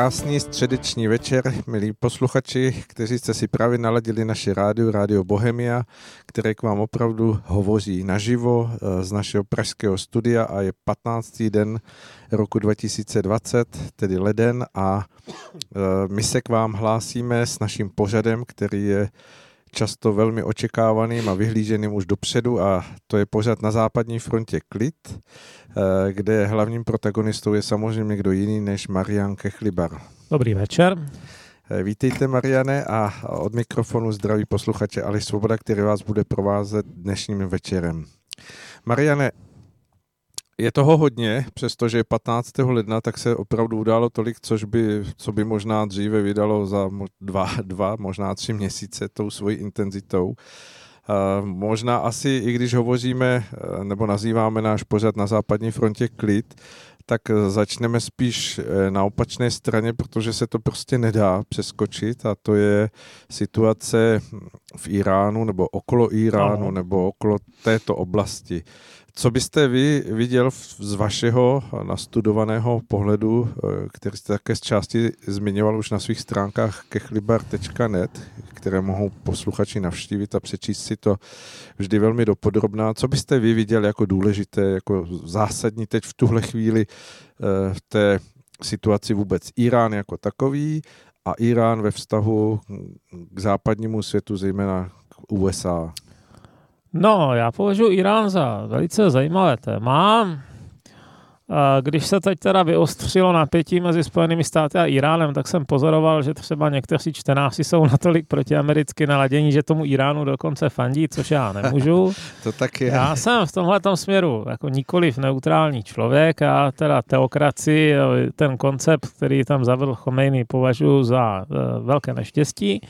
Krásný středeční večer, milí posluchači, kteří jste si právě naladili naše rádio, Rádio Bohemia, které k vám opravdu hovoří naživo eh, z našeho pražského studia a je 15. den roku 2020, tedy leden a eh, my se k vám hlásíme s naším pořadem, který je často velmi očekávaným a vyhlíženým už dopředu a to je pořád na západní frontě Klid, eh, kde hlavním protagonistou je samozřejmě někdo jiný než Marian Kechlibar. Dobrý večer. Eh, vítejte, Mariane, a od mikrofonu zdraví posluchače Ali Svoboda, který vás bude provázet dnešním večerem. Mariane, je toho hodně, přestože 15. ledna, tak se opravdu událo tolik, což by, co by možná dříve vydalo za dva, dva možná tři měsíce tou svojí intenzitou. Uh, možná asi, i když hovoříme uh, nebo nazýváme náš pořad na západní frontě klid, tak začneme spíš na opačné straně, protože se to prostě nedá přeskočit a to je situace v Iránu nebo okolo Iránu no. nebo okolo této oblasti. Co byste vy viděl z vašeho nastudovaného pohledu, eh, který jste také z části zmiňoval už na svých stránkách kechlibar.net, které mohou posluchači navštívit a přečíst si to vždy velmi dopodrobná. Co byste vy viděl jako důležité, jako zásadní teď v tuhle chvíli eh, v té situaci vůbec Irán jako takový a Irán ve vztahu k západnímu světu, zejména k USA? No, já považuji Irán za velice zajímavé téma. Když se teď teda vyostřilo napětí mezi Spojenými státy a Iránem, tak jsem pozoroval, že třeba někteří čtenáři jsou natolik protiamericky naladění, že tomu Iránu dokonce fandí, což já nemůžu. to tak je. Já jsem v tomhle směru jako nikoliv neutrální člověk a teda teokracii, ten koncept, který tam zavedl Chomejny, považuji za e, velké neštěstí.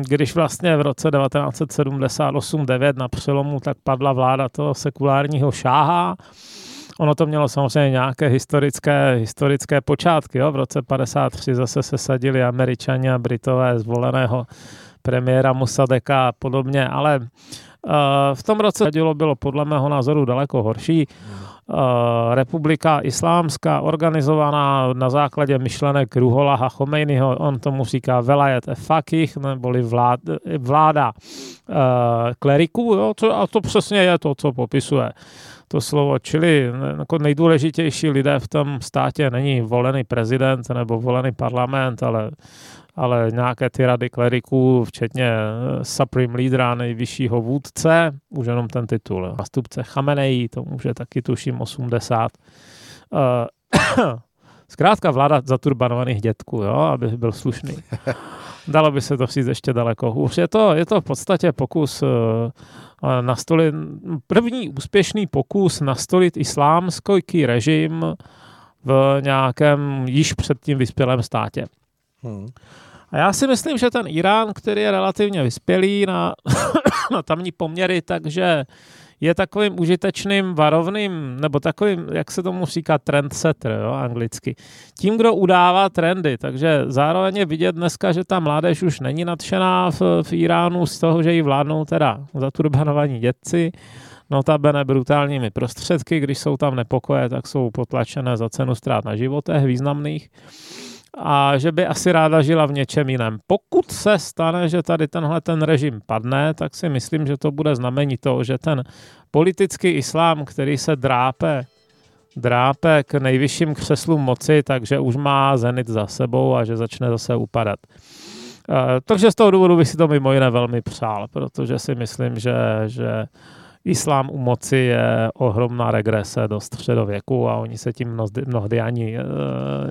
Když vlastně v roce 1978-9 na přelomu tak padla vláda toho sekulárního šáha, Ono to mělo samozřejmě nějaké historické, historické počátky. Jo? V roce 53 zase se sadili američani a britové zvoleného premiéra Musadeka a podobně, ale uh, v tom roce bylo podle mého názoru daleko horší. Eh, republika islámská, organizovaná na základě myšlenek Ruholaha Chomejnyho, on tomu říká velajet fakih, neboli vlád, vláda uh, kleriků, jo, a to přesně je to, co popisuje to slovo. Čili jako nejdůležitější lidé v tom státě není volený prezident nebo volený parlament, ale ale nějaké ty rady kleriků, včetně eh, Supreme Leadera, nejvyššího vůdce, už jenom ten titul, nastupce Chamenei, to může taky tuším 80. Uh, zkrátka vláda zaturbanovaných dětků, jo, aby byl slušný. Dalo by se to říct ještě daleko hůř. Je to, je to v podstatě pokus uh, nastolit, první úspěšný pokus nastolit islámský režim v nějakém již předtím vyspělém státě. Hmm. A já si myslím, že ten Irán, který je relativně vyspělý na, na tamní poměry, takže je takovým užitečným varovným, nebo takovým, jak se tomu říká, trendsetter, jo, anglicky. Tím, kdo udává trendy, takže zároveň je vidět dneska, že ta mládež už není nadšená v, v Iránu z toho, že jí vládnou teda zaturbanovaní dětci, notabene brutálními prostředky, když jsou tam nepokoje, tak jsou potlačené za cenu ztrát na životech významných a že by asi ráda žila v něčem jiném. Pokud se stane, že tady tenhle ten režim padne, tak si myslím, že to bude znamení toho, že ten politický islám, který se drápe drápe k nejvyšším křeslům moci, takže už má zenit za sebou a že začne zase upadat. E, takže z toho důvodu bych si to mimo jiné velmi přál, protože si myslím, že, že islám u moci je ohromná regrese do středověku a oni se tím mnohdy, mnohdy ani e,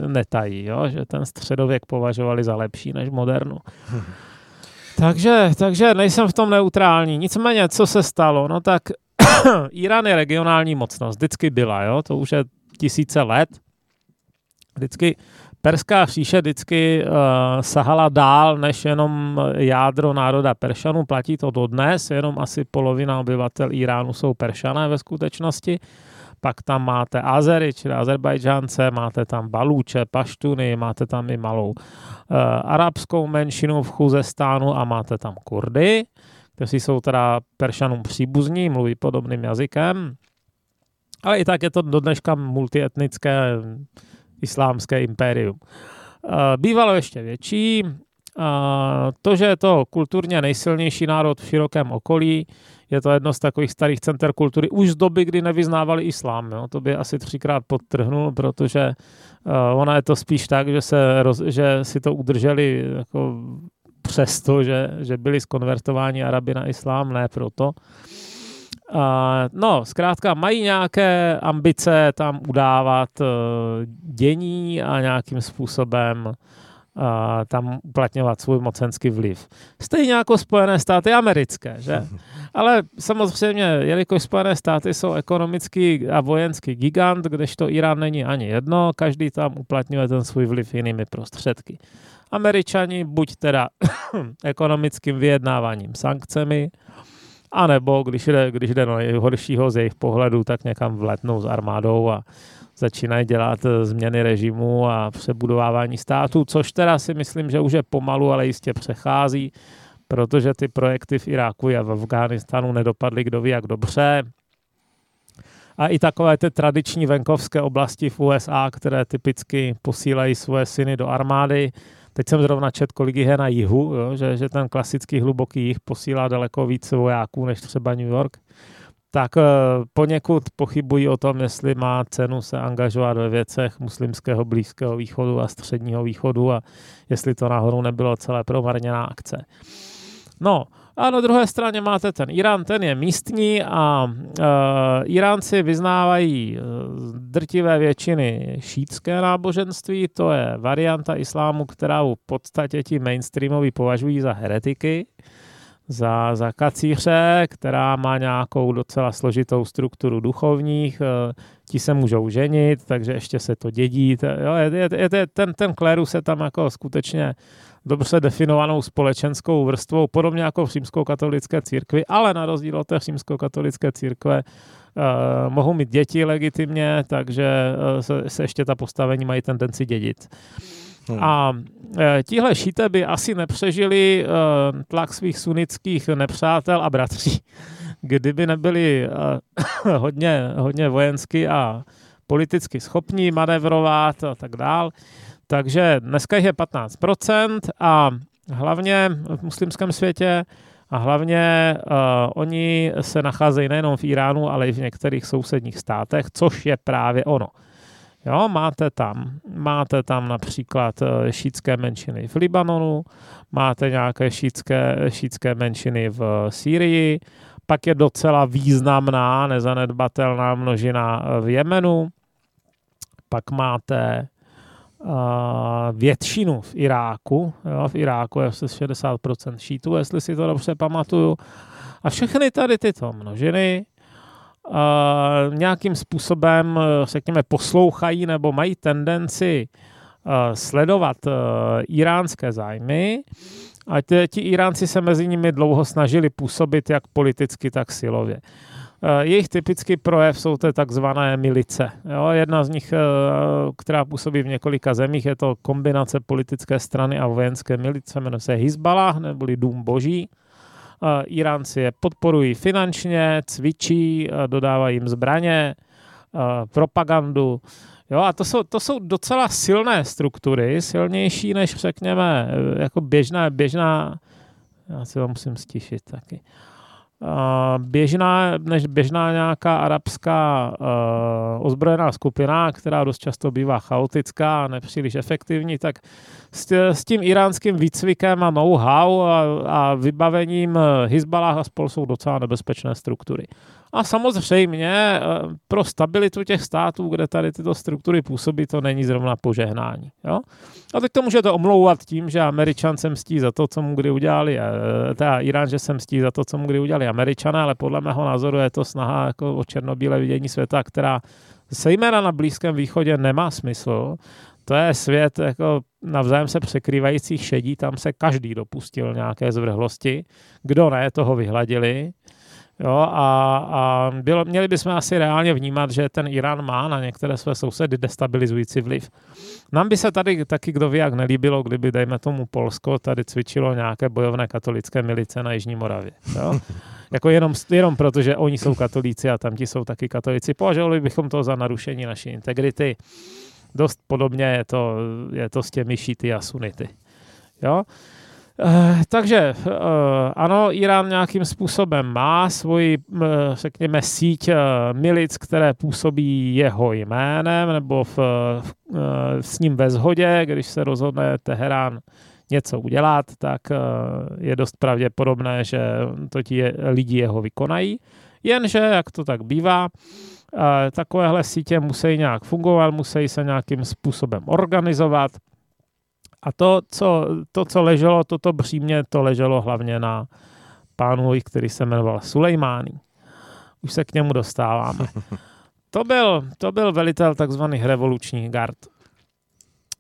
netají, jo? že ten středověk považovali za lepší než modernu. Takže, takže nejsem v tom neutrální. Nicméně, co se stalo? No tak Irán je regionální mocnost, vždycky byla, jo? to už je tisíce let. Vždycky Perská říše vždycky uh, sahala dál než jenom jádro národa Peršanů, platí to dodnes, jenom asi polovina obyvatel Iránu jsou Peršané ve skutečnosti. Pak tam máte Azery, čili Azerbajdžánce, máte tam Balúče, Paštuny, máte tam i malou uh, arabskou menšinu v Chuzestánu a máte tam Kurdy, kteří jsou teda Peršanům příbuzní, mluví podobným jazykem. Ale i tak je to do dneška multietnické islámské impérium. Bývalo ještě větší, to, že je to kulturně nejsilnější národ v širokém okolí, je to jedno z takových starých center kultury už z doby, kdy nevyznávali islám. Jo. To by asi třikrát podtrhnul, protože uh, ona je to spíš tak, že, se že si to udrželi jako přesto, že, že byli skonvertováni Arabi na islám, ne proto. Uh, no, zkrátka mají nějaké ambice tam udávat uh, dění a nějakým způsobem tam uplatňovat svůj mocenský vliv. Stejně jako Spojené státy americké, že? Ale samozřejmě, jelikož Spojené státy jsou ekonomický a vojenský gigant, kdežto Irán není ani jedno, každý tam uplatňuje ten svůj vliv jinými prostředky. Američani buď teda ekonomickým vyjednáváním, sankcemi, anebo když jde, když jde no nejhoršího z jejich pohledu, tak někam vletnou s armádou a začínají dělat eh, změny režimu a přebudovávání státu, což teda si myslím, že už je pomalu, ale jistě přechází, protože ty projekty v Iráku a v Afghánistánu nedopadly kdo ví jak dobře. A i takové ty tradiční venkovské oblasti v USA, které typicky posílají svoje syny do armády. Teď jsem zrovna čet, kolik je na jihu, jo, že, že ten klasický hluboký jih posílá daleko víc vojáků než třeba New York tak eh, poněkud pochybují o tom, jestli má cenu se angažovat ve věcech muslimského Blízkého východu a středního východu a jestli to nahoru nebylo celé promarněná akce. No, a na druhé straně máte ten Irán, ten je místní a e, Iránci vyznávají drtivé většiny šítské náboženství, to je varianta islámu, která v podstatě ti mainstreamoví považují za heretiky za, za kacíře, která má nějakou docela složitou strukturu duchovních, eh, ti se můžou ženit, takže ještě se to dědí. Je, ten, ten kléru se tam jako skutečně dobře definovanou společenskou vrstvou, podobně jako v římskou-katolické církvi, ale na rozdíl od té římskou-katolické církve uh, mohou mít děti legitimně, takže uh, se, se ještě ta postavení mají tendenci dědit. Hmm. A e, tihle šíte by asi nepřežili e, tlak svých sunnických nepřátel a bratří, kdyby nebyli e, hodně, hodně vojensky a politicky schopní manevrovat a tak dál. Takže dneska je 15% a hlavně v muslimském světě a hlavně uh, oni se nacházejí nejenom v Iránu, ale i v některých sousedních státech, což je právě ono. Jo, máte tam, máte tam například eh, šítské menšiny v Libanonu, máte nějaké šítské, šítské menšiny v Sýrii, pak je docela významná, nezanedbatelná množina eh, v Jemenu, pak máte většinu v Iráku, jo, v Iráku je asi 60% šítů, jestli si to dobře pamatuju, a všechny tady tyto množiny uh, nějakým způsobem, eh, řekněme, poslouchají nebo mají tendenci uh, sledovat uh, iránské zájmy. A ti Iránci se mezi nimi dlouho snažili působit jak politicky, tak silově. Jejich typický projev jsou to takzvané milice. Jo, jedna z nich, která působí v několika zemích, je to kombinace politické strany a vojenské milice, jmenuje se Hezbalah, neboli Dům boží. Iránci je podporují finančně, cvičí, dodávají jim zbraně, propagandu. Jo, a to jsou, to jsou docela silné struktury, silnější než řekněme jako běžná, běžná, já si to musím stišit taky. Běžná, než běžná nějaká arabská uh, ozbrojená skupina, která dost často bývá chaotická a nepříliš efektivní, tak s, s tím iránským výcvikem a know-how a, a vybavením Hezbalah a spol jsou docela nebezpečné struktury. A samozřejmě eh, pro stabilitu těch států, kde tady tyto struktury působí, to není zrovna požehnání. Jo? A teď to můžete omlouvat tím, že Američan se mstí za to, co mu kdy udělali, eh, teda Irán, že se mstí za to, co mu kdy udělali Američané, ale podle mého názoru je to snaha jako o černobílé vidění světa, která zejména na Blízkém východě nemá smysl. To je svět jako navzájem se překrývajících šedí, tam se každý dopustil nějaké zvrhlosti. Kdo ne, toho vyhladili. Jo, a, a bylo, měli bychom asi reálně vnímat, že ten Irán má na některé své sousedy destabilizující vliv. Nám by se tady taky kdo ví, jak nelíbilo, kdyby, dejme tomu Polsko, tady cvičilo nějaké bojovné katolické milice na Jižní Moravě. Jo? jako jenom, jenom proto, že oni jsou katolíci a tamti jsou taky katolíci. Považovali bychom to za narušení naší integrity. dost podobně je to, je to s těmi šity a sunity. Jo? Eh, takže eh, ano, Irán nějakým způsobem má svoji, eh, řekněme, síť milic, které působí jeho jménem nebo v, v, s ním ve shodě, když se rozhodne Teherán něco udělat, tak je dost pravděpodobné, že to ti lidi jeho vykonají. Jenže, jak to tak bývá, takovéhle sítě musí nějak fungovat, musí se nějakým způsobem organizovat, a to, co, to, co leželo, toto břímě, to leželo hlavně na pánu, který se jmenoval Sulejmání. Už se k němu dostáváme. To byl, to byl velitel takzvaných revolučních gard.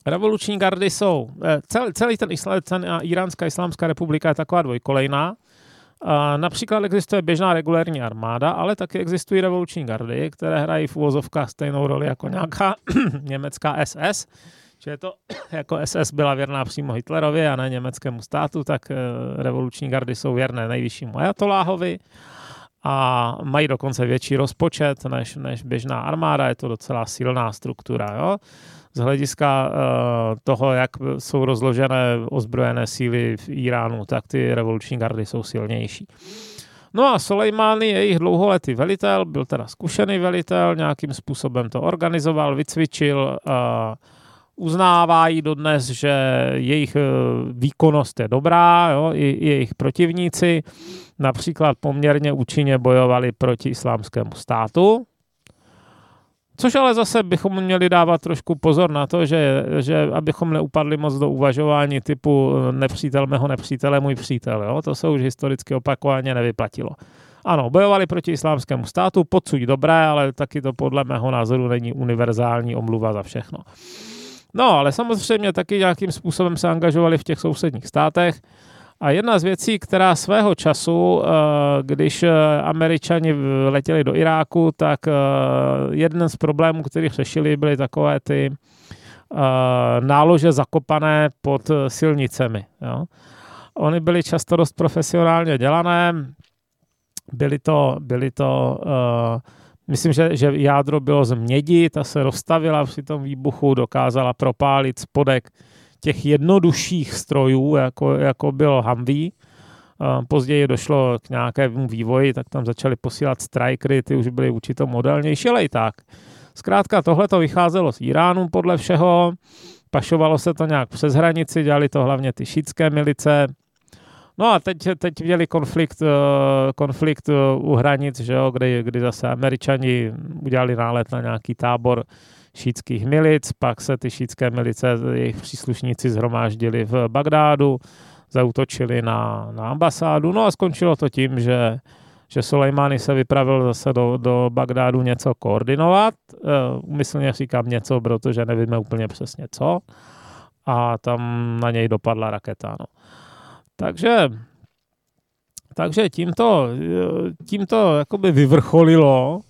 Revoluční gardy jsou, eh, celý, celý ten, isla, ten Iránská islámská republika je taková dvojkolejná. Například existuje běžná regulární armáda, ale taky existují revoluční gardy, které hrají v uvozovkách stejnou roli jako nějaká německá SS, že to jako SS byla věrná přímo Hitlerovi a ne německému státu, tak eh, revoluční gardy jsou věrné nejvyššímu ajatoláhovi a mají dokonce větší rozpočet než, než běžná armáda, je to docela silná struktura. Jo? Z hlediska uh, toho, jak jsou rozložené ozbrojené síly v Iránu, tak ty revoluční gardy jsou silnější. No a Soleimani je jejich dlouholetý velitel, byl teda zkušený velitel, nějakým způsobem to organizoval, vycvičil, uh, uznávají dodnes, že jejich eh, výkonnost je dobrá, jo, i, jejich protivníci například poměrně účinně bojovali proti islámskému státu, Což ale zase bychom měli dávat trošku pozor na to, že, že abychom neupadli moc do uvažování typu eh, nepřítel mého nepřítele, můj přítel. Jo? To se už historicky opakovaně nevyplatilo. Ano, bojovali proti islámskému státu, podsuď dobré, ale taky to podle mého názoru není univerzální omluva za všechno. No, ale samozřejmě taky nějakým způsobem se angažovali v těch sousedních státech. A jedna z věcí, která svého času, eh, když eh, američani letěli do Iráku, tak eh, jeden z problémů, který řešili, byly takové ty nálože zakopané pod silnicemi. Jo. Oni byly často dost profesionálně dělané, byly to, byly to uh, Myslím, že, že jádro bylo z mědi, ta se rozstavila při tom výbuchu, dokázala propálit spodek těch jednodušších strojů, jako, jako byl Humvee. Později došlo k nějakému vývoji, tak tam začali posílat strikery, ty už byly určitě modernější, ale i tak. Zkrátka tohle to vycházelo z Iránu podle všeho, pašovalo se to nějak přes hranici, dělali to hlavně ty šítské milice, No a teď, teď měli konflikt, eh, konflikt eh, u hranic, že jo, kdy, kdy zase američani udělali nálet na nějaký tábor šítských milic, pak se ty šítské milice, jejich příslušníci zhromáždili v Bagdádu, zautočili na, na ambasádu, no a skončilo to tím, že že Soleimani se vypravil zase do, do Bagdádu něco koordinovat. Umyslně říkám něco, protože nevíme úplně přesně co. A tam na něj dopadla raketa. No. Takže, takže tímto, tímto jakoby vyvrcholilo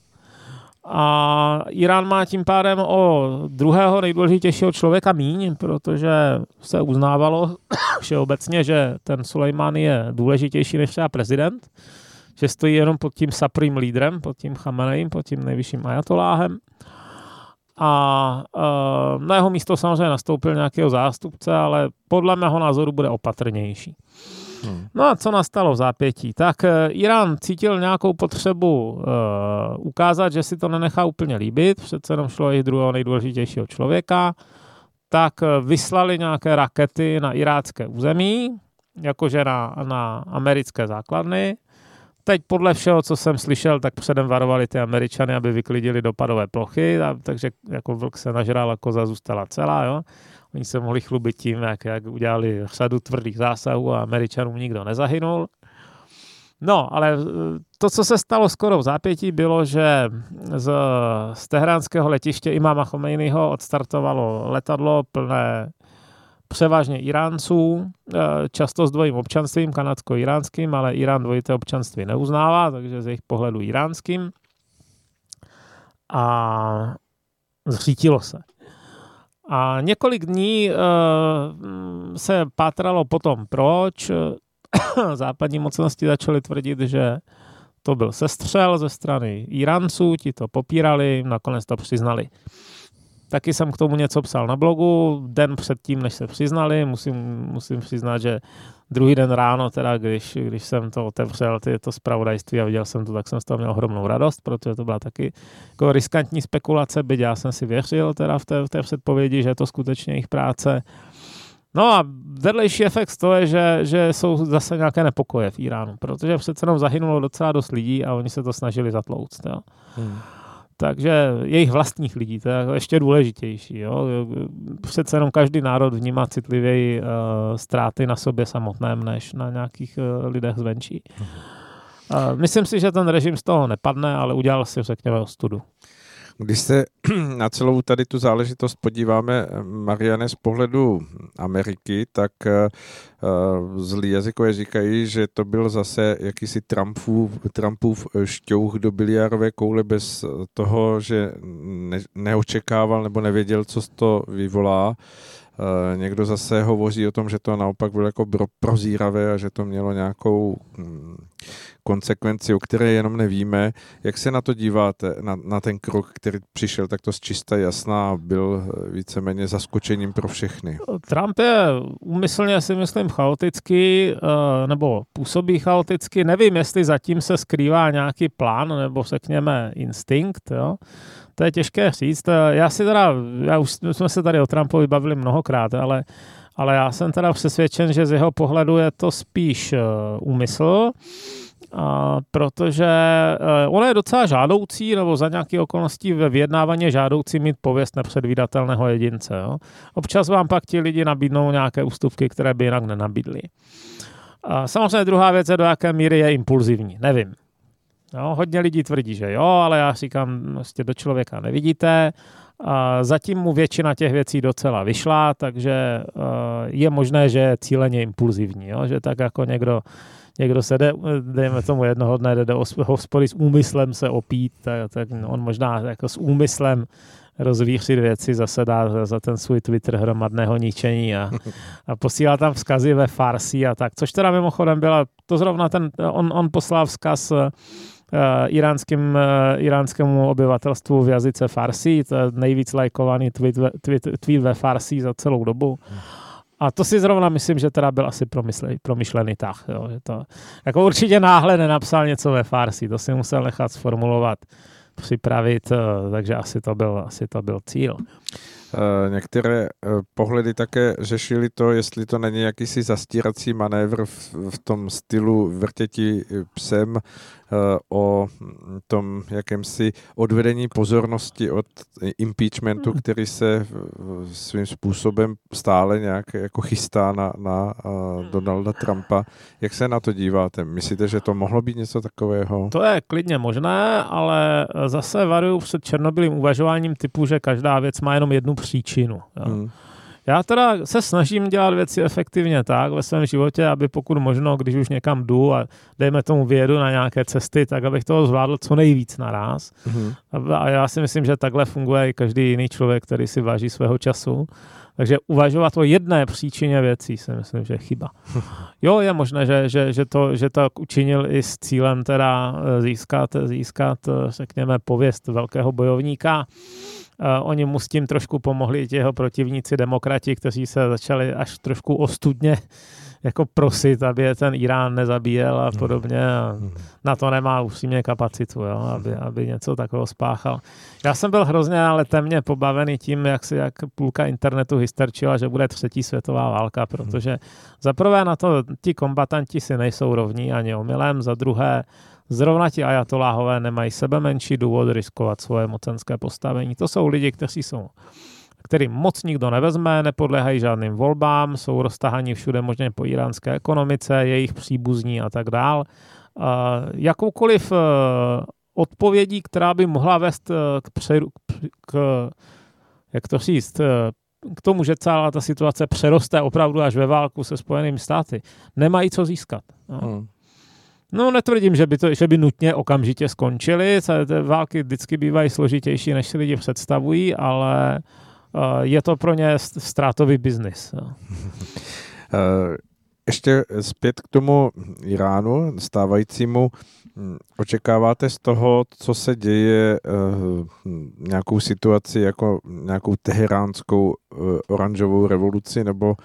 a Irán má tím pádem o druhého nejdůležitějšího člověka míň, protože se uznávalo všeobecně, že ten Sulejmán je důležitější než třeba prezident, že stojí jenom pod tím supreme lídrem, pod tím Chamenejem, pod tím nejvyšším ajatoláhem a uh, na jeho místo samozřejmě nastoupil nějakého zástupce, ale podle mého názoru bude opatrnější. Hmm. No a co nastalo v zápětí? Tak uh, Irán cítil nějakou potřebu uh, ukázat, že si to nenechá úplně líbit, přece jenom šlo i druhého nejdůležitějšího člověka, tak vyslali nějaké rakety na irácké území, jakože na, na americké základny, Teď podle všeho, co jsem slyšel, tak předem varovali ty američany, aby vyklidili dopadové plochy, a, takže jako vlk se nažral a koza zůstala celá. Jo? Oni se mohli chlubit tím, jak, jak udělali řadu tvrdých zásahů a američanům nikdo nezahynul. No, ale e, to, co se stalo skoro v zápětí, bylo, že z, z tehránského letiště Imama Chomejnyho odstartovalo letadlo plné převážně Iránců, eh, často s dvojím občanstvím, kanadsko-iránským, ale Irán dvojité občanství neuznává, takže z jejich pohledu iránským. A zřítilo se. A několik dní uh, se pátralo potom, proč západní mocnosti začaly tvrdit, že to byl sestřel ze strany Iránců, ti to popírali, nakonec to přiznali. Taky jsem k tomu něco psal na blogu, den předtím, než se přiznali, musím, musím přiznat, že druhý den ráno, teda, když, když jsem to otevřel, ty, to zpravodajství a viděl jsem to, tak jsem z toho měl ohromnou radost, protože to byla taky jako riskantní spekulace, byť já jsem si věřil teda v té, v té předpovědi, že je to skutečně jejich práce. No a vedlejší efekt toho je, že, že jsou zase nějaké nepokoje v Iránu, protože přece jenom zahynulo docela dost lidí a oni se to snažili zatlouct. Jo. Hmm. Takže jejich vlastních lidí, to je jako ještě důležitější. Jo. Přece jenom každý národ vnímá citlivěji uh, ztráty na sobě samotném, než na nějakých uh, lidech zvenčí. Uh, myslím si, že ten režim z toho nepadne, ale udělal si, řekněme, ostudu. Když se na celou tady tu záležitost podíváme, Mariane, z pohledu Ameriky, tak eh, zlí jazykové říkají, že to byl zase jakýsi Trumpův, Trumpův šťouch do biliárové koule bez toho, že ne, neočekával nebo nevěděl, co to vyvolá. Eh, někdo zase hovoří o tom, že to naopak bylo jako prozíravé a že to mělo nějakou hm, konsekvenci, o které jenom nevíme. Jak se na to díváte, na, na ten krok, který přišel takto z čista jasná a byl eh, víceméně zaskočením pro všechny? Trump je úmyslně si myslím chaotický, eh, nebo působí chaoticky. Nevím, jestli zatím se skrývá nějaký plán, nebo řekněme instinkt, jo? To je těžké říct. Já si teda, já už jsme se tady o Trumpovi bavili mnohokrát, ale, ale já jsem teda přesvědčen, že z jeho pohledu je to spíš uh, úmysl, a protože uh, ono je docela žádoucí, nebo za nějaké okolností ve vyjednávání žádoucí mít pověst nepředvídatelného jedince. Jo. Občas vám pak ti lidi nabídnou nějaké ústupky, které by jinak nenabídli. A samozřejmě druhá věc je, do jaké míry je impulzivní. Nevím. Jo, hodně lidí tvrdí, že jo, ale já říkám, vlastně do člověka nevidíte. A zatím mu většina těch věcí docela vyšla, takže uh, je možné, že je cíleně impulzivní, jo? že tak jako někdo, někdo se jde, dejme tomu jednoho dne, jde do hospody s úmyslem se opít, tak, tak on možná jako s úmyslem rozvířit věci, zase dá za ten svůj Twitter hromadného ničení a, a posílá tam vzkazy ve farsi a tak, což teda mimochodem byla, to zrovna ten, on, on poslal vzkaz Eh, iránským, eh, iránskému obyvatelstvu v jazyce Farsi. To je nejvíc lajkovaný tweet, tweet, tweet ve Farsi za celou dobu. A to si zrovna myslím, že teda byl asi promyšlený, promyšlený tah. Jo, že to, jako určitě náhle nenapsal něco ve Farsi, to si musel nechat sformulovat, připravit, eh, takže asi to byl, asi to byl cíl. Některé pohledy také řešili to, jestli to není jakýsi zastírací manévr v, v tom stylu vrtěti psem, Eh, o tom jakémsi odvedení pozornosti od impeachmentu, hmm. který se svým způsobem stále nějak jako chystá na, na hmm. Donalda Trumpa. Jak se na to díváte? Myslíte, že to mohlo být něco takového? To je klidně možné, ale zase varuju před černobylým uvažováním typu, že každá věc má jenom jednu příčinu. Hmm. Já teda se snažím dělat věci efektivně tak ve svém životě, aby pokud možno, když už někam jdu a dejme tomu vědu na nějaké cesty, tak abych toho zvládl co nejvíc naraz. Mm-hmm. A já si myslím, že takhle funguje i každý jiný člověk, který si váží svého času. Takže uvažovat o jedné příčině věcí si myslím, že je chyba. Jo, je možné, že, že, že, to, že to učinil i s cílem teda získat, získat řekněme, pověst velkého bojovníka. Uh, oni mu s tím trošku pomohli ti jeho protivníci demokrati, kteří se začali až trošku ostudně jako prosit, aby je ten Irán nezabíjel a hmm. podobně. A hmm. na to nemá upřímně kapacitu, jo, aby, aby něco takového spáchal. Já jsem byl hrozně ale temně pobavený tím, jak si jak půlka internetu hysterčila, že bude třetí světová válka, protože za prvé na to ti kombatanti si nejsou rovní ani omylem, za druhé Zrovna ti ajatoláhové nemají sebe menší důvod riskovat svoje mocenské postavení. To jsou lidi, kteří jsou kterým moc nikdo nevezme, nepodléhají žádným volbám, jsou roztahaní všude možně po iránské ekonomice, jejich příbuzní a tak dál. Jakoukoliv e, odpovědí, která by mohla vést e, k, přeru, k jak to říct, k tomu, že celá ta situace přeroste opravdu až ve válku se Spojenými státy, nemají co získat. No. Hmm. No, netvrdím, že by, to, že by nutně okamžitě skončily. Války vždycky bývají složitější, než si lidi představují, ale uh, je to pro ně ztrátový biznis. Uh, ještě zpět k tomu Iránu stávajícímu. Hm, očekáváte z toho, co se děje, eh, nějakou situaci jako nějakou teheránskou eh, oranžovou revoluci, nebo,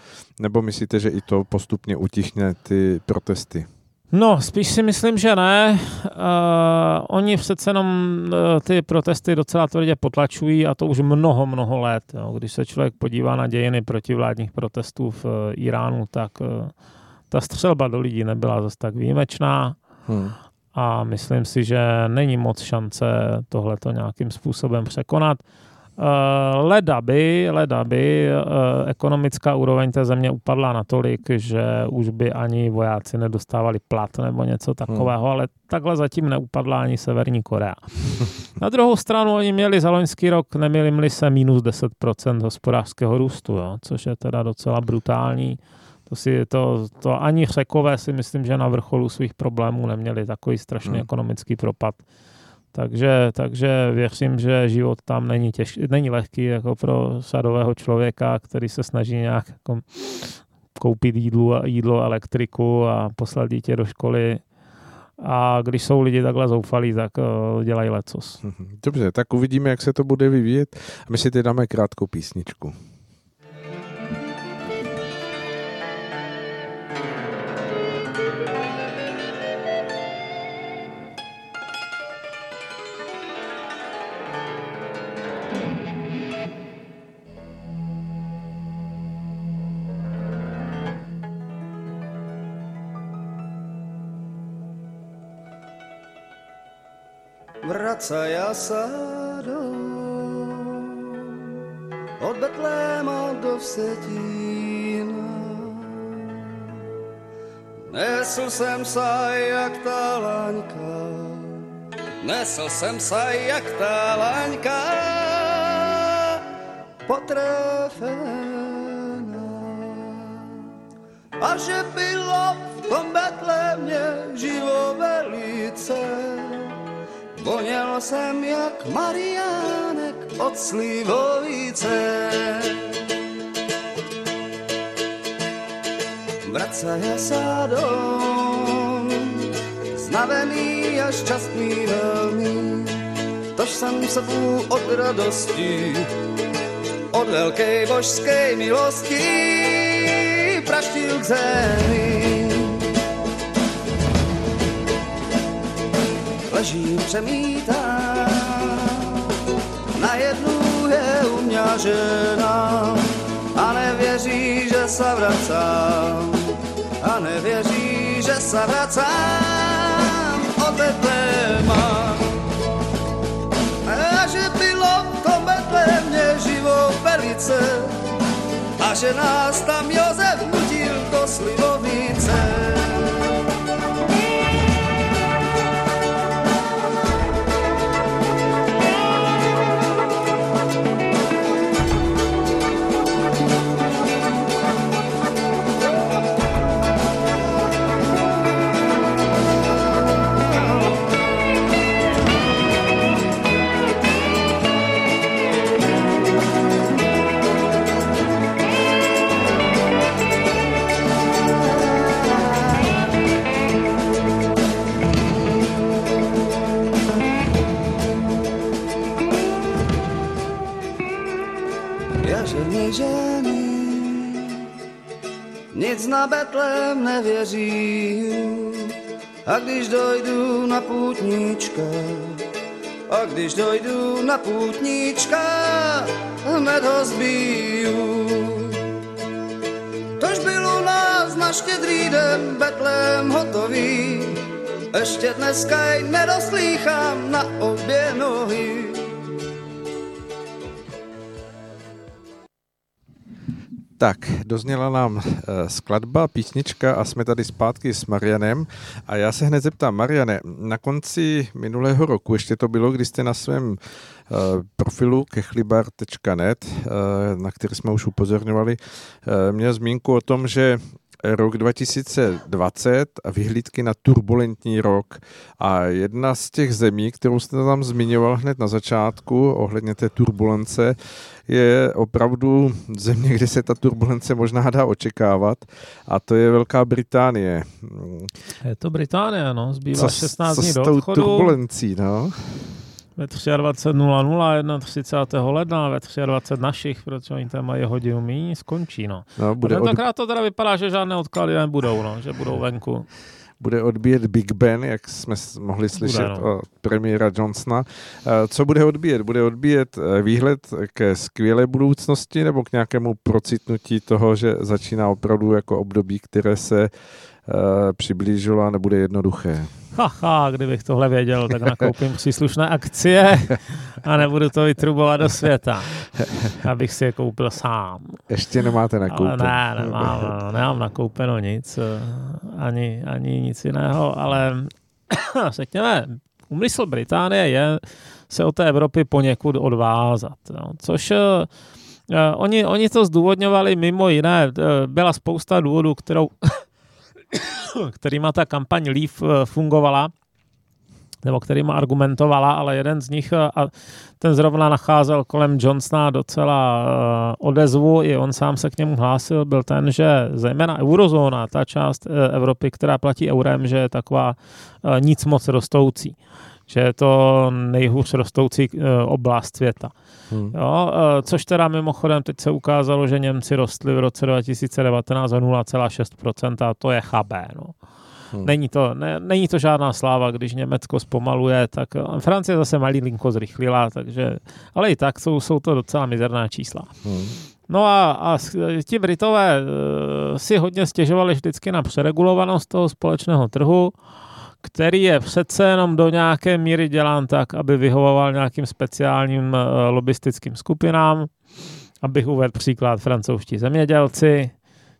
nebo myslíte, že i to postupně utichne ty protesty? No, spíš si myslím, že ne. Uh, oni přece jenom uh, ty protesty docela tvrdě potlačují a to už mnoho, mnoho let. Jo. Když se člověk podívá na dějiny protivládních protestů v uh, Iránu, tak uh, ta střelba do lidí nebyla zase tak výjimečná. Hmm. A myslím si, že není moc šance tohleto nějakým způsobem překonat. Eh, leda by, leda by eh, ekonomická úroveň té země upadla natolik, že už by ani vojáci nedostávali plat nebo něco takového, hmm. ale takhle zatím neupadla ani Severní Korea. Na druhou stranu oni měli za loňský rok, neměli se minus 10% hospodářského růstu, jo, což je teda docela brutální. To, si, to, to ani řekové si myslím, že na vrcholu svých problémů neměli takový strašný hmm. ekonomický propad. Takže, takže věřím, že život tam není, těž, není lehký jako pro sadového člověka, který se snaží nějak jako koupit jídlo, jídlo, elektriku a poslat dítě do školy. A když jsou lidi takhle zoufalí, tak uh, dělají lecos. Mhm. Dobře, tak uvidíme, jak se to bude vyvíjet. My si teď dáme krátkou písničku. Vracaja sa od Betléma do Vsetína. Nesl jsem sa jak ta laňka, nesl jsem sa jak ta laňka, potrefená. A že bylo v tom Betlémě živo velice, Voněl jsem jak Mariánek od slivovice. Vracaja sa dom, znavený a šťastný veľmi, tož jsem se od radosti, od veľkej božskej milosti praštil k zemi. Ležím, přemítám, najednou je u mě žena a nevěří, že se vracám, a nevěří, že se vracám o téma. A že bylo v tom Betlémě živou velice, a že nás tam Josef nutil do slivovice. Nic na Betlém nevěří. A když dojdu na půtníčka, a když dojdu na půtníčka, hned ho zbiju. Tož bylo nás na štědrý den Betlém hotový, ještě dneska nedoslýchám na obě nohy. Tak, dozněla nám eh, skladba, písnička a jsme tady zpátky s Marianem. A já se hned zeptám, Mariane, na konci minulého roku, ještě to bylo, kdy jste na svém eh, profilu kechlibar.net, eh, na který jsme už upozorňovali, měl zmínku o tom, že rok 2020 a vyhlídky na turbulentní rok. A jedna z těch zemí, kterou jste tam zmiňoval hned na začátku, ohledně té turbulence, je opravdu země, kde se ta turbulence možná dá očekávat a to je Velká Británie. Je to Británie, no, zbývá co, 16 co dní do odchodu. turbulencí, no? Ve 23.00, 31. ledna, ve 23 našich, protože oni tam mají hodinu míň, skončí. No. No, bude a tentokrát od... to teda vypadá, že žádné odklady nebudou, no, že budou venku. Bude odbíjet Big Ben, jak jsme mohli slyšet bude, no. od premiéra Johnsona. Eh, co bude odbíjet? Bude odbíjet eh, výhled ke skvělé budoucnosti nebo k nějakému procitnutí toho, že začíná opravdu jako období, které se uh, přiblížilo a nebude jednoduché? Haha, kdybych tohle věděl, tak nakoupím příslušné akcie a nebudu to vytrubovat do světa, abych si je koupil sám. Ještě nemáte nakoupeno. Ne, nemám, no, nemám nakoupeno nic, eh, ani, ani nic jiného, ale řekněme, úmysl Británie je se od té Evropy poněkud odvázat, no, což uh, oni, oni to zdůvodňovali mimo jiné, byla spousta důvodů, kterou kterýma ta kampaň Leave eh, fungovala, nebo kterýma argumentovala, ale jeden z nich, eh, a ten zrovna nacházel kolem Johnsona docela eh, odezvu, i on sám se k němu hlásil, byl ten, že zejména eurozóna, ta část Evropy, která platí eurem, že je taková nic moc rostoucí že je to nejhůř rostoucí oblast světa. Hmm. Jo, což teda mimochodem teď se ukázalo, že Němci rostli v roce 2019 o 0,6% a to je chabé. No. Hmm. Není, to, ne, není to žádná sláva, když Německo zpomaluje, tak eh, Francie zase malinko zrychlila, takže, ale i tak jsou, jsou to docela mizerná čísla. Hmm. No a, a ti Britové si hodně stěžovali vždycky na přeregulovanost toho společného trhu, který je přece jenom do nějaké míry dělán tak, aby vyhovoval nějakým speciálním uh, lobistickým skupinám. Abych uvedl příklad francouzští zemědělci,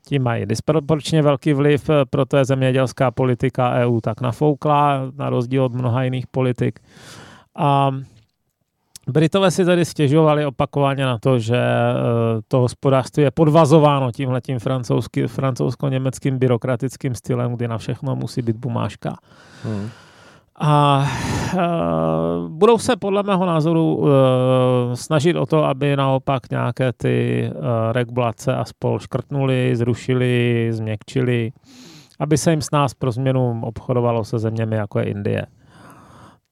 Ti mají disproporčně velký vliv, eh, proto je zemědělská politika EU tak nafoukla, na rozdíl od mnoha jiných politik. A Britové si tady stěžovali opakovaně na to, že eh, to hospodářství je podvazováno tímhletím francouzsko-německým byrokratickým stylem, kdy na všechno musí být bumáška. Hmm. A uh, budou se podle mého názoru uh, snažit o to, aby naopak nějaké ty uh, regulace a spol škrtnuli, zrušili, změkčili, aby se jim s nás pro změnu obchodovalo se zeměmi, jako je Indie.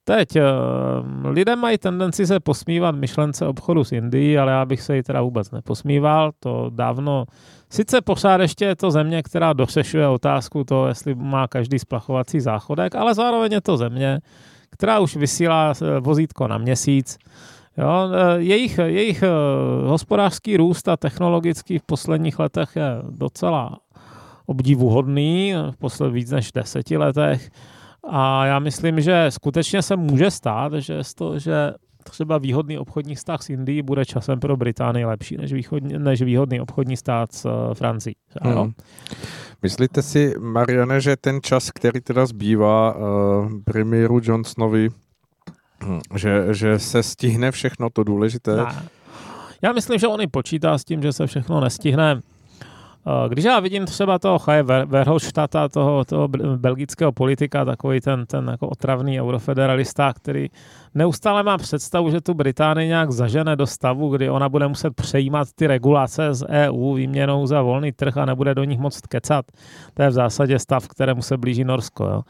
Teď uh, lidé mají tendenci se posmívat myšlence obchodu s Indií, ale já bych se jí teda vůbec neposmíval. To dávno Sice pořád ještě je to země, která dořešuje otázku toho, jestli má každý splachovací záchodek, ale zároveň je to země, která už vysílá eh, vozítko na měsíc. Jo, eh, jejich, jejich eh, hospodářský růst a technologický v posledních letech je docela obdivuhodný, v posledních víc než deseti letech. A já myslím, že skutečně se může stát, že, to, že třeba výhodný obchodní vztah s Indií bude časem pro Británii lepší než, východní, než výhodný obchodní stát s uh, Francií. Ano? Hmm. Myslíte si, Mariane, že ten čas, který teda zbývá uh, premiéru Johnsonovi, hm, že, že se stihne všechno to důležité? Ne. Já myslím, že on i počítá s tím, že se všechno nestihne. Eh, když já vidím třeba toho Chaje Verhofstadta, toho, toho belgického politika, takový ten, ten jako otravný eurofederalista, který neustále má představu, že tu Británii nějak zažene do stavu, kdy ona bude muset přejímat ty regulace z EU výměnou za volný trh a nebude do nich moc kecat. To je v zásadě stav, kterému se blíží Norsko. Jo.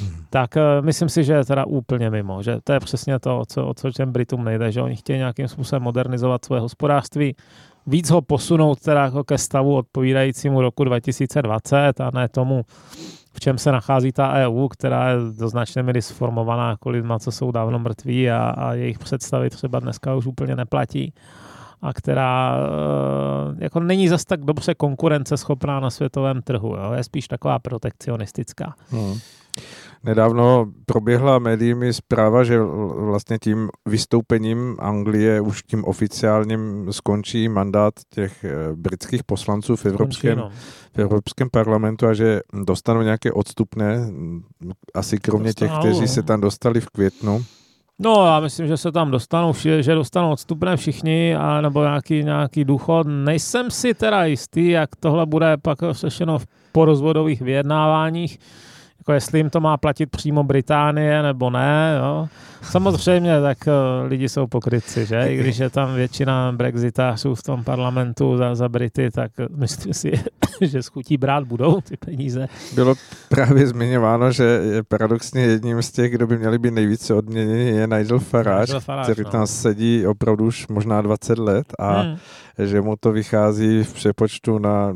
Hmm. Tak uh, myslím si, že je teda úplně mimo. Že to je přesně to, o co, o co těm Britům nejde, že oni chtějí nějakým způsobem modernizovat své hospodářství, víc ho posunout teda jako ke stavu odpovídajícímu roku 2020 a ne tomu, v čem se nachází ta EU, která je do značné míry sformovaná jako lidma, co jsou dávno mrtví a, a jejich představy třeba dneska už úplně neplatí a která e, jako není zas tak dobře konkurenceschopná na světovém trhu. Jo? Je spíš taková protekcionistická. Hmm. Nedávno proběhla médiími zpráva, že vlastně tím vystoupením Anglie už tím oficiálním skončí mandát těch eh, britských poslanců v Evropském, no. v Evropském parlamentu a že dostanou nějaké odstupné, asi kromě dostanou. těch, kteří se tam dostali v květnu. No, já myslím, že se tam dostanou, že dostanou odstupné všichni, a, nebo nějaký, nějaký důchod. Nejsem si teda jistý, jak tohle bude pak řešeno v porozvodových vyjednáváních jako jestli jim to má platit přímo Británie nebo ne. Jo. Samozřejmě, tak uh, lidi jsou pokrytci, že? I když je tam většina brexitářů v tom parlamentu za, za Brity, tak myslím si, že schutí brát budou ty peníze. Bylo právě zmiňováno, že je paradoxně jedním z těch, kdo by měli být nejvíce odměněni, je Nigel Farage, Nigel Farage který no. tam sedí opravdu už možná 20 let a hmm. že mu to vychází v přepočtu na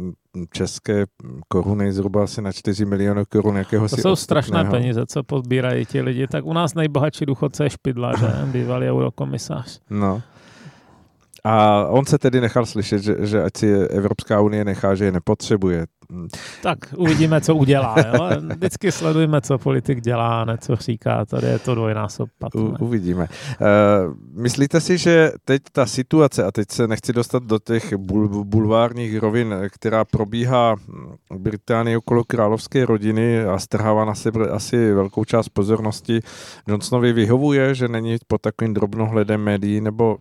české koruny zhruba asi na 4 miliony korun jakého To jsou strašné peníze, co podbírají ti lidi. Tak u nás nejbohatší důchodce je Špidla, že? Bývalý eurokomisář. No. A on se tedy nechal slyšet, že, že ať si Evropská unie nechá, že je nepotřebuje. Tak uvidíme, co udělá. Jo? Vždycky sledujeme, co politik dělá, ne co říká. Tady je to dvojnásob U, uvidíme. Uh, myslíte si, že teď ta situace, a teď se nechci dostat do těch bul, bulvárních rovin, která probíhá v Británii okolo královské rodiny a strhává na sebe asi velkou část pozornosti, Johnsonovi vyhovuje, že není pod takovým drobnohledem médií, nebo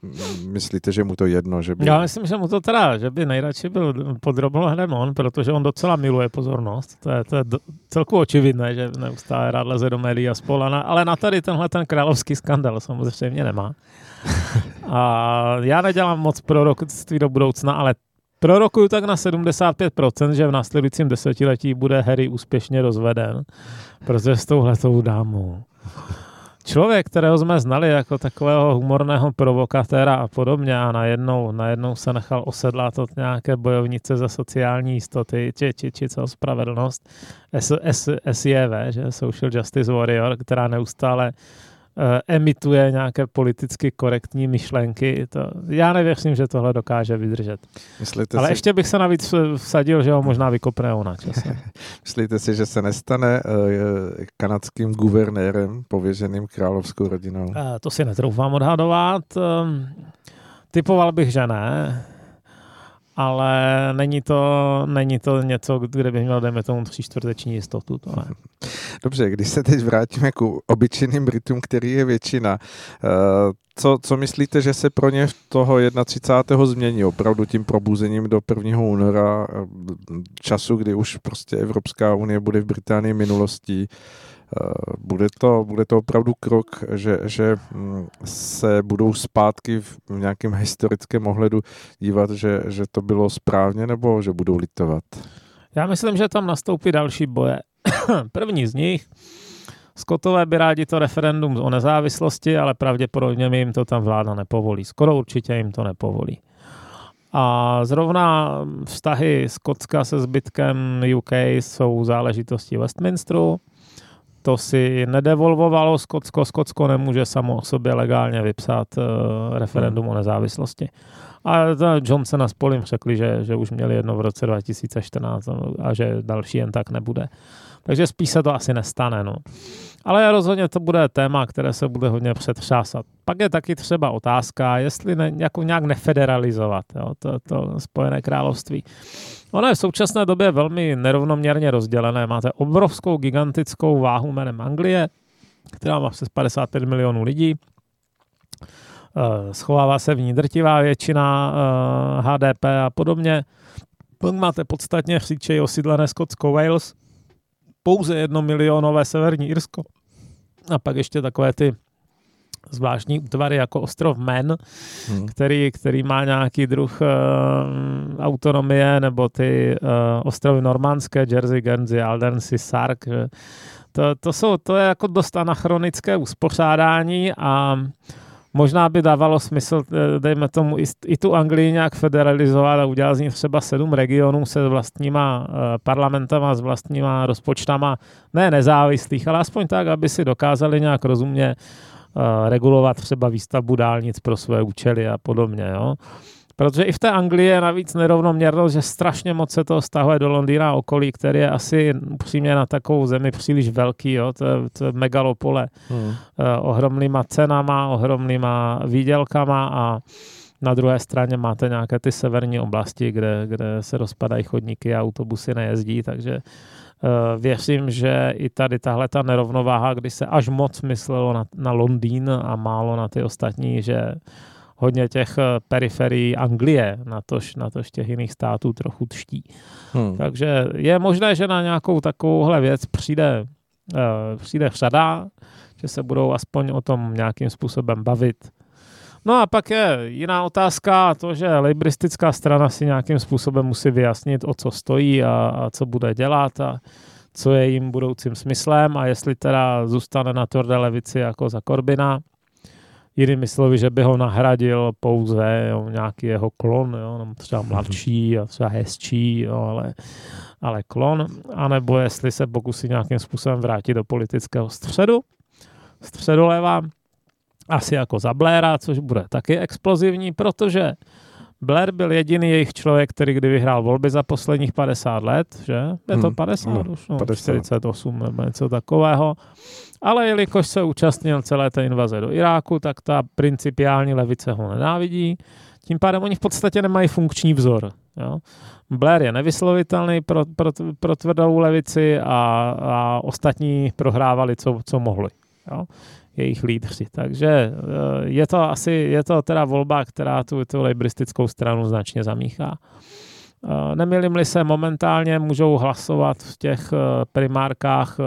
myslíte, že mu to jedno? Že by... Já myslím, že mu to teda, že by nejradši byl pod drobnohledem on, protože on docela miluje pozornost. To je, to je celku očividné, že neustále rád leze do médií a spolana, ale na tady tenhle ten královský skandal samozřejmě nemá. A já nedělám moc proroctví do budoucna, ale prorokuju tak na 75%, že v následujícím desetiletí bude Harry úspěšně rozveden, protože s touhletou dámou člověk, kterého jsme znali jako takového humorného provokatéra a podobně a najednou, najednou se nechal osedlat od nějaké bojovnice za sociální jistoty, či, či, či co spravedlnost, SJV, že? Social Justice Warrior, která neustále Eh, emituje nějaké politicky korektní myšlenky. To, já nevěřím, že tohle dokáže vydržet. Myslíte Ale si... ještě bych se navíc vsadil, že ho možná vykopne ona časem. Myslíte si, že se nestane uh, kanadským guvernérem pověřeným královskou rodinou? To si netroufám odhadovat. Um, typoval bych, že ne ale není to, není to něco, kde bych měl, dejme tomu, tři čtvrteční jistotu. To ne. Dobře, když se teď vrátíme k obyčejným Britům, který je většina, eh, co, co myslíte, že se pro ně v toho 31. změní opravdu tím probuzením do 1. února eh, času, kdy už prostě Evropská unie bude v Británii minulostí, bude to, bude to opravdu krok, že, že hm, se budou zpátky v nějakém historickém ohledu dívat, že, že to bylo správně, nebo že budou litovat? Já myslím, že tam nastoupí další boje. První z nich, Skotové by rádi to referendum o nezávislosti, ale pravděpodobně jim to tam vláda nepovolí. Skoro určitě jim to nepovolí. A zrovna vztahy Skotska se zbytkem UK jsou záležitosti Westminsteru to si nedevolvovalo Skotsko. Skotsko nemůže samo o sobě legálně vypsat uh, referendum hmm. o nezávislosti. A Johnsona s Polim řekli, že, že už měli jedno v roce 2014 a že další jen tak nebude. Takže spíš se to asi nestane. No. Ale rozhodně to bude téma, které se bude hodně přetřásat. Pak je taky třeba otázka, jestli ne, jako nějak nefederalizovat jo, to, to Spojené království. Ono je v současné době velmi nerovnoměrně rozdělené. Máte obrovskou, gigantickou váhu jménem Anglie, která má přes 55 milionů lidí. Eh, schovává se v ní drtivá většina HDP eh, a podobně. Pak máte podstatně chříčej osídlené Skotsko Wales, pouze jedno milionové severní Irsko. A pak ještě takové ty zvláštní útvary jako ostrov Men, hmm. který, který má nějaký druh uh, autonomie, nebo ty uh, ostrovy normandské, Jersey, Guernsey, Alderney, Sark. To, to, jsou, to je jako dost anachronické uspořádání a možná by dávalo smysl, eh, dejme tomu, i, tu Anglii nějak federalizovat a udělat z ní třeba sedm regionů se vlastníma uh, parlamentama, s vlastníma rozpočtama, ne nezávislých, ale aspoň tak, aby si dokázali nějak rozumně uh, regulovat třeba výstavbu dálnic pro své účely a podobně. Jo. Protože i v té Anglii je navíc nerovnoměrnost, že strašně moc se to stahuje do Londýna a okolí, který je asi upřímně na takovou zemi příliš velký. Jo? To, je, to je megalopole hmm. uh, ohromnýma cenama, ohromnýma výdělkama a Na druhé straně máte nějaké ty severní oblasti, kde, kde se rozpadají chodníky a autobusy nejezdí, takže uh, věřím, že i tady tahle ta nerovnováha, kdy se až moc myslelo na, na Londýn a málo na ty ostatní, že hodně těch eh, periferií Anglie, na tož, na tož těch jiných států trochu tští. Hmm. Takže je možné, že na nějakou takovouhle věc přijde, uh, přijde řada, že se budou aspoň o tom nějakým způsobem bavit. No a pak je jiná otázka, to, že libristická strana si nějakým způsobem musí vyjasnit, o co stojí a, a co bude dělat a co je jím budoucím smyslem a jestli teda zůstane na tvrdé levici jako za Korbina, jinými slovy, že by ho nahradil pouze jo, nějaký jeho klon, jo, třeba mladší a třeba hezčí, jo, ale, ale klon, anebo jestli se pokusí nějakým způsobem vrátit do politického středu, středoleva, asi jako za Blaira, což bude taky explozivní, protože Blair byl jediný jejich člověk, který kdy vyhrál volby za posledních 50 let, že? Je to 50 hmm, už, no, 50. 48 nebo něco takového. Ale jelikož se účastnil celé té invaze do Iráku, tak ta principiální levice ho nenávidí. Tím pádem oni v podstatě nemají funkční vzor. Jo? Blair je nevyslovitelný pro, pro, pro tvrdou levici a, a ostatní prohrávali, co, co mohli. Jo? jejich lídři. Takže eh, je to asi, je to teda volba, která tu, tu libristickou stranu značně zamíchá. Eh, nemilím-li se, momentálně můžou hlasovat v těch eh, primárkách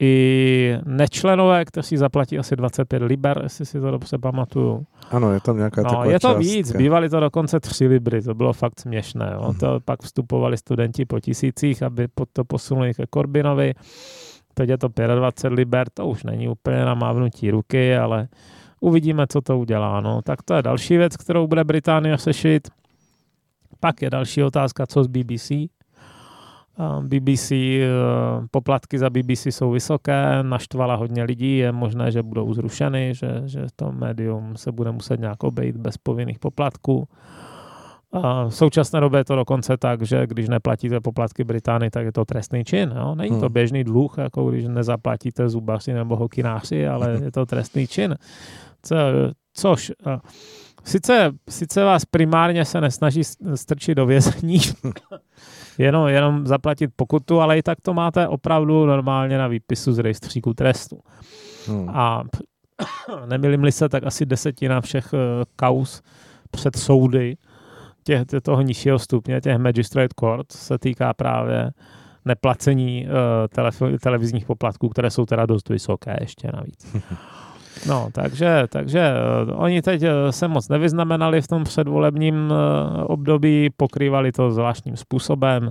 i nečlenové, kteří zaplatí asi 25 liber, jestli si to dobře pamatuju. Ano, je tam nějaká no, Je to částka. víc, bývaly to dokonce 3 libry, to bylo fakt směšné. Jo. Mm-hmm. To pak vstupovali studenti po tisících, aby to posunuli ke Korbinovi. Teď je to 25 liber, to už není úplně na mávnutí ruky, ale uvidíme, co to udělá. No. Tak to je další věc, kterou bude Británie sešit. Pak je další otázka, co z BBC. BBC, eh, poplatky za BBC jsou vysoké, naštvala hodně lidí, je možné, že budou zrušeny, že, že to médium se bude muset nějak obejít bez povinných poplatků. A v současné době je to dokonce tak, že když neplatíte poplatky Británii, tak je to trestný čin. Jo? Není to hmm. běžný dluh, jako když nezaplatíte zubaři nebo hokináři, ale je to trestný čin. Co, což sice, sice vás primárně se nesnaží strčit do vězení, jenom, jenom zaplatit pokutu, ale i tak to máte opravdu normálně na výpisu z rejstříku trestu. Hmm. A nemilím se, tak asi desetina všech eh, kaus před soudy těch, toho nižšího stupně, těch magistrate court, se týká právě neplacení uh, tele, televizních poplatků, které jsou teda dost vysoké ještě navíc. No, takže, takže uh, oni teď uh, se moc nevyznamenali v tom předvolebním uh, období, pokrývali to zvláštním způsobem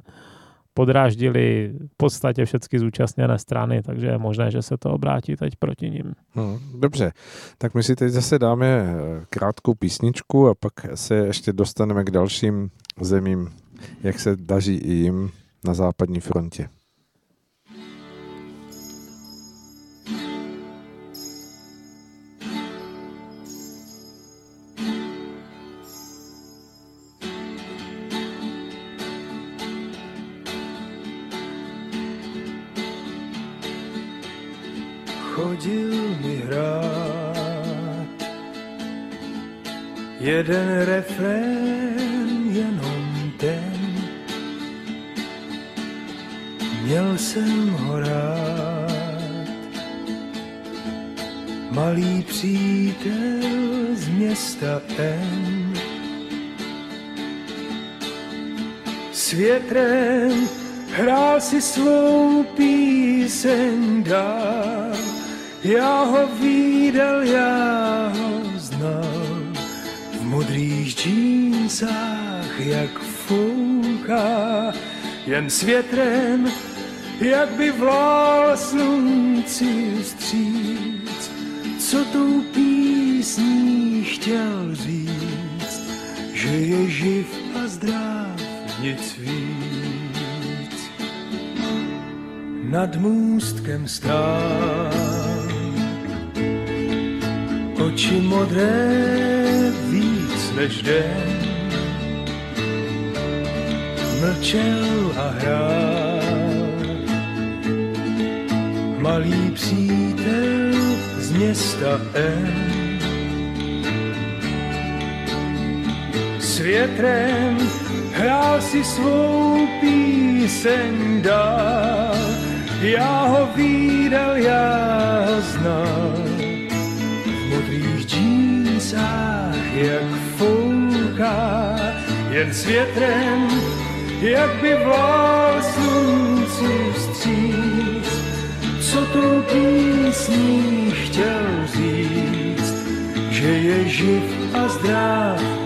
podráždili v podstatě všechny zúčastněné strany, takže je možné, že se to obrátí teď proti ním. Hmm, dobře, tak my si teď zase dáme eh, krátkou písničku a pak se ještě dostaneme k dalším zemím, jak se daří i jim na západní frontě. Chodil mi hrát. Jeden refrén, jenom ten, měl jsem ho rád. Malý přítel z města N. S větrem hrál si svou píseň dál já ho viděl, já ho znal, v modrých džínsách, jak fouká, jen s větrem, jak by vlál slunci stříc, co tou písní chtěl říct, že je živ a zdrav, nic víc. Nad můstkem stál oči modré víc než den. Mlčel a hrál malý přítel z města N. S větrem hrál si svou píseň dál, já ho výdal, já ho znal. Džínsách, jak fouká, jen s větrem, jak by vlál slunci vstříc. Co tou písní chtěl říct, že je živ a zdrav,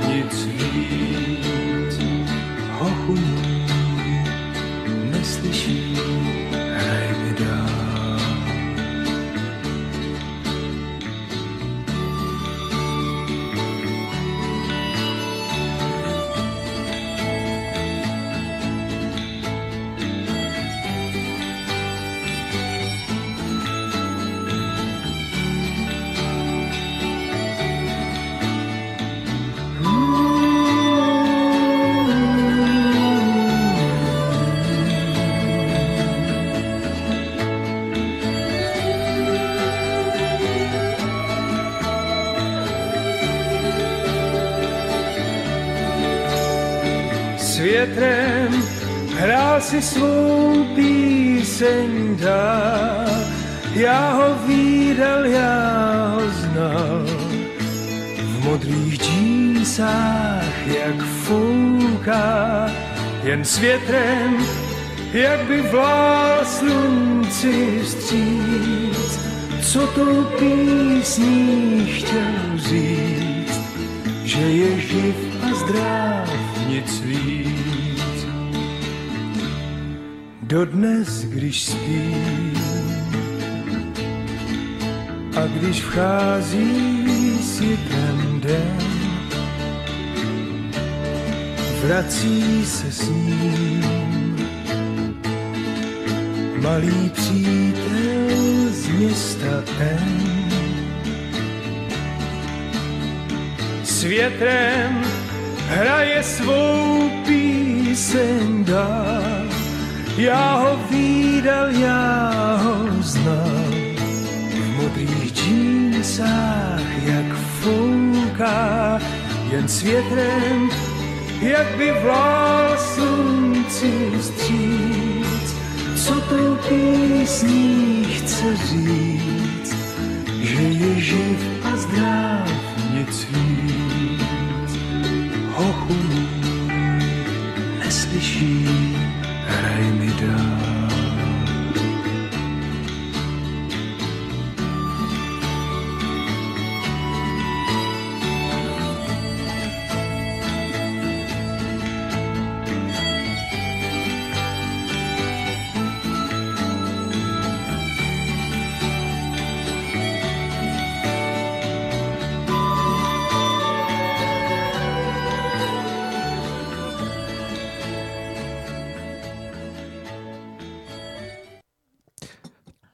s větrem, jak by vlál slunci vstříc. Co tou písní chtěl říct, že je živ a zdrav, nic víc. Dodnes, když spím a když vchází světem den, vrací se s ním malý přítel z města N. S větrem hraje svou píseň dál. Já ho výdal, já ho znal. V modrých džínsách, jak fouká, jen s větrem, jak by vlál slunci vstříc. Co tou písní chce říct, že je živ a zdrav,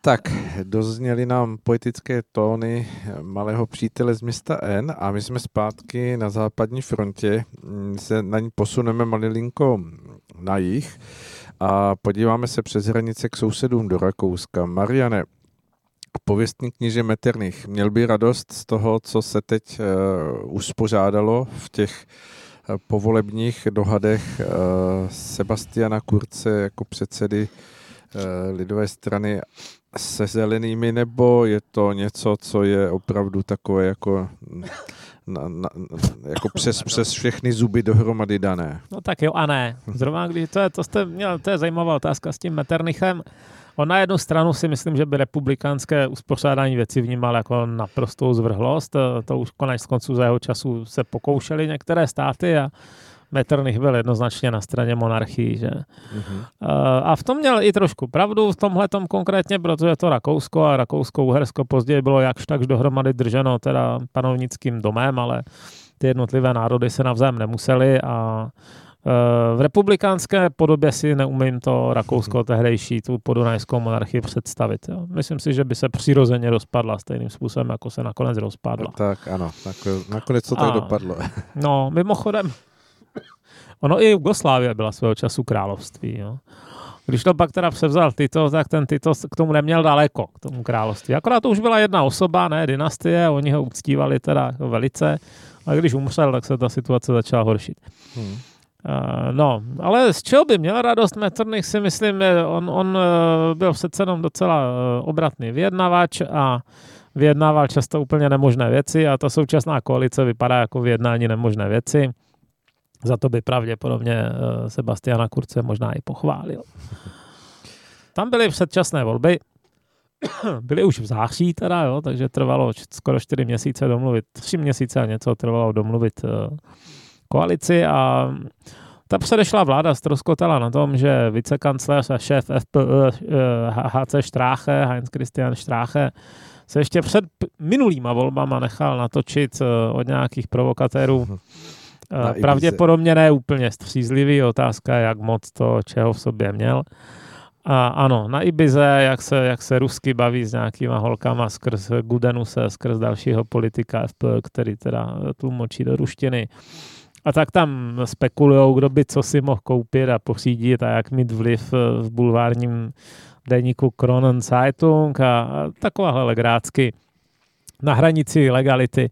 Tak, dozněly nám poetické tóny malého přítele z města N a my jsme zpátky na západní frontě. Mm, Se na ní posuneme malilinko na jih a podíváme se přes hranice k sousedům do Rakouska. Mariane, pověstný kniže Metternich měl by radost z toho, co se teď uh, uspořádalo v těch uh, povolebních dohadech uh, Sebastiana Kurce jako předsedy lidové strany se zelenými, nebo je to něco, co je opravdu takové jako, na, na, jako přes, přes všechny zuby dohromady dané? No tak jo a ne. Zrovna když to je, to jste měl, to je zajímavá otázka s tím Metternichem. On na jednu stranu si myslím, že by republikánské uspořádání věci vnímal jako naprostou zvrhlost. To, to už konec konců za jeho času se pokoušeli některé státy a Metternich byl jednoznačně na straně monarchii. Že? Mm-hmm. A v tom měl i trošku pravdu v tomhle konkrétně, protože to Rakousko a Rakousko-Uhersko později bylo jakž takž dohromady drženo teda panovnickým domem, ale ty jednotlivé národy se navzájem nemuseli a v republikánské podobě si neumím to Rakousko tehdejší, tu podunajskou monarchii představit. Jo. Myslím si, že by se přirozeně rozpadla stejným způsobem, jako se nakonec rozpadla. Tak ano, nakonec to tak A- dopadlo. No, mimochodem, ono i Jugoslávie byla svého času království. Jo. Když to pak teda převzal Tito, tak ten Tito k tomu neměl daleko, k tomu království. Akorát to už byla jedna osoba, ne dynastie, oni ho uctívali teda jako velice, a když umřel, tak se ta situace začala horšit. Hmm. Uh, no, ale z čeho by měl radost Metternich si myslím, on, on uh, byl přece jenom docela uh, obratný vyjednavač a vyjednával často úplně nemožné věci a ta současná koalice vypadá jako vyjednání nemožné věci. Za to by pravděpodobně Sebastiana Kurce možná i pochválil. Tam byly předčasné volby, byly už v září teda, jo, takže trvalo skoro čtyři měsíce domluvit, tři měsíce a něco trvalo domluvit koalici a ta předešla vláda ztroskotala na tom, že vicekancléř a šéf FPÖ HC Stráche, Heinz Christian Stráche, se ještě před minulýma volbama nechal natočit eh, od nějakých provokatérů. Na eh, Pravděpodobně ne úplně střízlivý, otázka jak moc to, čeho v sobě měl. A ano, na Ibize, jak se, jak se rusky baví s nějakýma holkama skrz Gudenuse, skrz dalšího politika FPÖ, který teda tlumočí do ruštiny. A tak tam spekulují, kdo by co si mohl koupit a pořídit a jak mít vliv eh, v bulvárním deníku Kronen Zeitung a, a takováhle legrácky na hranici legality.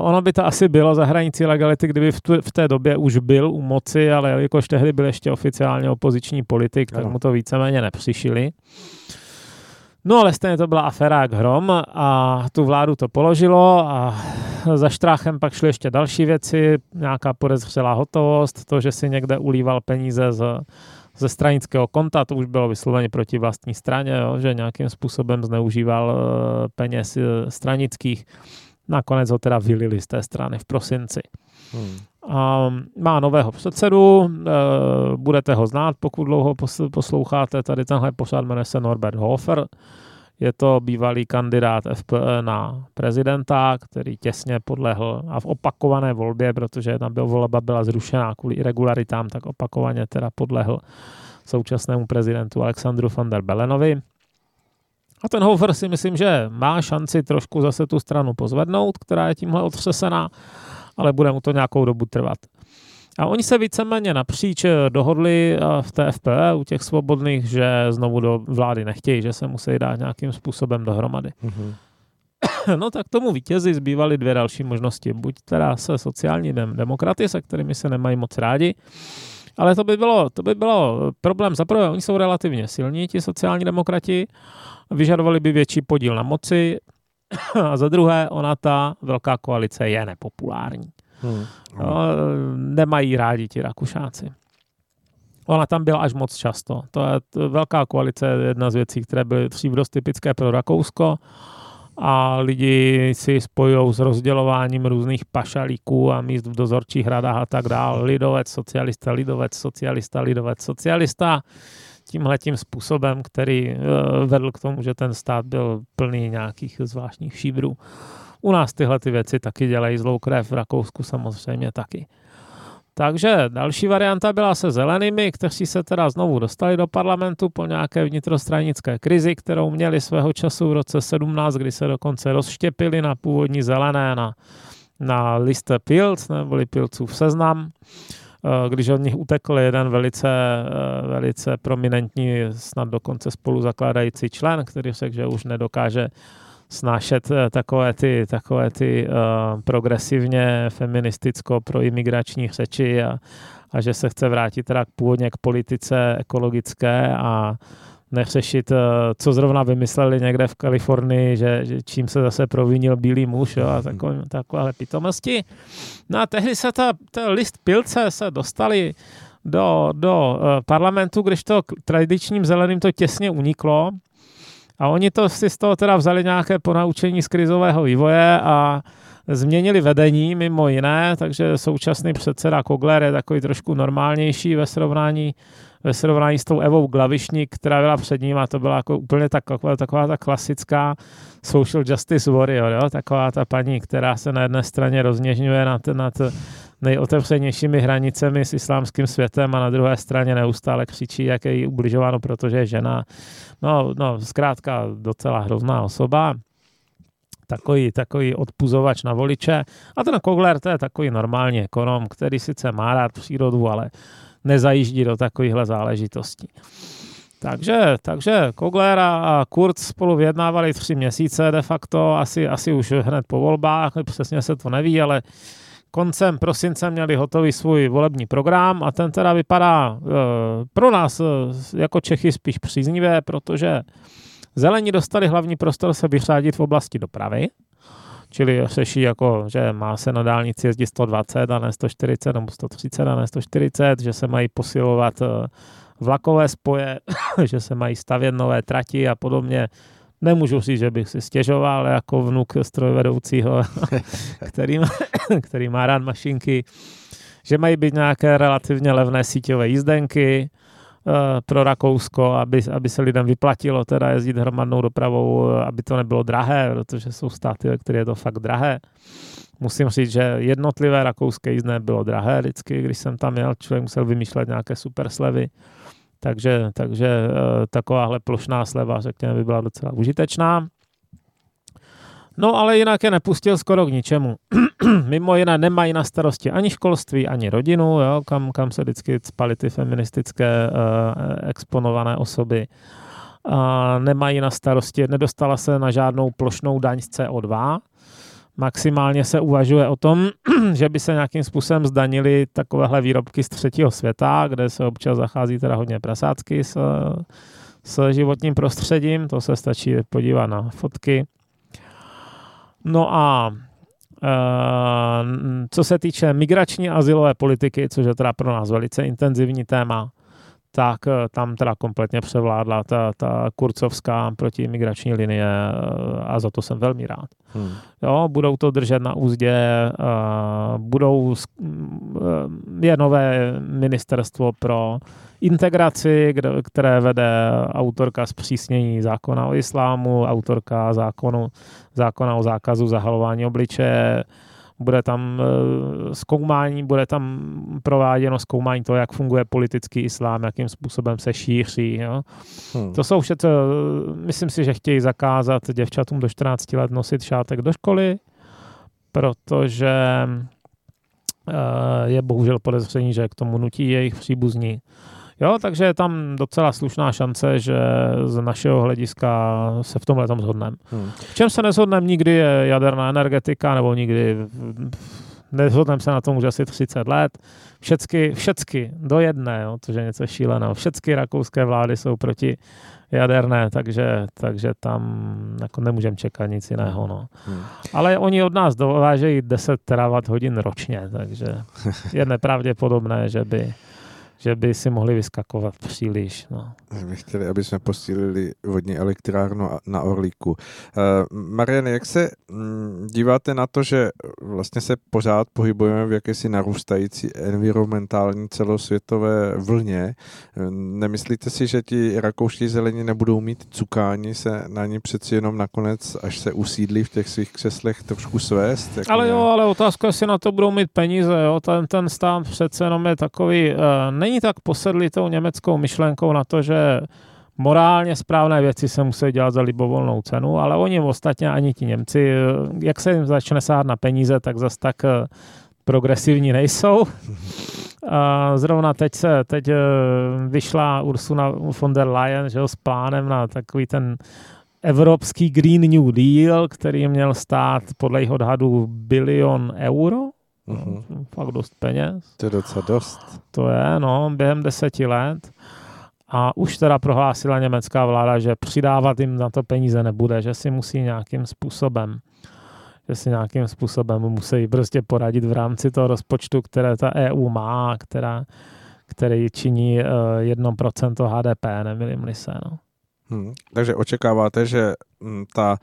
Ono by to asi bylo za hranici legality, kdyby v, tu, v té době už byl u moci, ale jelikož tehdy byl ještě oficiálně opoziční politik, tak mu to víceméně nepřišili. No ale stejně to byla aféra jak hrom a tu vládu to položilo a za štráchem pak šly ještě další věci, nějaká podezřelá hotovost, to, že si někde ulíval peníze z, ze stranického konta, to už bylo vysloveně proti vlastní straně, jo, že nějakým způsobem zneužíval eh, peněz eh, stranických. Nakonec ho teda vylili z té strany v prosinci. Hmm. A má nového předsedu, e, budete ho znát, pokud dlouho posloucháte, tady tenhle pořád jmenuje se Norbert Hofer, je to bývalý kandidát FPE na prezidenta, který těsně podlehl a v opakované volbě, protože tam byl volba byla zrušená kvůli irregularitám, tak opakovaně teda podlehl současnému prezidentu Alexandru van der Belenovi. A ten Hofer si myslím, že má šanci trošku zase tu stranu pozvednout, která je tímhle otřesená, ale bude mu to nějakou dobu trvat. A oni se víceméně napříč eh, dohodli eh, v té FPE u těch svobodných, že znovu do vlády nechtějí, že se musí dát nějakým způsobem dohromady. Mm-hmm. No tak tomu vítězi zbývaly dvě další možnosti. Buď teda se sociální demokraty, se kterými se nemají moc rádi, ale to by bylo, to by bylo problém. Za prvé, oni jsou relativně silní, ti sociální demokrati, vyžadovali by větší podíl na moci, a za druhé, ona ta velká koalice je nepopulární. Hmm. No, nemají rádi ti Rakušáci. Ona tam byla až moc často. To je to velká koalice, jedna z věcí, které byly dřív dost typické pro Rakousko a lidi si spojují s rozdělováním různých pašalíků a míst v dozorčích radách a tak dále. Lidovec, socialista, lidovec, socialista, lidovec, socialista. Tímhletím způsobem, který eh, vedl k tomu, že ten stát byl plný nějakých zvláštních šíbrů. U nás tyhle ty věci taky dělají zlou krev, v Rakousku samozřejmě taky. Takže další varianta byla se zelenými, kteří se teda znovu dostali do parlamentu po nějaké vnitrostranické krizi, kterou měli svého času v roce 17, kdy se dokonce rozštěpili na původní zelené, na, na liste Pilc, neboli Pilcův seznam eh, když od nich utekl jeden velice, eh, velice prominentní, snad dokonce spoluzakládající člen, který řekl, že už nedokáže snášet eh, takové ty, takové ty uh, progresivně feministicko-proimigrační řeči a, a že se chce vrátit teda původně k politice ekologické a neřešit, uh, co zrovna vymysleli někde v Kalifornii, že, že čím se zase provinil bílý muž jo, a takové, takové pitomosti. No a tehdy se ta, ta list pilce se dostali do, do uh, parlamentu, když to tradičním zeleným to těsně uniklo, a oni to si z toho teda vzali nějaké ponaučení z krizového vývoje a změnili vedení mimo jiné, takže současný předseda Kogler je takový trošku normálnější ve srovnání, ve srovnání s tou Evou Glavišník, která byla před ním a to byla jako úplně tak, taková, taková ta klasická social justice warrior, jo? taková ta paní, která se na jedné straně rozněžňuje nad, nad nejotevřenějšími hranicemi s islámským světem a na druhé straně neustále křičí, jak je jí ubližováno, protože je žena. No, no, zkrátka docela hrozná osoba takový, takový odpuzovač na voliče. A ten Kogler, to je takový normální ekonom, který sice má rád přírodu, ale nezajíždí do takovýchhle záležitostí. Takže, takže Kogler a Kurz spolu vyjednávali tři měsíce de facto, asi, asi už hned po volbách, přesně se to neví, ale koncem prosince měli hotový svůj volební program a ten teda vypadá e, pro nás e, jako Čechy spíš příznivě, protože zelení dostali hlavní prostor se vyřádit v oblasti dopravy, čili řeší jako, že má se na dálnici jezdit 120 a ne 140 nebo 130 a ne 140, že se mají posilovat e, vlakové spoje, že se mají stavět nové trati a podobně. Nemůžu říct, že bych si stěžoval jako vnuk strojvedoucího, který, má, který má rád mašinky, že mají být nějaké relativně levné síťové jízdenky uh, pro Rakousko, aby, aby se lidem vyplatilo teda jezdit hromadnou dopravou, aby to nebylo drahé, protože jsou státy, ve které je to fakt drahé. Musím říct, že jednotlivé rakouské jízdné bylo drahé vždycky, když jsem tam jel, člověk musel vymýšlet nějaké super slevy. Takže, takže eh, takováhle plošná sleva, řekněme, by byla docela užitečná. No ale jinak je nepustil skoro k ničemu. Mimo jiné nemají na starosti ani školství, ani rodinu, jo, kam, kam se vždycky spaly ty feministické uh, exponované osoby. Uh, nemají na starosti, nedostala se na žádnou plošnou daň z CO2, Maximálně se uvažuje o tom, že by se nějakým způsobem zdanili takovéhle výrobky z třetího světa, kde se občas zachází teda hodně prasácky s, s životním prostředím. To se stačí podívat na fotky. No a e, co se týče migrační azylové politiky, což je teda pro nás velice intenzivní téma, tak eh, tam teda kompletně převládla ta, ta kurcovská protimigrační linie eh, a za to jsem velmi rád. Hmm. Jo, budou to držet na úzdě, uh, budou, je nové ministerstvo pro integraci, kde, které vede autorka zpřísnění zákona o islámu, autorka zákonu, zákona o zákazu zahalování obličeje, bude tam eh, zkoumání, bude tam prováděno zkoumání toho, jak funguje politický islám, jakým způsobem se šíří. Jo. Hmm. To jsou všechno, myslím si, že chtějí zakázat děvčatům do 14 let nosit šátek do školy, protože eh, je bohužel podezření, že k tomu nutí jejich příbuzní. Jo, takže je tam docela slušná šance, že z našeho hlediska se v tomhle tam shodneme. Hmm. V čem se neshodneme nikdy je jaderná energetika, nebo nikdy nezhodneme se na tom už asi 30 let. Všecky, všecky do jedné, jo, to je něco šíleného. Všecky rakouské vlády jsou proti jaderné, takže, takže tam jako nemůžeme čekat nic jiného. No. Hmm. Ale oni od nás dovážejí 10 terawatt hodin ročně, takže je nepravděpodobné, že by že by si mohli vyskakovat příliš. No. My chtěli, aby jsme posílili vodní elektrárnu na Orlíku. Uh, Marian, jak se mm, díváte na to, že vlastně se pořád pohybujeme v jakési narůstající environmentální celosvětové vlně? Nemyslíte si, že ti rakouští zelení nebudou mít cukání se na ní přeci jenom nakonec, až se usídlí v těch svých křeslech, trošku svést? Jako ale ne? jo, ale otázka, jestli na to budou mít peníze. Jo? Ten, ten stát přece jenom je takový, uh, není tak posedlý tou německou myšlenkou na to, že morálně správné věci se musí dělat za libovolnou cenu, ale oni ostatně ani ti Němci, jak se jim začne sát na peníze, tak zase tak eh, progresivní nejsou. A zrovna teď se, teď eh, vyšla Ursula von der Leyen že, s plánem na takový ten evropský Green New Deal, který měl stát podle jejich odhadů bilion euro, Mm-hmm. Fakt dost peněz. To je docela dost. To je, no, během deseti let. A už teda prohlásila německá vláda, že přidávat jim na to peníze nebude, že si musí nějakým způsobem že si nějakým způsobem musí prostě poradit v rámci toho rozpočtu, které ta EU má, která, který činí uh, eh, 1% HDP, nemilím se. No. Hmm. Takže očekáváte, že m, ta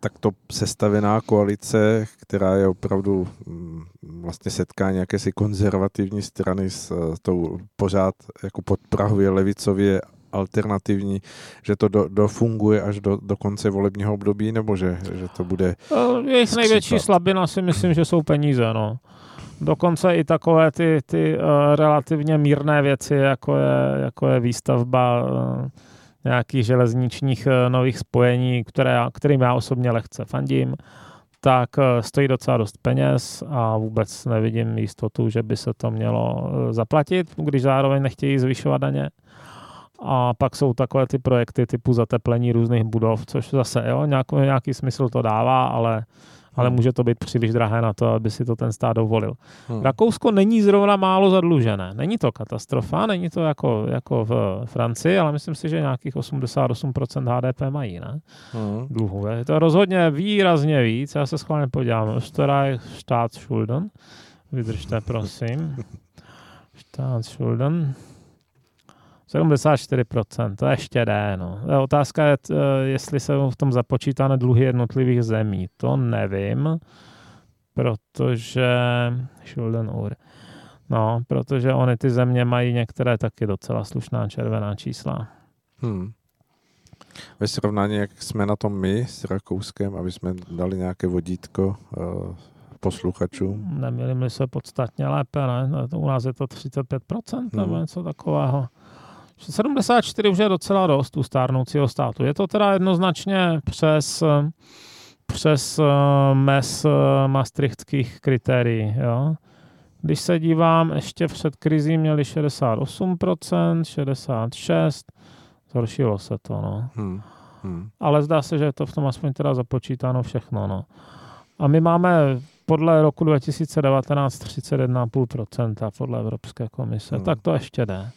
takto sestavená koalice, která je opravdu mm, vlastně setkání jakési konzervativní strany s eh, tou pořád jako podprahově levicově alternativní, že to do, dofunguje až do, do konce volebního období, nebo že, že to bude eh, Jejich skřípat? největší slabina si myslím, že jsou peníze, no. Dokonce i takové ty, ty uh, relativně mírné věci, jako je, jako je výstavba uh, nějakých železničních eh, nových spojení, které, kterým já osobně lehce fandím, tak eh, stojí docela dost peněz a vůbec nevidím jistotu, že by se to mělo eh, zaplatit, když zároveň nechtějí zvyšovat daně. A pak jsou takové ty projekty typu zateplení různých budov, což zase jo, nějaký, nějaký smysl to dává, ale ale může to být příliš drahé na to, aby si to ten stát dovolil. Hmm. Rakousko není zrovna málo zadlužené. Není to katastrofa, není to jako, jako v Francii, ale myslím si, že nějakých 88% HDP mají, ne? Hmm. Dluhu. Je to rozhodně výrazně víc. Já se schválně podívám. Österreich Staatsschulden. Vydržte, prosím. Staatsschulden. 74%, to ještě jde. No. Otázka je, jestli se v tom započítáne dluhy jednotlivých zemí. To nevím, protože Schulden Ur. No, protože oni ty země mají některé taky docela slušná červená čísla. Hmm. Ve srovnání, jak jsme na tom my s Rakouskem, aby jsme dali nějaké vodítko uh, posluchačům? Neměli se podstatně lépe, ne? U nás je to 35% hmm. nebo něco takového. 74 už je docela dost u stárnoucího státu. Je to teda jednoznačně přes, přes eh, mes eh, maastrichtských kritérií. Jo? Když se dívám, ještě před krizí měli 68%, 66%, zhoršilo se to. No. Hmm. Hmm. Ale zdá se, že je to v tom aspoň teda započítáno všechno. No. A my máme podle roku 2019 31,5% podle Evropské komise. Hmm. Tak to ještě jde.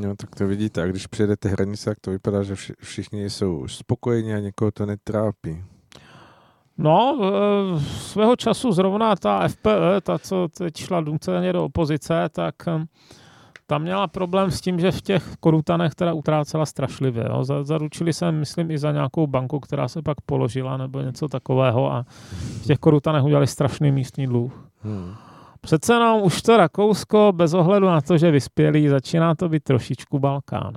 No, tak to vidíte. A když přijedete hranice, tak to vypadá, že všichni jsou spokojení a někoho to netrápí. No, e, svého času zrovna ta FPE, ta, co teď šla nuceně do opozice, tak e, tam měla problém s tím, že v těch korutanech teda utrácela strašlivě. Jo. Zaručili se, myslím, i za nějakou banku, která se pak položila nebo něco takového a v těch korutanech udělali strašný místní dluh. Hmm. Přece jenom už to Rakousko, bez ohledu na to, že vyspělý, začíná to být trošičku Balkán.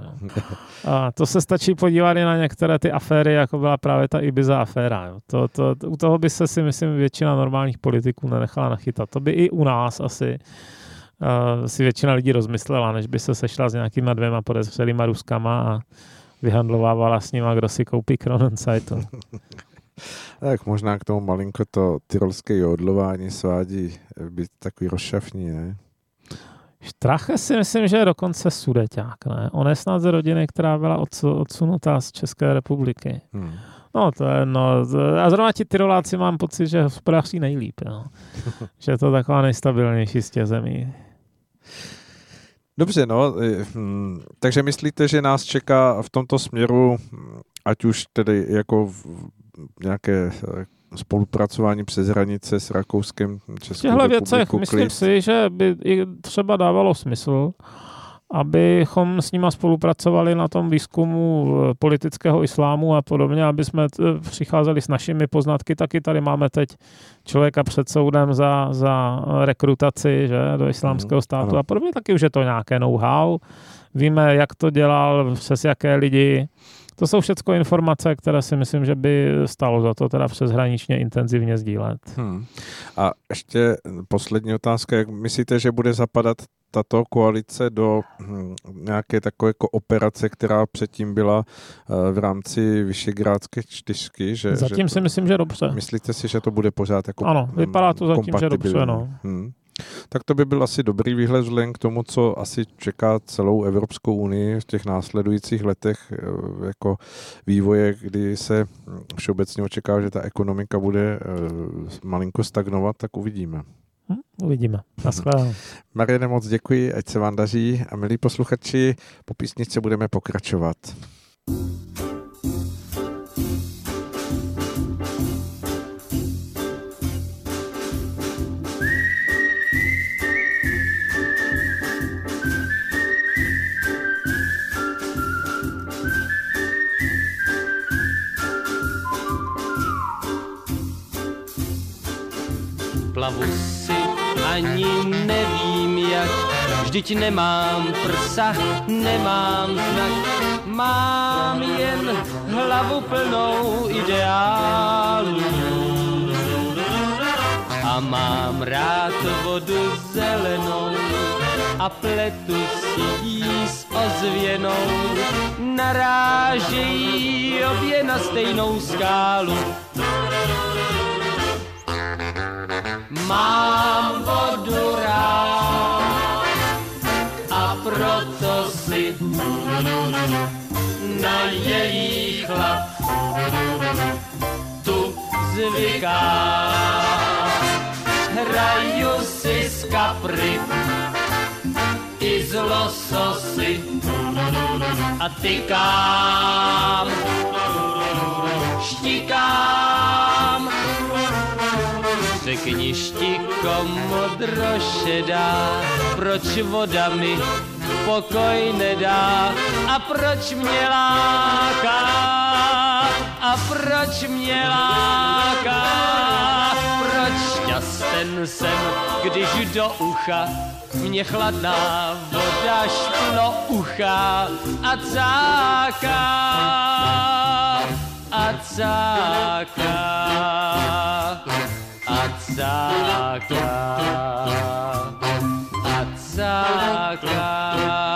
A to se stačí podívat i na některé ty aféry, jako byla právě ta Ibiza aféra. Jo. To, to, u toho by se si, myslím, většina normálních politiků nenechala nachytat. To by i u nás asi uh, si většina lidí rozmyslela, než by se sešla s nějakýma dvěma podezřelýma Ruskama a vyhandlovávala s nima, kdo si koupí Kronenzeitung. Tak možná k tomu malinko to tyrolské jodlování svádí být takový rozšafní, ne? Štrache si myslím, že je dokonce sudeťák, ne? On je snad z rodiny, která byla odsunutá z České republiky. Hmm. No, to je, no, a zrovna ti Tyroláci mám pocit, že hospodáří nejlíp, no. že je to taková nejstabilnější z těch zemí. Dobře, no, hm, takže myslíte, že nás čeká v tomto směru, ať už tedy jako nějaké eh, spolupracování přes hranice s Rakouskem, Českou V těchto věcech myslím si, že by třeba dávalo smysl, abychom s nima spolupracovali na tom výzkumu eh, politického islámu a podobně, aby jsme eh, přicházeli s našimi poznatky. Taky tady máme teď člověka před soudem za, za rekrutaci že, do islámského mhm, státu ano. a podobně. Taky už je to nějaké know-how. Víme, jak to dělal, přes jaké lidi to jsou všechno informace, které si myslím, že by stalo za to teda přeshraničně intenzivně sdílet. Hmm. A ještě poslední otázka, jak myslíte, že bude zapadat tato koalice do hm, nějaké takové jako operace, která předtím byla uh, v rámci Vyšegrádské čtyřky? Že, zatím že si myslím, že dobře. Myslíte si, že to bude pořád jako Ano, vypadá to zatím, že dobře, no. Hmm. Tak to by byl asi dobrý výhled vzhledem k tomu, co asi čeká celou Evropskou unii v těch následujících letech eh, jako vývoje, kdy se všeobecně očekává, že ta ekonomika bude eh, malinko stagnovat, tak uvidíme. Hm, uvidíme. Naschledanou. Mariane, moc děkuji, ať se vám daří a milí posluchači, po písničce budeme pokračovat. Plavu si ani nevím jak, vždyť nemám prsa, nemám znak, mám jen hlavu plnou ideálů. A mám rád vodu zelenou a pletu si jí s ozvěnou. Narážejí obě na stejnou skálu Mám vodu rád a proto si na její chlad tu zvyká. Hraju si z kapry i z lososy a tykám, štikám. Řekni štiko modrošedá, proč voda mi pokoj nedá? A proč mě láká? A proč mě láká? Proč šťasten jsem, když do ucha mě chladná voda šplo ucha? A cáká a cáká Atzaka, Atzaka.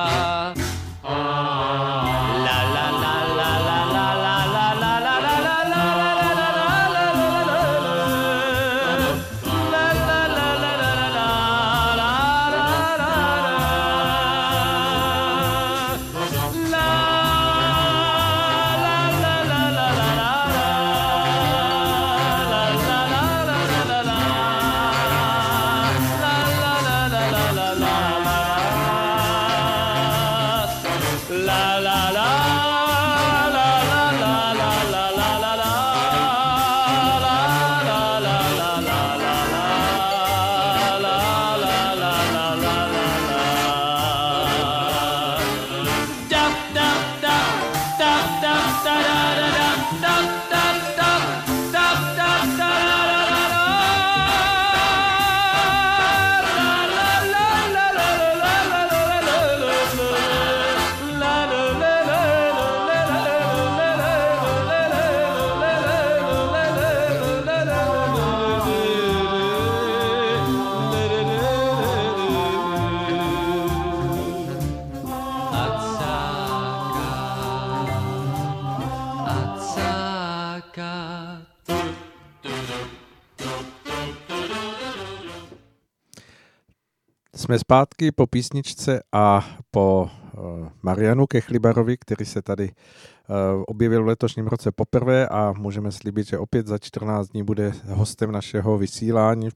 Jsme zpátky po písničce a po uh, Marianu Kechlibarovi, který se tady uh, objevil v letošním roce poprvé a můžeme slíbit, že opět za 14 dní bude hostem našeho vysílání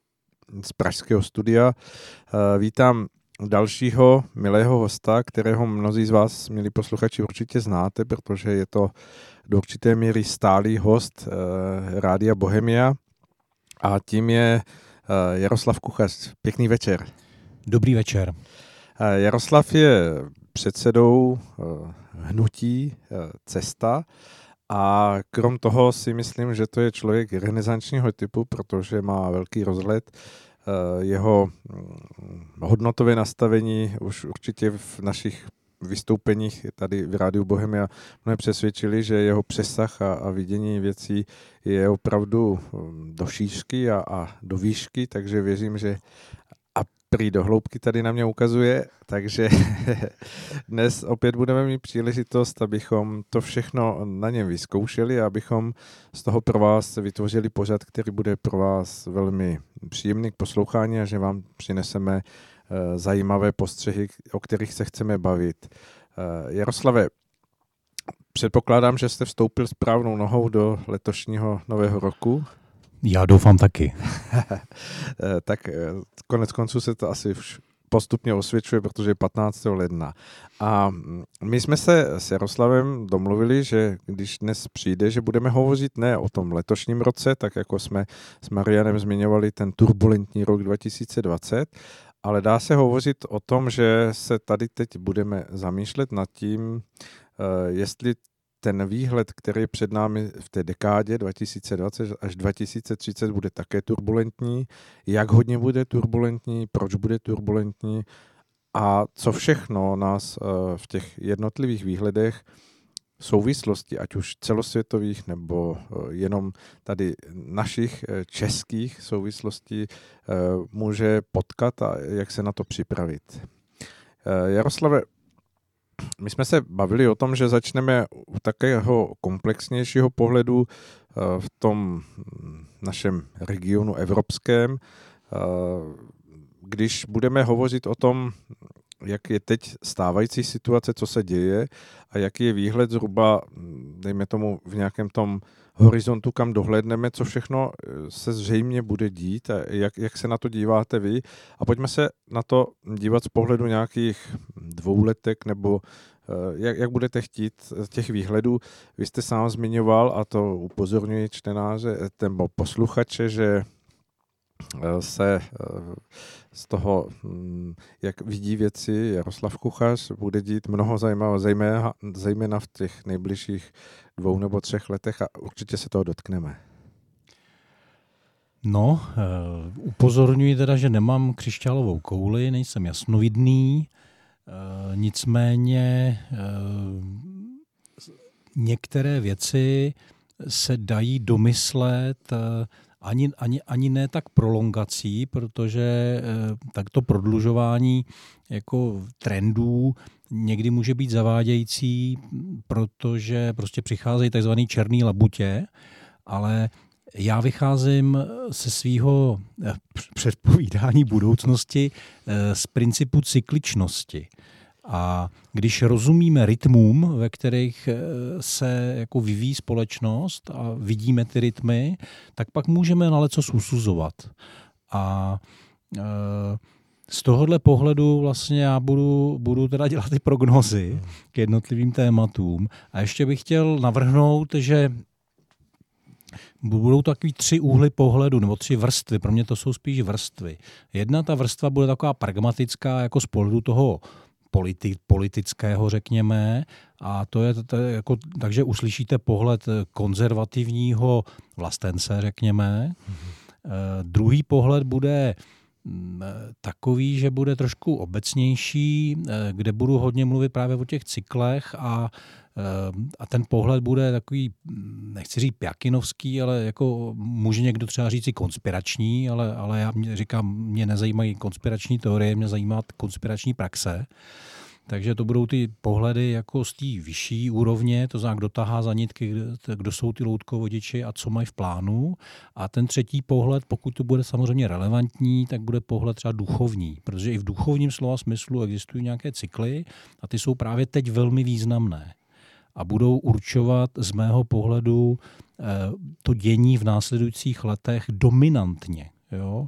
z pražského studia. Uh, vítám dalšího milého hosta, kterého mnozí z vás, milí posluchači, určitě znáte, protože je to do určité míry stálý host Rádia Bohemia a tím je Jaroslav Kuchař. Pěkný večer. Dobrý večer. Eh, Jaroslav je předsedou eh, hnutí eh, Cesta a krom toho si myslím, že to je člověk renesančního typu, protože má velký rozhled. Jeho mm, hodnotové nastavení už určitě v našich vystoupeních tady v Rádiu Bohemia mě přesvědčili, že jeho přesah a, a vidění věcí je opravdu mm, do šířky a, a do výšky, takže věřím, že prý do hloubky tady na mě ukazuje, takže dnes opět budeme mít příležitost, abychom to všechno na něm vyzkoušeli a abychom z toho pro vás vytvořili pořad, který bude pro vás velmi příjemný k poslouchání a že vám přineseme zajímavé postřehy, o kterých se chceme bavit. Jaroslave, předpokládám, že jste vstoupil správnou nohou do letošního nového roku. Já doufám taky. tak konec konců se to asi už postupně osvědčuje, protože je 15. ledna. A my jsme se s Jaroslavem domluvili, že když dnes přijde, že budeme hovořit ne o tom letošním roce, tak jako jsme s Marianem zmiňovali ten turbulentní rok 2020, ale dá se hovořit o tom, že se tady teď budeme zamýšlet nad tím, jestli ten výhled, který je před námi v té dekádě 2020 až 2030, bude také turbulentní. Jak hodně bude turbulentní, proč bude turbulentní a co všechno nás v těch jednotlivých výhledech souvislosti, ať už celosvětových nebo jenom tady našich českých souvislostí, může potkat a jak se na to připravit. Jaroslave, my jsme se bavili o tom, že začneme u takého komplexnějšího pohledu v tom našem regionu evropském, když budeme hovořit o tom, jak je teď stávající situace, co se děje a jaký je výhled zhruba, dejme tomu, v nějakém tom horizontu, kam dohledneme, co všechno eh, se zřejmě bude dít a jak, jak se na to díváte vy. A pojďme se na to dívat z pohledu nějakých dvouletek nebo eh, jak, jak budete chtít těch výhledů. Vy jste sám zmiňoval, a to upozorňuji čtenáře nebo posluchače, že eh, se z toho, hm, jak vidí věci Jaroslav Kuchař, bude dít mnoho zajímavého, zejména, v těch nejbližších dvou nebo třech letech a určitě se toho dotkneme. No, uh, upozorňuji teda, že nemám křišťálovou kouli, nejsem jasnovidný, uh, nicméně uh, některé věci se dají domyslet ani, ani, ani ne tak prolongací, protože uh, takto prodlužování jako trendů někdy může být zavádějící, protože prostě přicházejí tzv. černý labutě, ale já vycházím se svého eh, předpovídání budoucnosti eh, z principu cykličnosti. A když rozumíme rytmům, ve kterých eh, se jako vyvíjí společnost a vidíme ty rytmy, tak pak můžeme na co usuzovat. A z tohohle pohledu vlastně já budu, budu teda dělat ty prognozy k jednotlivým tématům. A ještě bych chtěl navrhnout, že budou takový tři úhly pohledu, nebo tři vrstvy. Pro mě to jsou spíš vrstvy. Jedna ta vrstva bude taková pragmatická, jako z pohledu toho politi- politického, řekněme, a to je, to je jako, takže uslyšíte pohled konzervativního vlastence, řekněme. Mm-hmm. Uh, druhý pohled bude Mm, takový, že bude trošku obecnější, eh, kde budu hodně mluvit právě o těch cyklech a, eh, a ten pohled bude takový, nechci říct pjakinovský, ale jako může někdo třeba říct i konspirační, ale, ale já říkám, mě nezajímají konspirační teorie, mě zajímá konspirační praxe. Takže to budou ty pohledy jako z té vyšší úrovně, to znamená, kdo tahá za nitky, kdo jsou ty loutkovodiči a co mají v plánu. A ten třetí pohled, pokud to bude samozřejmě relevantní, tak bude pohled třeba duchovní, protože i v duchovním slova smyslu existují nějaké cykly a ty jsou právě teď velmi významné a budou určovat z mého pohledu eh, to dění v následujících letech dominantně. Jo?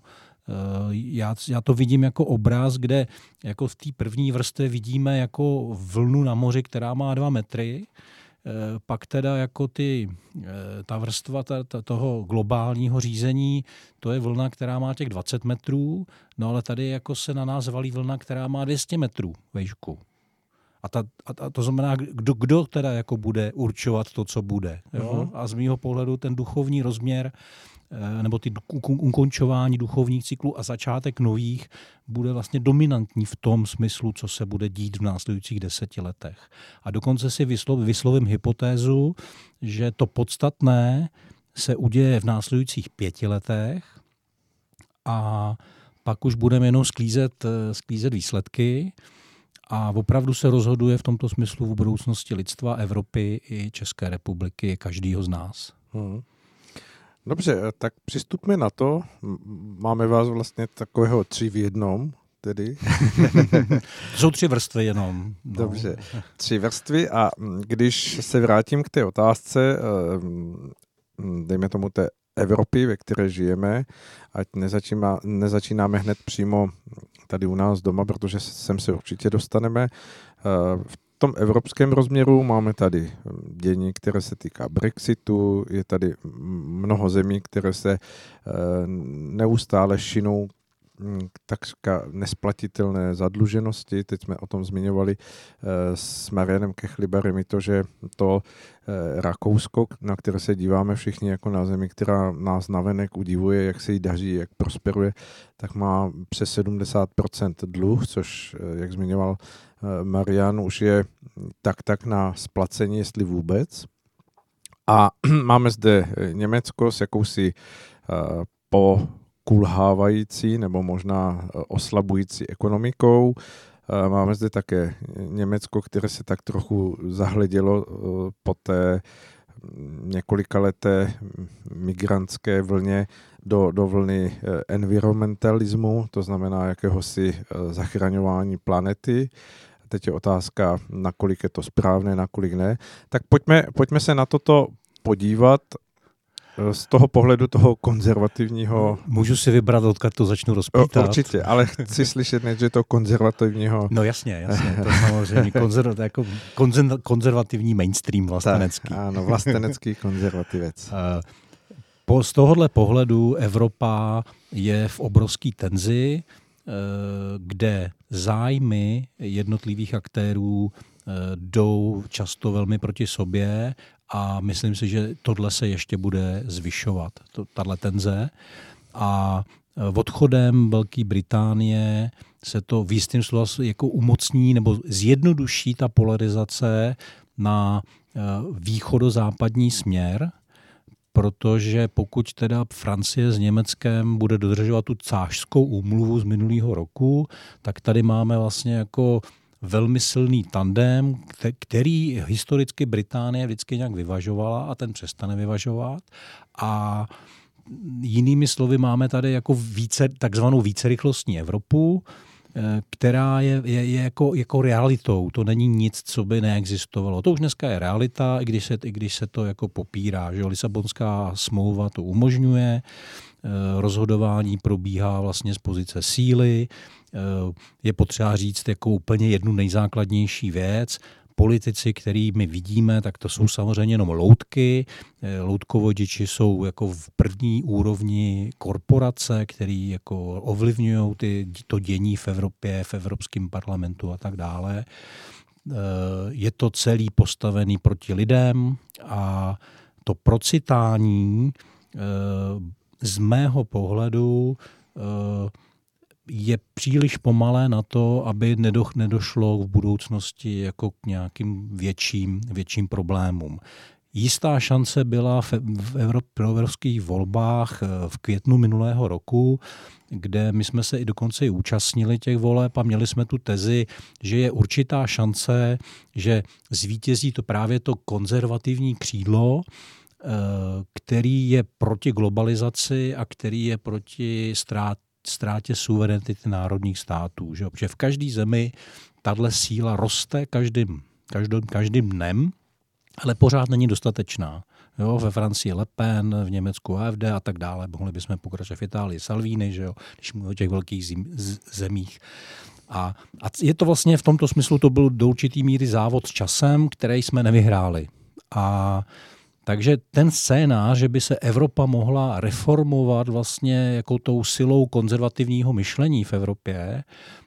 Eh, já, já to vidím jako obraz, kde jako v té první vrstvě vidíme jako vlnu na moři, která má dva metry, eh, pak teda jako ty, ta vrstva ta, ta, toho globálního řízení, to je vlna, která má těch 20 metrů, no ale tady jako se na nás valí vlna, která má 200 metrů vejšku. A, ta, a, a to znamená, kdo, kdo teda jako bude určovat to, co bude. Jo? Uh-huh. A z mýho pohledu ten duchovní rozměr Eh, nebo ty ukončování duchovních cyklů a začátek nových bude vlastně dominantní v tom smyslu, co se bude dít v následujících deseti letech. A dokonce si vyslov, vyslovím hypotézu, že to podstatné se uděje v následujících pěti letech a pak už budeme jenom sklízet, eh, sklízet výsledky a opravdu se rozhoduje v tomto smyslu v budoucnosti lidstva, Evropy i České republiky, každýho z nás. Hmm. Dobře, tak přistupme na to. Máme vás vlastně takového tři v jednom, tedy. Jsou tři vrstvy jenom. No. Dobře, tři vrstvy a když se vrátím k té otázce, dejme tomu té Evropy, ve které žijeme, ať nezačíná, nezačínáme hned přímo tady u nás doma, protože sem se určitě dostaneme. V tom evropském rozměru máme tady dění, které se týká Brexitu, je tady mnoho zemí, které se eh, neustále šinou hm, takřka nesplatitelné zadluženosti. Teď jsme o tom zmiňovali eh, s Marianem Kechlibarem i to, že to eh, Rakousko, na které se díváme všichni jako na zemi, která nás navenek udivuje, jak se jí daří, jak prosperuje, tak má přes 70% dluh, což, jak zmiňoval Eh, Marian už je tak tak na splacení, jestli vůbec. A máme zde eh, Německo s jakousi eh, pokulhávající nebo možná oslabující ekonomikou. Máme zde také Německo, které se tak trochu zahledělo po té několika leté migrantské vlně do, do vlny eh, environmentalismu, to znamená jakéhosi eh, zachraňování planety. Teď je otázka, nakolik je to správné, nakolik ne. Tak pojďme, pojďme se na toto podívat eh, z toho pohledu toho konzervativního... Můžu si vybrat, odkud to začnu rozpítat? Určitě, ale chci slyšet nejdřív toho konzervativního... No jasně, jasně, to samozřejmě konzerv, jako konzer, konzervativní mainstream vlastenecký. Tak, ano, vlastenecký konzervativec. Po, z tohohle pohledu Evropa je v obrovský tenzi, eh, kde zájmy jednotlivých aktérů eh, jdou často velmi proti sobě a myslím si, že tohle se ještě bude zvyšovat, tahle tenze. A eh, odchodem Velké Británie se to v jistým slova jako umocní nebo zjednoduší ta polarizace na východozápadní směr, protože pokud teda Francie s Německem bude dodržovat tu cářskou úmluvu z minulého roku, tak tady máme vlastně jako velmi silný tandem, který historicky Británie vždycky nějak vyvažovala a ten přestane vyvažovat. A jinými slovy máme tady jako více, takzvanou vícerychlostní Evropu, Eh, která je, je, je jako, jako realitou. To není nic, co by neexistovalo. To už dneska je realita, i když se, i když se to jako popírá. Že Lisabonská smlouva to umožňuje, eh, rozhodování probíhá vlastně z pozice síly. Eh, je potřeba říct jako úplně jednu nejzákladnější věc politici, který my vidíme, tak to jsou samozřejmě jenom loutky. Eh, loutkovodiči jsou jako v první úrovni korporace, který jako ovlivňují ty, to dění v Evropě, v Evropském parlamentu a tak dále. Eh, je to celý postavený proti lidem a to procitání z mého pohledu je příliš pomalé na to, aby nedošlo v budoucnosti jako k nějakým větším, větším problémům. Jistá šance byla v, evropských volbách eh, v květnu minulého roku, kde my jsme se i dokonce i účastnili těch voleb a měli jsme tu tezi, že je určitá šance, že zvítězí to právě to konzervativní křídlo, eh, který je proti globalizaci a který je proti ztrát, ztrátě suverenity národních států. Že? Protože v každé zemi tahle síla roste každým, každým, každým dnem, ale pořád není dostatečná. Jo, ve Francii Le Pen, v Německu AFD a tak dále. Mohli bychom pokračovat v Itálii Salvini, že jo, když mluvíme o těch velkých zim, z, zemích. A, a je to vlastně v tomto smyslu, to byl do určitý míry závod s časem, který jsme nevyhráli. A takže ten scénář, že by se Evropa mohla reformovat vlastně jako tou silou konzervativního myšlení v Evropě,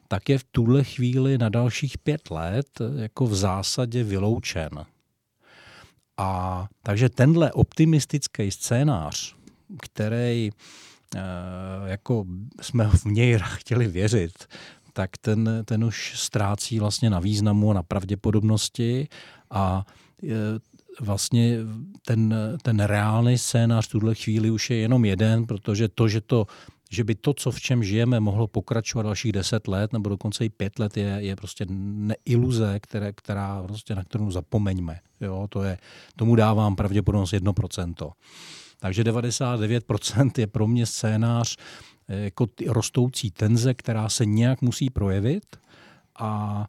tak je v tuhle chvíli na dalších pět let jako v zásadě vyloučen. A takže tenhle optimistický scénář, který eh, jako jsme v něj chtěli věřit, tak ten, ten už ztrácí vlastně na významu a na pravděpodobnosti a eh, vlastně ten, ten reálný scénář v tuhle chvíli už je jenom jeden, protože to, že to že by to, co v čem žijeme, mohlo pokračovat dalších deset let nebo dokonce i pět let, je, je prostě neiluze, které, která prostě na kterou zapomeňme. Jo, to je, tomu dávám pravděpodobnost 1%. Takže 99% je pro mě scénář eh, jako ty rostoucí tenze, která se nějak musí projevit a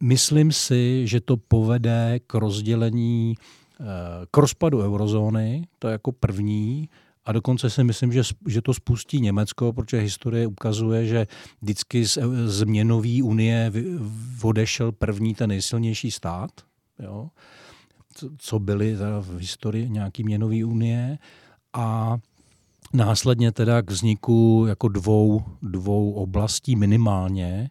Myslím si, že to povede k rozdělení, eh, k rozpadu eurozóny, to jako první, a dokonce si myslím, že, že to spustí Německo, protože historie ukazuje, že vždycky z, z měnové unie odešel první ten nejsilnější stát, jo, co byly v historii nějaký měnové unie. A následně teda k vzniku jako dvou, dvou oblastí minimálně,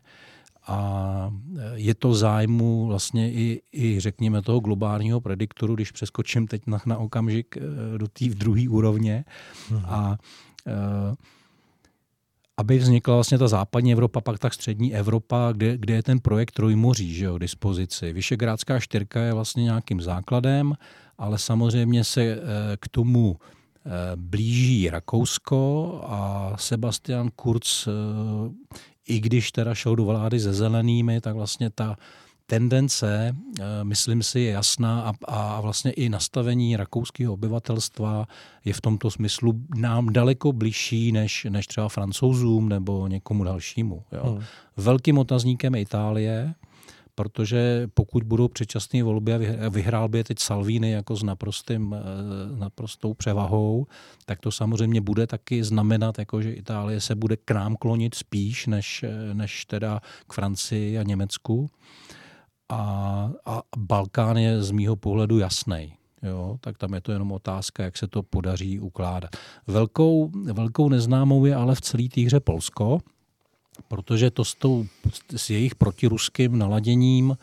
a je to zájmu vlastně i, i řekněme toho globálního prediktoru, když přeskočím teď na, na okamžik eh, do té druhé úrovně. Hmm. A e, aby vznikla vlastně ta západní Evropa, pak ta střední Evropa, kde, kde je ten projekt Trojmoří že jo, dispozici. Vyšegrádská čtyřka je vlastně nějakým základem, ale samozřejmě se e, k tomu blíží Rakousko a Sebastian Kurz i když teda šel do vlády se zelenými, tak vlastně ta, tendence, myslím si, je jasná a, a vlastně i nastavení rakouského obyvatelstva je v tomto smyslu nám daleko bližší než, než třeba francouzům nebo někomu dalšímu. Jo. Hmm. Velkým otazníkem je Itálie, protože pokud budou předčasné volby a vyhrál by je teď Salvini jako s naprostým, eh, naprostou převahou, tak to samozřejmě bude taky znamenat, jako že Itálie se bude k nám klonit spíš než, eh, než teda k Francii a Německu. A, a Balkán je z mýho pohledu jasný. Jo, tak tam je to jenom otázka, jak se to podaří ukládat. Velkou, velkou neznámou je ale v celé té hře Polsko, protože to s, tou, s jejich protiruským naladěním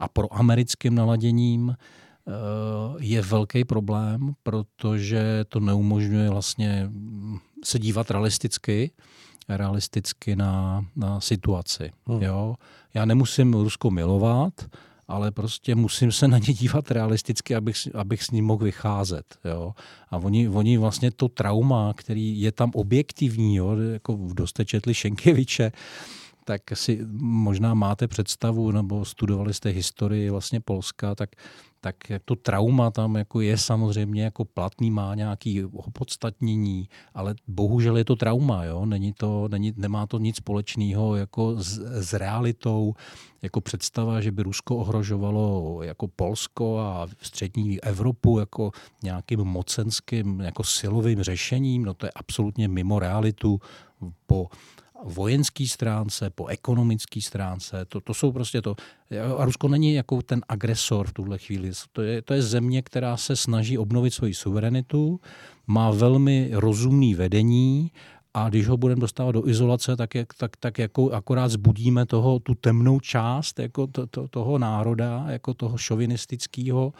a proamerickým naladěním eh, je velký problém, protože to neumožňuje vlastně se dívat realisticky, realisticky na, na situaci. Hmm. Jo? Já nemusím Rusko milovat, ale prostě musím se na ně dívat realisticky, abych, abych s ním mohl vycházet. Jo. A oni, oni vlastně to trauma, který je tam objektivní, jo, jako doste četli Šenkeviče, tak si možná máte představu, nebo studovali jste historii vlastně Polska, tak tak to trauma tam jako je samozřejmě jako platný, má nějaký opodstatnění, ale bohužel je to trauma, jo? Není to, není, nemá to nic společného jako s, s realitou, jako představa, že by Rusko ohrožovalo jako Polsko a střední Evropu jako nějakým mocenským, jako silovým řešením, no to je absolutně mimo realitu po vojenské stránce, po ekonomické stránce. To, to jsou prostě to. A Rusko není jako ten agresor v tuhle chvíli. To je, to je země, která se snaží obnovit svoji suverenitu, má velmi rozumný vedení a když ho budeme dostávat do izolace, tak, jak, tak, tak jako akorát zbudíme toho, tu temnou část jako to, to, toho národa, jako toho šovinistického,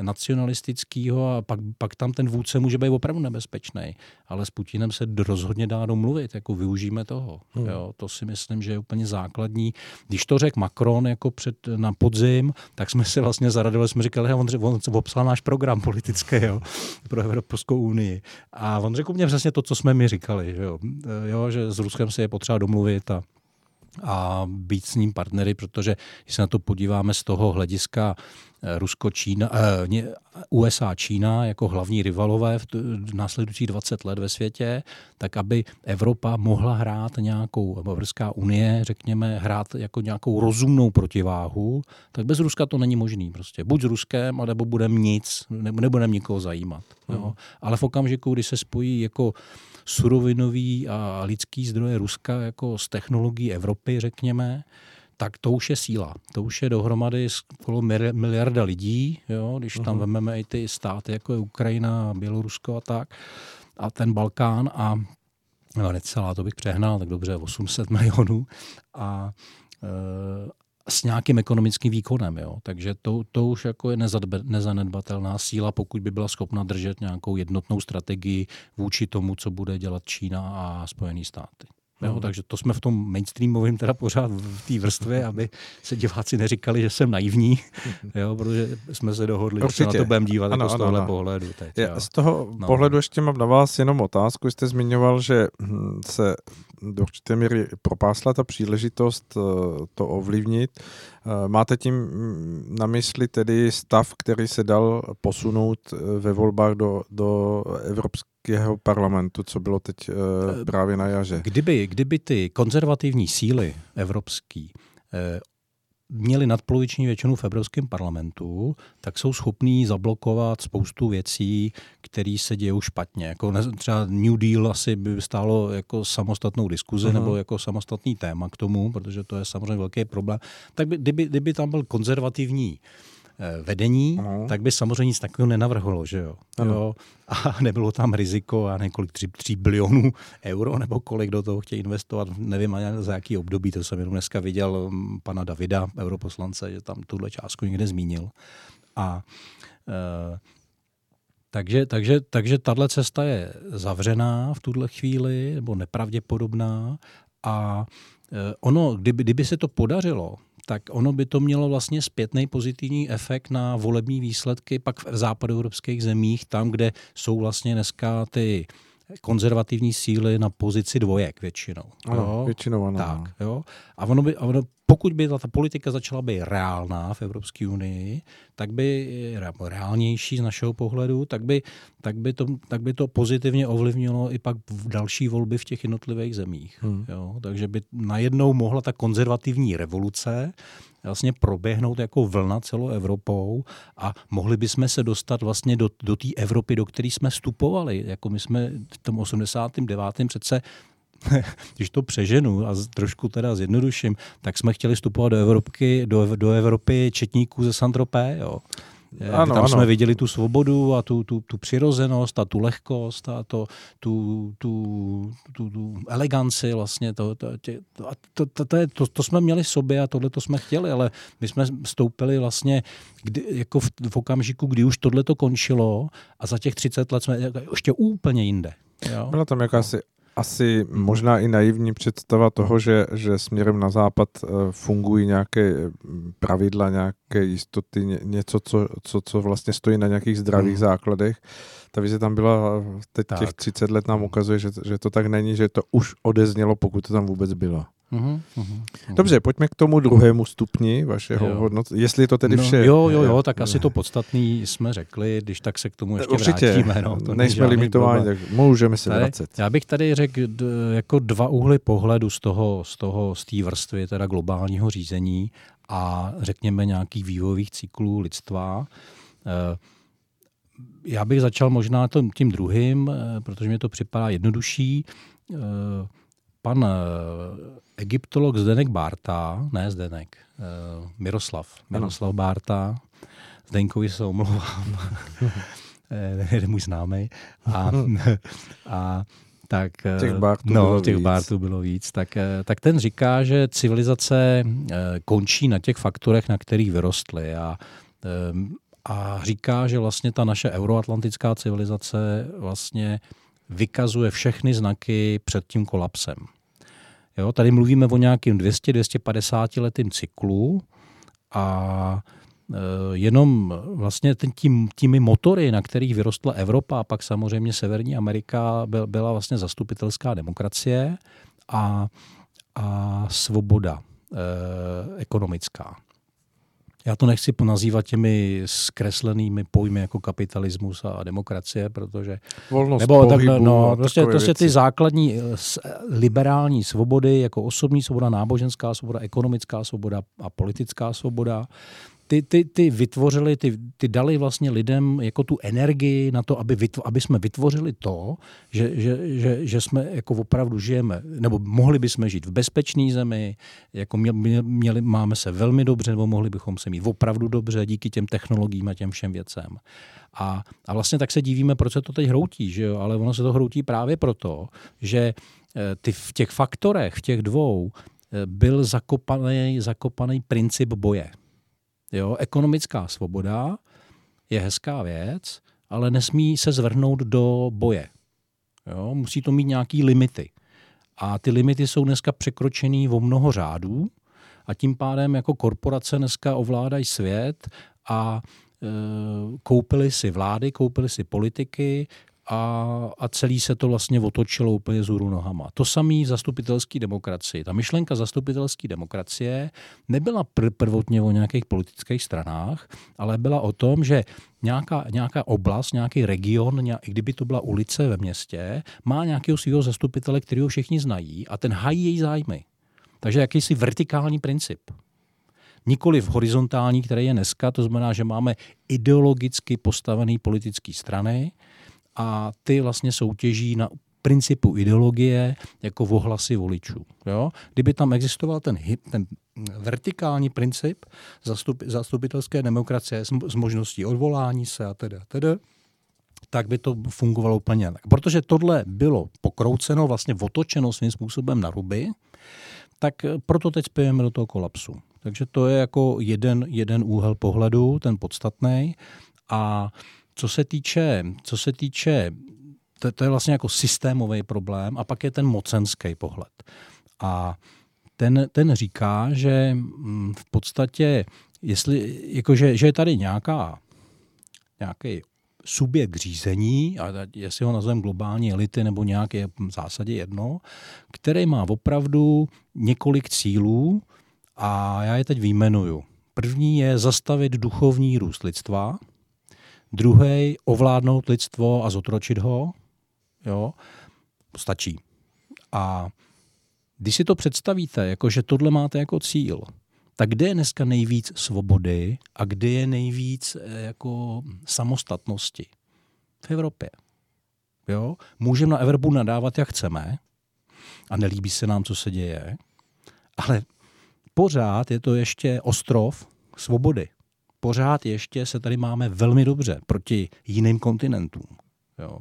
nacionalistického a pak, pak tam ten vůdce může být opravdu nebezpečný. Ale s Putinem se rozhodně dá domluvit, jako využijeme toho. Hmm. Jo, to si myslím, že je úplně základní. Když to řekl Macron jako před, na podzim, tak jsme si vlastně zaradili, jsme říkali, on, on, on obsal náš program politický jo, pro Evropskou unii. A on řekl mě přesně to, co jsme mi říkali. Že jo. Eh, jo, že s Ruskem se je potřeba domluvit a a být s ním partnery, protože když se na to podíváme z toho hlediska eh, Rusko, Čína, eh, USA, Čína jako hlavní rivalové v následujících 20 let ve světě, tak aby Evropa mohla hrát nějakou, Evropská unie, řekněme, hrát jako nějakou rozumnou protiváhu, tak bez Ruska to není možný. Prostě. Buď s Ruskem, nebo budeme nic, nebudeme nikoho zajímat. Jo. Hmm. Ale v okamžiku, kdy se spojí jako surovinový a lidský zdroje Ruska jako z technologií Evropy, řekněme, tak to už je síla. To už je dohromady skoro miliarda lidí, jo, když tam uh-huh. vememe i ty státy, jako je Ukrajina, Bělorusko a tak, a ten Balkán a no, necelá, to bych přehnal, tak dobře, 800 milionů a, e, s nějakým ekonomickým výkonem. Jo. Takže to, to už jako je nezanedbatelná síla, pokud by byla schopna držet nějakou jednotnou strategii vůči tomu, co bude dělat Čína a Spojené státy. Jo, takže to jsme v tom mainstreamovém teda pořád v té vrstvě, aby se diváci neříkali, že jsem naivní, jo, protože jsme se dohodli, Určitě. že se na to budeme dívat ano, jako ano, z tohle ano. pohledu. Teď, jo. Z toho no. pohledu ještě mám na vás jenom otázku. Jste zmiňoval, že hm, se do určité míry propásla ta příležitost eh, to ovlivnit. Eh, máte tím hm, na mysli tedy stav, který se dal posunout eh, ve volbách do, do Evropské Evropského parlamentu, co bylo teď právě na jaře. Kdyby, kdyby ty konzervativní síly evropský měli nadpoloviční většinu v Evropském parlamentu, tak jsou schopní zablokovat spoustu věcí, které se dějí špatně. Jako třeba New Deal asi by stálo jako samostatnou diskuzi uh-huh. nebo jako samostatný téma k tomu, protože to je samozřejmě velký problém. Tak by, kdyby, kdyby tam byl konzervativní uh, vedení, ano. tak by samozřejmě nic takového nenavrhlo, že jo? jo? A nebylo tam riziko a několik 3, 3 bilionů euro, nebo kolik do toho chtějí investovat, nevím ani za jaký období, to jsem jenom dneska viděl mm, pana Davida, europoslance, že tam tuhle částku někde zmínil. A e, takže, takže, takže tahle cesta je zavřená v tuhle chvíli, nebo nepravděpodobná a ono, kdyby, kdyby se to podařilo, tak ono by to mělo vlastně zpětný pozitivní efekt na volební výsledky pak v západoevropských zemích, tam, kde jsou vlastně dneska ty konzervativní síly na pozici dvojek většinou. Ano, jo? většinou ano. Tak, jo? A ono by, a ono pokud by ta, ta politika začala být reálná v Evropské unii, tak by, reálnější z našeho pohledu, tak by, tak by, to, tak by to pozitivně ovlivnilo i pak v další volby v těch jednotlivých zemích. Hmm. Jo? Takže by najednou mohla ta konzervativní revoluce vlastně proběhnout jako vlna celou Evropou a mohli bychom se dostat vlastně do, do té Evropy, do které jsme vstupovali. Jako my jsme v tom 89. přece když to přeženu a trošku teda zjednoduším, tak jsme chtěli vstupovat do Evropy, do, do Evropy četníků ze Santropé, jo. Ano, tam ano. jsme viděli tu svobodu a tu, tu, tu přirozenost a tu lehkost a to, tu, tu, tu, tu eleganci vlastně. To, to, to, to, to, to, to, to jsme měli sobě a tohle to jsme chtěli, ale my jsme stoupili vlastně kdy, jako v, v okamžiku, kdy už tohle to končilo a za těch 30 let jsme ještě úplně jinde. Jo? Byla tam jakási asi možná i naivní představa toho, že, že směrem na západ eh, fungují nějaké mm, pravidla, nějaké jistoty, něco, co, co, co vlastně stojí na nějakých zdravých hmm. základech. Ta vize tam byla, teď tak. těch 30 let nám ukazuje, že, že to tak není, že to už odeznělo, pokud to tam vůbec bylo. Uhum, uhum. Dobře, pojďme k tomu druhému stupni vašeho hodnocení. Jestli je to tedy no, vše... Jo, jo, jo, tak asi to podstatný jsme řekli, když tak se k tomu ještě Určitě, vrátíme. No, to nejsme limitováni, tak můžeme se tady, vracet. Já bych tady řekl jako dva úhly pohledu z toho, z toho, z té vrstvy teda globálního řízení a řekněme nějakých vývojových cyklů lidstva. Eh, já bych začal možná tím druhým, eh, protože mi to připadá jednodušší eh, pan egyptolog Zdenek Bárta, ne Zdenek, Miroslav, Miroslav ano. Bárta, Zdenkovi se omlouvám, je můj známý. A, a tak, eh, těch bártů, no, bylo, těch víc. bártů bylo víc. Tak, eh, tak ten říká, že civilizace končí na těch faktorech, na kterých vyrostly. A, a říká, že vlastně ta naše euroatlantická civilizace vlastně vykazuje všechny znaky před tím kolapsem. Jo, tady mluvíme o nějakém 200-250 letým cyklu a e, jenom vlastně tím, těmi motory, na kterých vyrostla Evropa a pak samozřejmě Severní Amerika byl, byla vlastně zastupitelská demokracie a, a svoboda e, ekonomická. Já to nechci nazývat těmi zkreslenými pojmy jako kapitalismus a demokracie, protože... Volnost nebo pohybu, tak, no, prostě, prostě ty základní eh, liberální svobody, jako osobní svoboda, náboženská svoboda, ekonomická svoboda a politická svoboda, ty, ty, ty vytvořili, ty, ty dali vlastně lidem jako tu energii na to, aby, vytvo, aby jsme vytvořili to, že, že, že, že jsme jako opravdu žijeme, nebo mohli bychom žít v bezpečné zemi, jako měli, měli, máme se velmi dobře, nebo mohli bychom se mít opravdu dobře díky těm technologiím a těm všem věcem. A, a vlastně tak se divíme, proč se to teď hroutí, že jo? ale ono se to hroutí právě proto, že eh, ty v těch faktorech, v těch dvou, eh, byl zakopaný, zakopaný princip boje. Jo, ekonomická svoboda je hezká věc, ale nesmí se zvrhnout do boje. Jo, musí to mít nějaký limity. A ty limity jsou dneska překročený o mnoho řádů a tím pádem jako korporace dneska ovládají svět a e, koupili si vlády, koupili si politiky a, a celý se to vlastně otočilo úplně z hůru nohama. To samý v zastupitelské demokracii. Ta myšlenka zastupitelské demokracie nebyla pr- prvotně o nějakých politických stranách, ale byla o tom, že nějaká, nějaká oblast, nějaký region, nějak, kdyby to byla ulice ve městě, má nějakého svého zastupitele, který ho všichni znají a ten hají její zájmy. Takže jakýsi vertikální princip. Nikoli v horizontální, který je dneska, to znamená, že máme ideologicky postavené politické strany, a ty vlastně soutěží na principu ideologie jako ohlasy voličů. Jo? Kdyby tam existoval ten, ten vertikální princip zastup, zastupitelské demokracie s, s možností odvolání se a teda, teda, tak by to fungovalo úplně jinak. Protože tohle bylo pokrouceno, vlastně otočeno svým způsobem na ruby, tak proto teď spějeme do toho kolapsu. Takže to je jako jeden, jeden úhel pohledu, ten podstatný. A co se týče, co se týče to, to je vlastně jako systémový problém a pak je ten mocenský pohled. A ten, ten říká, že mm, v podstatě, jestli, jakože, že je tady nějaká, nějaký subjekt řízení, a jestli ho nazveme globální elity nebo nějaké v zásadě jedno, který má opravdu několik cílů A já je teď výjmenuju. První je zastavit duchovní růst lidstva, druhý ovládnout lidstvo a zotročit ho. Jo? Stačí. A když si to představíte, jako že tohle máte jako cíl, tak kde je dneska nejvíc svobody a kde je nejvíc eh, jako samostatnosti? V Evropě. Jo? Můžeme na Evropu nadávat, jak chceme a nelíbí se nám, co se děje, ale pořád je to ještě ostrov svobody. Pořád ještě se tady máme velmi dobře proti jiným kontinentům. Jo?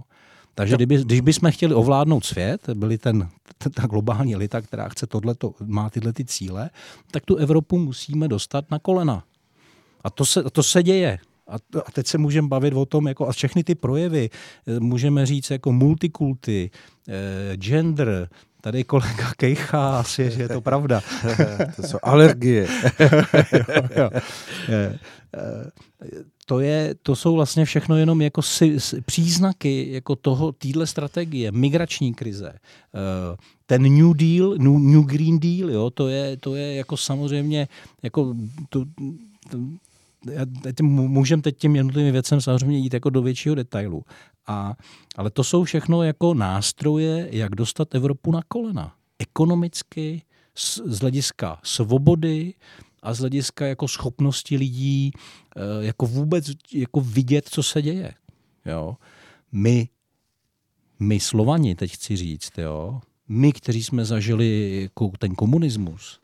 Takže kdyby, když bychom chtěli ovládnout svět, byli ten, ta globální elita, která chce tohleto, má tyhle ty cíle, tak tu Evropu musíme dostat na kolena. A to se, to se děje. A, a teď se můžeme bavit o tom, jako, a všechny ty projevy, eh, můžeme říct jako multikulty, eh, gender, Tady kolega Kejcha asi, že je to pravda. to jsou alergie. jo, jo. Je, eh, to, je, to jsou vlastně všechno jenom jako si, příznaky jako toho, týhle strategie, migrační krize. Ten New Deal, New, New Green Deal, jo, to je, to je jako samozřejmě jako to, to, můžeme teď těm jednotlivým věcem samozřejmě jít jako do většího detailu. A, ale to jsou všechno jako nástroje, jak dostat Evropu na kolena. Ekonomicky, z, z hlediska svobody a z hlediska jako schopnosti lidí eh, jako vůbec jako vidět, co se děje. Jo? My, my Slovani, teď chci říct, jo? my, kteří jsme zažili jako ten komunismus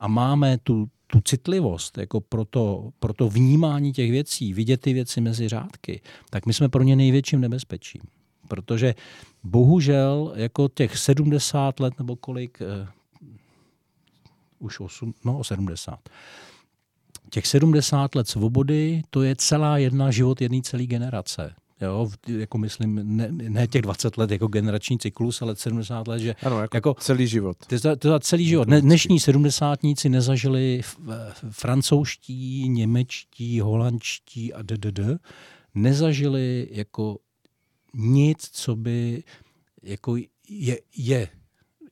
a máme tu, tu citlivost jako pro to, pro to vnímání těch věcí, vidět ty věci mezi řádky, tak my jsme pro ně největším nebezpečím. Protože bohužel jako těch 70 let nebo kolik, eh, už 8, no 70, těch 70 let svobody, to je celá jedna život jedné celé generace. Jo, jako myslím, ne, ne těch 20 let jako generační cyklus, ale 70 let, že... Ano, jako, jako celý život. To, to, to celý život. Ne, dnešní sedmdesátníci nezažili francouzští, němečtí, holandští a ddd, nezažili jako nic, co by jako je, je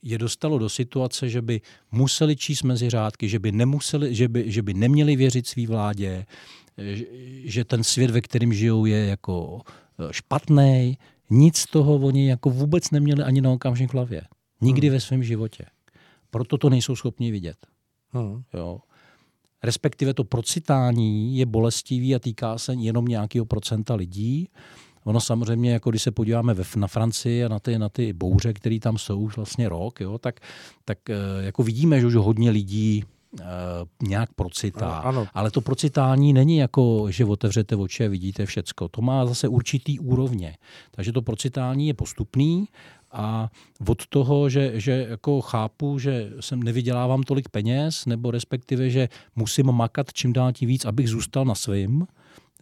je dostalo do situace, že by museli číst mezi řádky, že by, nemuseli, že by, že by neměli věřit svý vládě, že ten svět, ve kterém žijou, je jako e, špatný. Nic z toho oni jako vůbec neměli ani na okamžik v hlavě. Nikdy hmm. ve svém životě. Proto to nejsou schopni vidět. Hmm. Jo. Respektive to procitání je bolestivý a týká se jenom nějakého procenta lidí. Ono samozřejmě, jako když se podíváme ve, na Francii a na ty, na ty bouře, které tam jsou už vlastně rok, jo, tak, tak e, jako vidíme, že už hodně lidí nějak procitá. Ano, ano. Ale to procitání není jako, že otevřete oči a vidíte všecko. To má zase určitý úrovně. Takže to procitání je postupný a od toho, že, že jako chápu, že jsem nevydělávám tolik peněz, nebo respektive, že musím makat čím dál tím víc, abych zůstal na svým,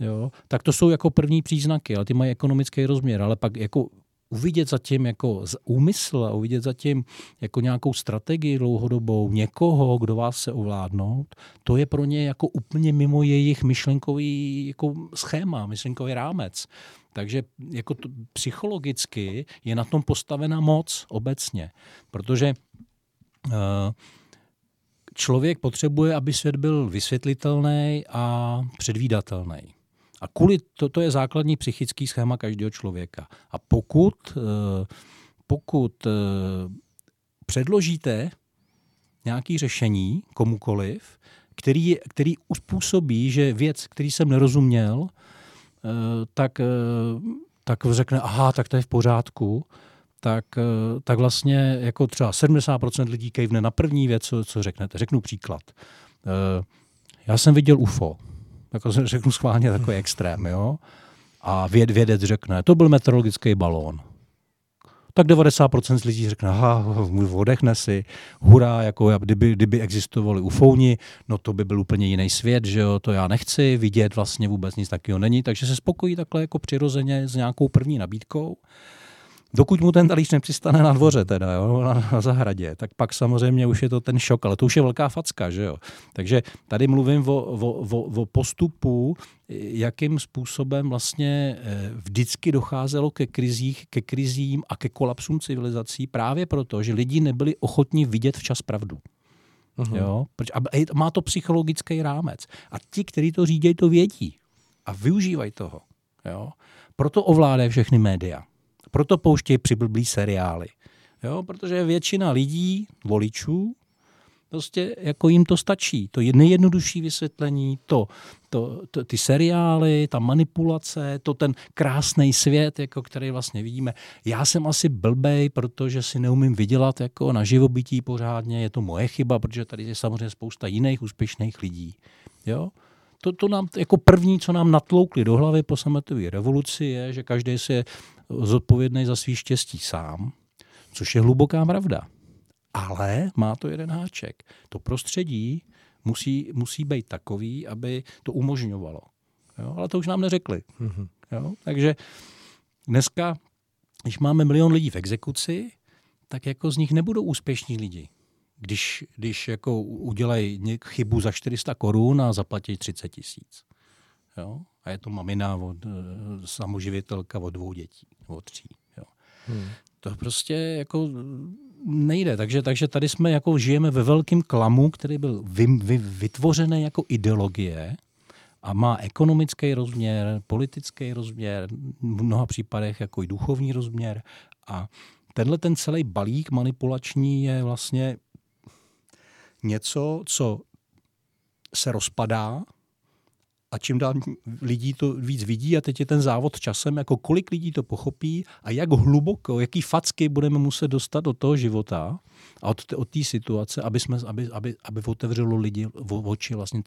jo, tak to jsou jako první příznaky, ale ty mají ekonomický rozměr, ale pak jako uvidět zatím jako úmysl a uvidět zatím jako nějakou strategii dlouhodobou někoho, kdo vás se ovládnout, to je pro ně jako úplně mimo jejich myšlenkový jako schéma, myšlenkový rámec. Takže jako to, psychologicky je na tom postavena moc obecně, protože uh, člověk potřebuje, aby svět byl vysvětlitelný a předvídatelný. A kvůli to, to je základní psychický schéma každého člověka. A pokud, eh, pokud eh, předložíte nějaké řešení komukoliv, který, který uspůsobí, že věc, který jsem nerozuměl, eh, tak, tak řekne, aha, tak to je v pořádku, tak, tak vlastně jako třeba 70% lidí kejvne na první věc, co, co řeknete. Řeknu příklad. Já jsem viděl UFO jako řeknu schválně takový extrém, jo. A věd, vědec řekne, to byl meteorologický balón. Tak 90% z lidí řekne, aha, odechne si, hurá, jako kdyby, kdyby existovali ufouni, no to by byl úplně jiný svět, že jo, to já nechci vidět, vlastně vůbec nic takového není, takže se spokojí takhle jako přirozeně s nějakou první nabídkou. Dokud mu ten talíř nepřistane na dvoře, teda, jo, na, na zahradě, tak pak samozřejmě už je to ten šok, ale to už je velká facka, že jo. Takže tady mluvím o, o, o, o postupu, jakým způsobem vlastně eh, vždycky docházelo ke, krizích, ke krizím a ke kolapsům civilizací právě proto, že lidi nebyli ochotni vidět včas pravdu. Uh-huh. Jo? A má to psychologický rámec. A ti, kteří to řídí, to vědí. A využívají toho. Jo? Proto ovládají všechny média. Proto pouštějí přiblblý seriály. Jo? Protože většina lidí, voličů, prostě jako jim to stačí. To je nejjednodušší vysvětlení, to, to, to, ty seriály, ta manipulace, to ten krásný svět, jako který vlastně vidíme. Já jsem asi blbej, protože si neumím vydělat jako na živobytí pořádně, je to moje chyba, protože tady je samozřejmě spousta jiných úspěšných lidí. Jo? To, to nám jako první, co nám natloukli do hlavy po sametové revoluci, je, že každý si zodpovědný za svý štěstí sám, což je hluboká pravda. Ale má to jeden háček. To prostředí musí, musí být takový, aby to umožňovalo. Jo? Ale to už nám neřekli. Mm-hmm. Jo? Takže dneska, když máme milion lidí v exekuci, tak jako z nich nebudou úspěšní lidi. Když, když jako udělají chybu za 400 korun a zaplatí 30 tisíc. Jo? A je to mamina od e, samoživitelka od dvou dětí, od tří. Jo? Hmm. To prostě jako nejde. Takže, takže tady jsme jako žijeme ve velkém klamu, který byl vy, vy, vytvořený jako ideologie a má ekonomický rozměr, politický rozměr, v mnoha případech jako i duchovní rozměr. A tenhle ten celý balík manipulační je vlastně něco, co se rozpadá a čím dál lidí to víc vidí a teď je ten závod časem, jako kolik lidí to pochopí a jak hluboko, jaký facky budeme muset dostat do toho života a od, od té situace, aby, jsme, aby, aby, aby otevřelo lidi v oči vlastně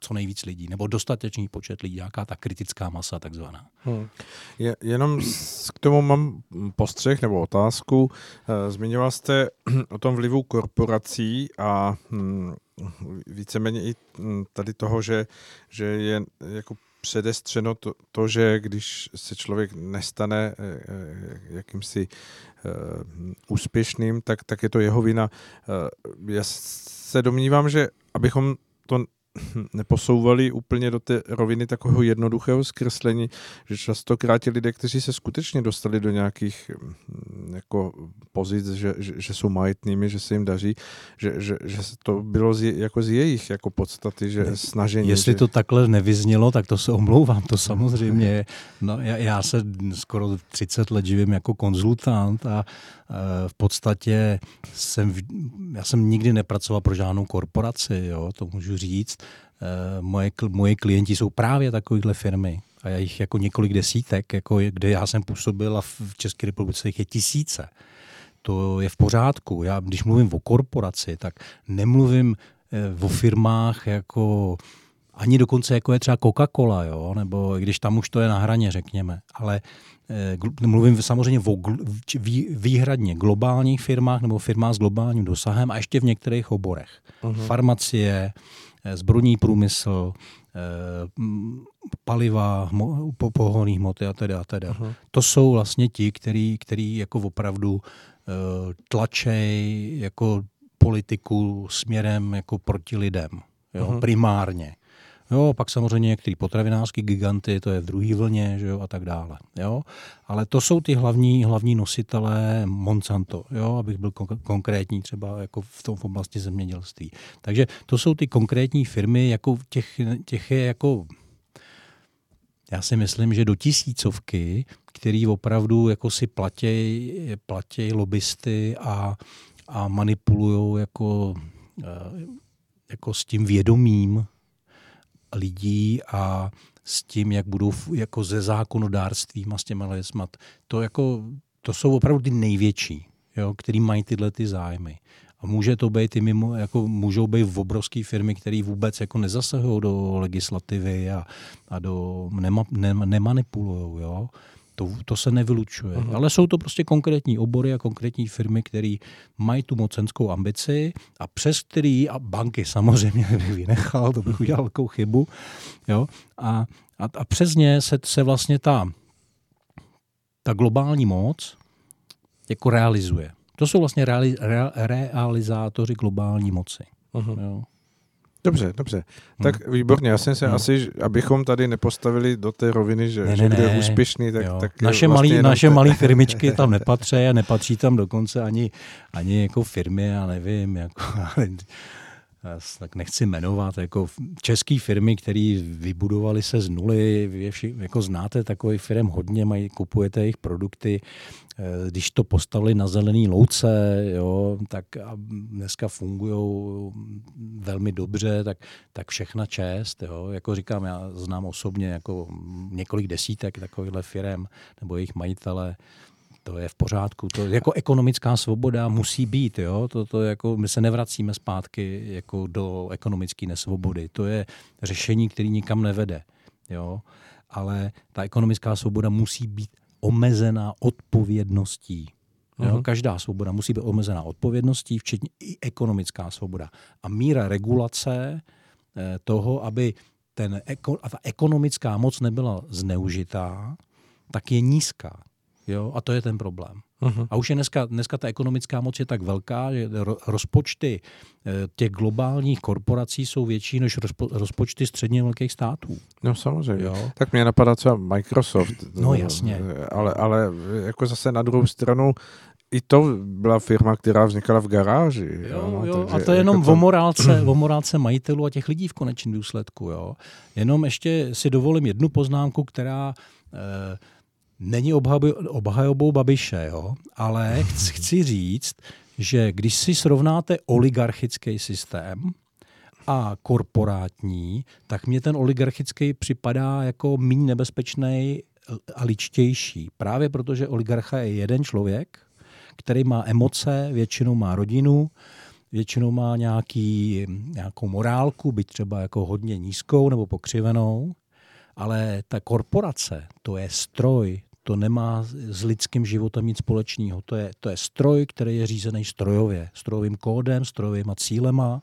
co nejvíc lidí, nebo dostatečný počet lidí, jaká ta kritická masa takzvaná. Hmm. Je, jenom k tomu mám postřeh nebo otázku. Eh, zmiňoval jste o tom vlivu korporací a hm, víceméně i hm, tady toho, že, že je jako předestřeno to, to, že když se člověk nestane eh, eh, jakýmsi úspěšným, tak, tak je to jeho vina. Já se domnívám, že abychom to neposouvali úplně do té roviny takového jednoduchého zkreslení, že častokrát ti lidé, kteří se skutečně dostali do nějakých mm, jako pozic, že, že, že jsou majetnými, že se jim daří, že, že, že to bylo z, jako z jejich jako podstaty, že snažení. Jestli že... to takhle nevyznělo, tak to se omlouvám, to samozřejmě. No, já, já se skoro 30 let živím jako konzultant a v podstatě jsem, já jsem nikdy nepracoval pro žádnou korporaci, jo, to můžu říct. Eh, moje, moje klienti jsou právě takovéhle firmy a já jich jako několik desítek, jako kde já jsem působil a v České republice jich je tisíce. To je v pořádku. Já, když mluvím o korporaci, tak nemluvím eh, o firmách jako ani dokonce jako je třeba Coca-Cola, jo? nebo když tam už to je na hraně, řekněme. Ale eh, mluvím samozřejmě o výhradně globálních firmách nebo firmách s globálním dosahem a ještě v některých oborech. Uh-huh. Farmacie, zbrojní průmysl, eh, paliva, po, pohonný hmoty a teda a teda. Uh-huh. To jsou vlastně ti, který, který jako opravdu tlačej jako politiku směrem jako proti lidem. Jo, primárně. Jo, pak samozřejmě některé potravinářské giganty, to je v druhé vlně, že jo, a tak dále. Jo. Ale to jsou ty hlavní, hlavní nositelé Monsanto, jo, abych byl konkrétní třeba jako v tom v oblasti zemědělství. Takže to jsou ty konkrétní firmy, jako těch, těch je jako já si myslím, že do tisícovky, který opravdu jako si platí, platí lobbysty a, a manipulují jako, eh, jako s tím vědomím lidí a s tím, jak budou jako ze zákonodárstvím a s těma lesmat. To, jako, to jsou opravdu ty největší, jo, který mají tyhle ty zájmy. A může to být i mimo, jako můžou být v obrovské firmy, které vůbec jako nezasahují do legislativy a, a do nema, ne, nemanipulují. To, to se nevylučuje. Uh-huh. Ale jsou to prostě konkrétní obory a konkrétní firmy, které mají tu mocenskou ambici a přes který, a banky samozřejmě bych vynechal, to bych udělal velkou chybu, jo, a, a, a přes ně se, se vlastně ta, ta globální moc jako realizuje. To jsou vlastně reali, re, realizátoři globální moci. Uh-huh. Jo. Dobře, dobře. Tak výborně, já jsem se Hmm. asi, abychom tady nepostavili do té roviny, že, Ne, že ne, kdo je úspěšný, tak, Jo. tak naše vlastně malý, naše te- malé firmičky tam nepatří a nepatří tam dokonce ani, ani jako firmy, já nevím, jako, ale tak nechci jmenovat, jako český firmy, které vybudovali se z nuly, vši, jako znáte takových firm hodně, mají, kupujete jejich produkty, eh, když to postavili na zelený louce, jo, tak a dneska fungují velmi dobře, tak, tak všechna čest. Jo. Jako říkám, já znám osobně jako několik desítek takovýchhle firm nebo jejich majitele, to je v pořádku. To jako ekonomická svoboda musí být. Jo? To, to jako, my se nevracíme zpátky jako do ekonomické nesvobody. To je řešení, který nikam nevede. Jo? Ale ta ekonomická svoboda musí být omezená odpovědností. Jo? Mhm. Každá svoboda musí být omezená odpovědností, včetně i ekonomická svoboda. A míra regulace eh, toho, aby ten, eko- a ta ekonomická moc nebyla zneužitá, tak je nízká. Jo? A to je ten problém. Mhm. A už je dneska, dneska ta ekonomická moc je tak velká, že ro- rozpočty eh, těch globálních korporací jsou větší než rozpo, rozpočty středně velkých států. No samozřejmě. Jo? Tak mě napadá třeba Microsoft. No, jasně. Ale, ale jako zase na druhou stranu, i to byla firma, která vznikala v garáži. Jo, no, jo, a to je jenom jako o morálce, o morálce majitelů a těch lidí v konečném důsledku. Jo. Jenom ještě si dovolím jednu poznámku, která eh, není obhajobou Babiše, jo, ale chci, chci říct, že když si srovnáte oligarchický systém a korporátní, tak mně ten oligarchický připadá jako méně nebezpečný a ličtější. Právě protože oligarcha je jeden člověk, který má emoce, většinou má rodinu, většinou má nějaký, nějakou morálku, byť třeba jako hodně nízkou nebo pokřivenou, ale ta korporace, to je stroj, to nemá s lidským životem nic společného. To je, to je stroj, který je řízený strojově, strojovým kódem, strojovými cílema.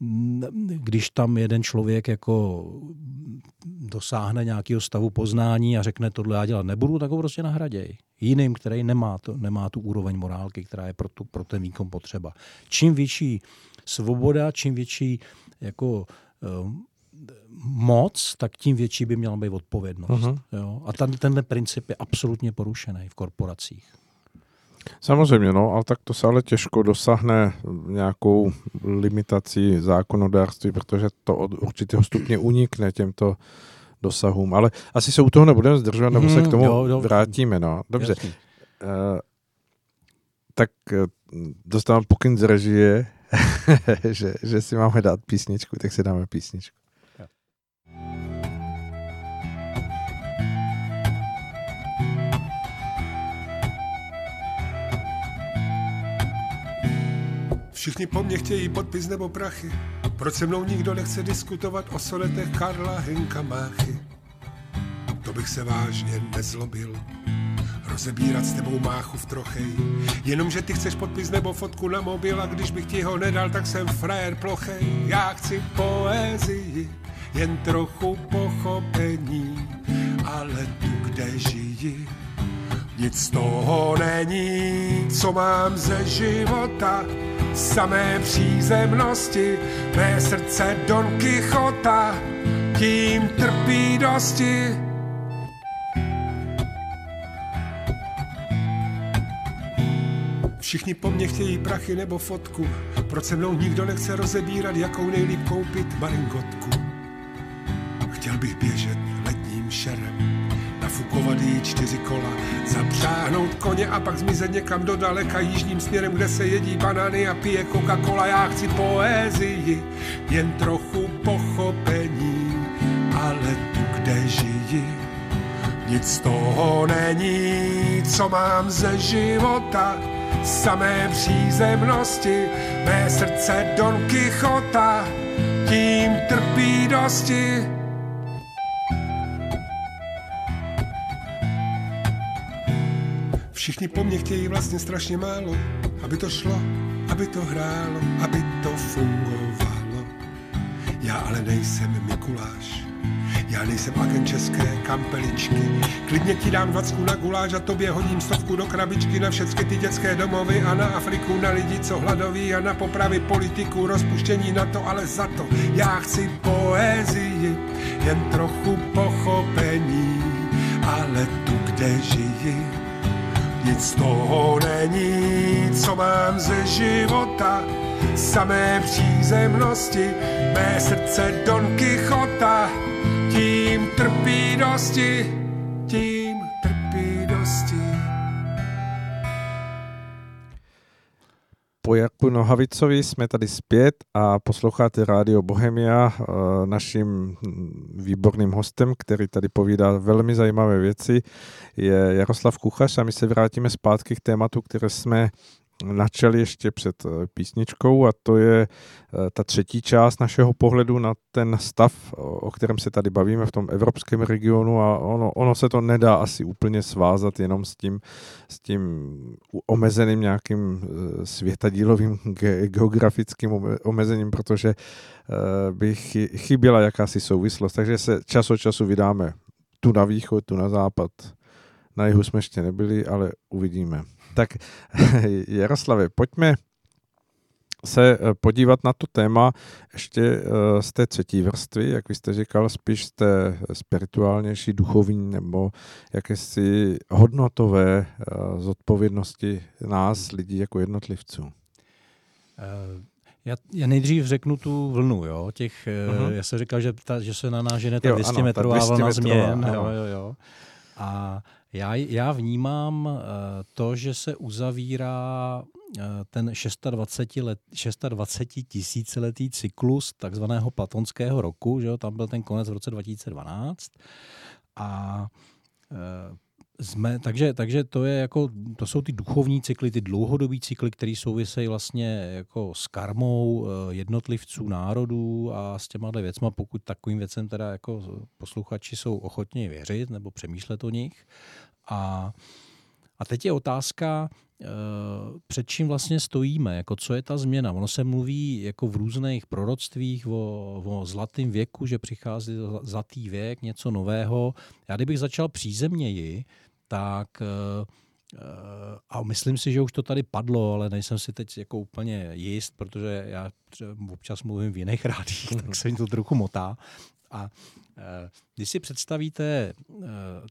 Mm, Když tam jeden člověk jako dosáhne nějakého stavu poznání a řekne, tohle já dělat nebudu, tak ho prostě nahraděj. Jiným, který nemá, to, nemá tu úroveň morálky, která je pro, tu, pro ten výkon potřeba. Čím větší svoboda, čím větší jako um, moc, tak tím větší by měla být odpovědnost. Mhm. Jo? A ten, tenhle princip je absolutně porušený v korporacích. Samozřejmě, no, ale tak to se ale těžko dosáhne nějakou limitací zákonodárství, protože to od určitého stupně unikne těmto dosahům. Ale asi se u toho nebudeme zdržovat, nebo se k Mhm, tomu jo, jo. vrátíme. No. Dobře, Jasný. uh, tak eh, dostávám pokyn z režie, že, že si máme dát písničku, tak si dáme písničku. Všichni po mně chtějí podpis nebo prachy. Proč se mnou nikdo nechce diskutovat o sonetech Karla Henka Máchy? To bych se vážně nezlobil. Rozebírat s tebou máchu v trochej. Jenomže ty chceš podpis nebo fotku na mobil a když bych ti ho nedal, tak jsem frajer plochej. Já chci poezii, jen trochu pochopení, ale tu, kde žiji, nic z toho není, co mám ze života, samé přízemnosti, mé srdce Don Quixota, tím trpí dosti. Všichni po mně chtějí prachy nebo fotku, proč se mnou nikdo nechce rozebírat, jakou nejlíp koupit maringotku. Chtěl bych běžet letním šerem, nafukovat jí čtyři kola, zapřáhnout koně a pak zmizet někam do daleka jižním směrem, kde se jedí banány a pije Coca-Cola. Já chci poezii, jen trochu pochopení, ale tu, kde žiji, nic z toho není, co mám ze života, samé přízemnosti, mé srdce Don Quixota, tím trpí dosti. Všichni po mně chtějí vlastně strašně málo, aby to šlo, aby to hrálo, aby to fungovalo. Já ale nejsem Mikuláš, Já nejsem agent české kampeličky. Klidně ti dám dvacku na guláš a tobě hodím stovku do krabičky na všechny ty dětské domovy a na Afriku, na lidi, co hladoví a na popravy politiku, rozpuštění na to, ale za to já chci poezii, jen trochu pochopení, ale tu, kde žiji, nic z toho není, co mám ze života, samé přízemnosti, mé srdce Don Quixota, tím trpí dosti, tím Po Jarku Nohavicovi jsme tady zpět a posloucháte Rádio Bohemia. Eh, Naším výborným hostem, který tady povídá velmi zajímavé věci, je Jaroslav Kuchař a my se vrátíme zpátky k tématu, které jsme načali ještě před eh, písničkou a to je eh, ta třetí část našeho pohledu na ten stav, o kterém se tady bavíme v tom evropském regionu a ono, ono se to nedá asi úplně svázat jenom s tím, s tím omezeným nějakým eh, světadílovým ge- geografickým ome- omezením, protože by chy- chyběla jakási souvislost. Takže se čas od času vydáme tu na východ, tu na západ. Na jihu jsme ještě nebyli, ale uvidíme. Tak Jaroslave, pojďme se eh, podívat na to téma ještě eh, z té třetí vrstvy, jak vy jste říkal, spíš z té spirituálnější, duchovní nebo jakési hodnotové eh, zodpovědnosti nás, lidí jako jednotlivců. Já, já nejdřív řeknu tu vlnu, jo, těch, uh-huh. já jsem říkal, že, ta, že se na nás žene ta 200 metrová vlna změn, jo, jo, jo. A já, já vnímám uh, to, že se uzavírá uh, ten 26, let, 26 tisíciletý cyklus takzvaného platonského roku, že jo, tam byl ten konec v roce 2012. A uh, jsme, takže, takže to, je jako, to jsou ty duchovní cykly, ty dlouhodobý cykly, které souvisejí vlastně jako s karmou jednotlivců, národů a s těma věcma, pokud takovým věcem teda jako posluchači jsou ochotní věřit nebo přemýšlet o nich. A, a teď je otázka, před čím vlastně stojíme, jako co je ta změna. Ono se mluví jako v různých proroctvích o, o zlatém věku, že přichází zlatý věk, něco nového. Já kdybych začal přízemněji, tak a myslím si, že už to tady padlo, ale nejsem si teď jako úplně jist, protože já občas mluvím v jiných rádích, tak se mi to trochu motá. A když si představíte,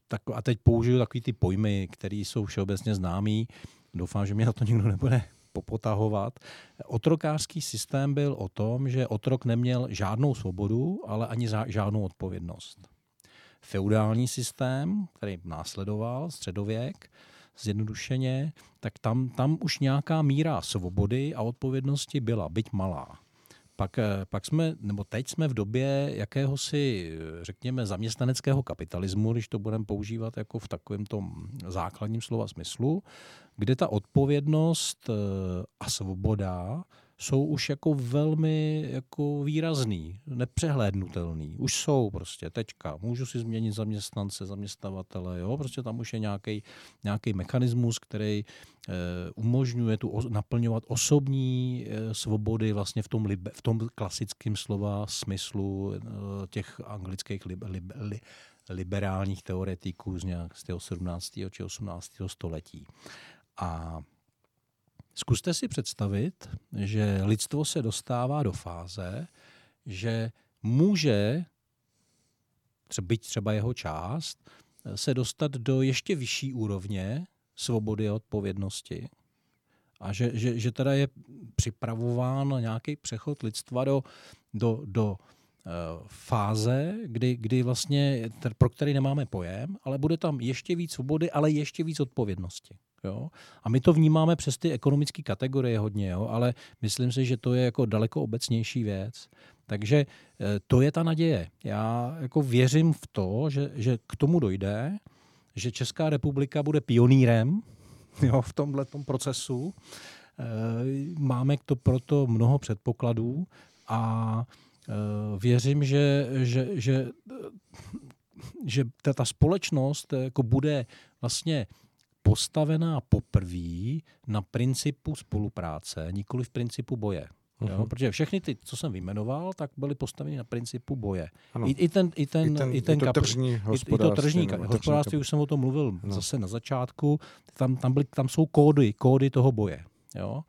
tak, a teď použiju takový ty pojmy, které jsou všeobecně známý, doufám, že mě na to nikdo nebude popotahovat. Otrokářský systém byl o tom, že otrok neměl žádnou svobodu, ale ani žádnou odpovědnost. Feudální systém, který následoval, středověk, zjednodušeně, tak tam, tam už nějaká míra svobody a odpovědnosti byla, byť malá. Pak, eh, pak jsme, nebo teď jsme v době jakéhosi, řekněme, zaměstnaneckého kapitalismu, když to budeme používat jako v takovém tom základním slova smyslu, kde ta odpovědnost eh, a svoboda jsou už jako velmi jako výrazný, nepřehlédnutelný. Už jsou prostě, tečka. Můžu si změnit zaměstnance, zaměstnavatele, jo? prostě tam už je nějaký, mechanismus, který e, umožňuje tu o, naplňovat osobní e, svobody vlastně v tom, libe, v tom klasickém slova smyslu e, těch anglických li, li, li, liberálních teoretiků z nějak z 17. či 18. století. A Zkuste si představit, že lidstvo se dostává do fáze, že může, byť třeba jeho část, se dostat do ještě vyšší úrovně svobody a odpovědnosti. A že, že, že teda je připravován nějaký přechod lidstva do, do, do uh, fáze, kdy, kdy vlastně, pro který nemáme pojem, ale bude tam ještě víc svobody, ale ještě víc odpovědnosti. Jo? A my to vnímáme přes ty ekonomické kategorie hodně, jo? ale myslím si, že to je jako daleko obecnější věc. Takže eh, to je ta naděje. Já jako věřím v to, že, že k tomu dojde, že Česká republika bude pionýrem jo, v tomhle procesu. Eh, máme to proto mnoho předpokladů a eh, věřím, že, že, že, že ta, ta společnost jako bude vlastně postavená poprvé na principu spolupráce, nikoli v principu boje. Jo? Mhm. Protože všechny ty, co jsem vyjmenoval, tak byly postaveny na principu boje. Ano. I, I ten, i ten, I ten, i ten i to kapr- tržní i, i to hospodářství. tržní nebo hospodářství, tržní už jsem o tom mluvil No. no. zase na začátku, tam, tam, byly, tam jsou kódy, kódy toho boje. Jo?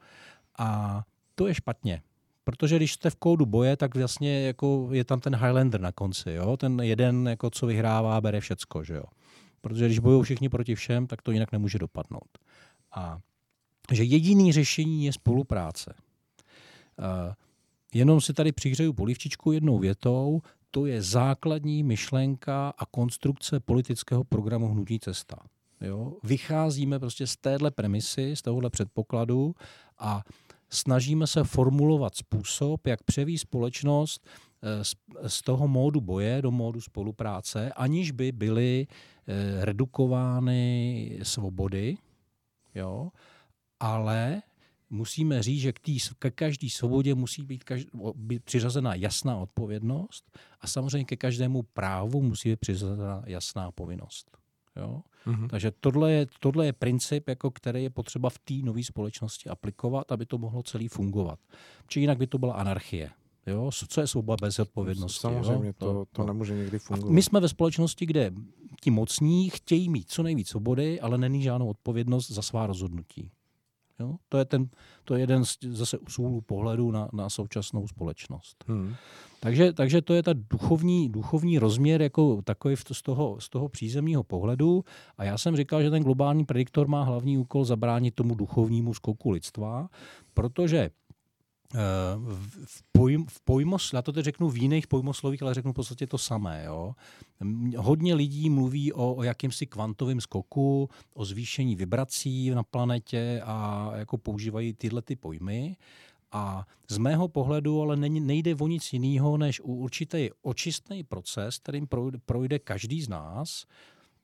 A to je špatně. Protože když jste v kódu boje, tak vlastně jako je tam ten Highlander na konci. Jo? Ten jeden, jako co vyhrává, bere všecko. Že jo? Protože když bojují všichni proti všem, tak to jinak nemůže dopadnout. A že jediný řešení je spolupráce. Jenom si tady přihřeju polivčičku jednou větou, to je základní myšlenka a konstrukce politického programu Hnutí cesta. Jo? Vycházíme prostě z téhle premisy, z tohohle předpokladu a snažíme se formulovat způsob, jak převí společnost z, z toho módu boje do módu spolupráce, aniž by byly eh, redukovány svobody, jo? ale musíme říct, že k, tý, ke každé svobodě musí být, každý, být přiřazena jasná odpovědnost a samozřejmě ke každému právu musí být přiřazena jasná povinnost. Jo? Mhm. Takže tohle je, tohle je princip, jako který je potřeba v té nové společnosti aplikovat, aby to mohlo celý fungovat. Či jinak by to byla anarchie. Jo? Co je svoboda bez odpovědnosti? Samozřejmě, jo? to, to no. nemůže někdy A fungovat. My jsme ve společnosti, kde ti mocní chtějí mít co nejvíc svobody, ale není žádnou odpovědnost za svá rozhodnutí. Jo? To, je ten, to je jeden z, zase úhlu pohledu na, na současnou společnost. Hmm. Takže, takže to je ta duchovní, duchovní rozměr jako takový z toho, z toho přízemního pohledu. A já jsem říkal, že ten globální prediktor má hlavní úkol zabránit tomu duchovnímu skoku lidstva, protože v, v, pojm, v pojmos, já to teď řeknu v jiných pojmoslovích, ale řeknu v podstatě to samé. Jo? Hodně lidí mluví o, o jakýmsi kvantovém skoku, o zvýšení vibrací na planetě a jako používají tyhle ty pojmy. A z mého pohledu ale nejde o nic jiného, než určitý očistný proces, kterým projde každý z nás,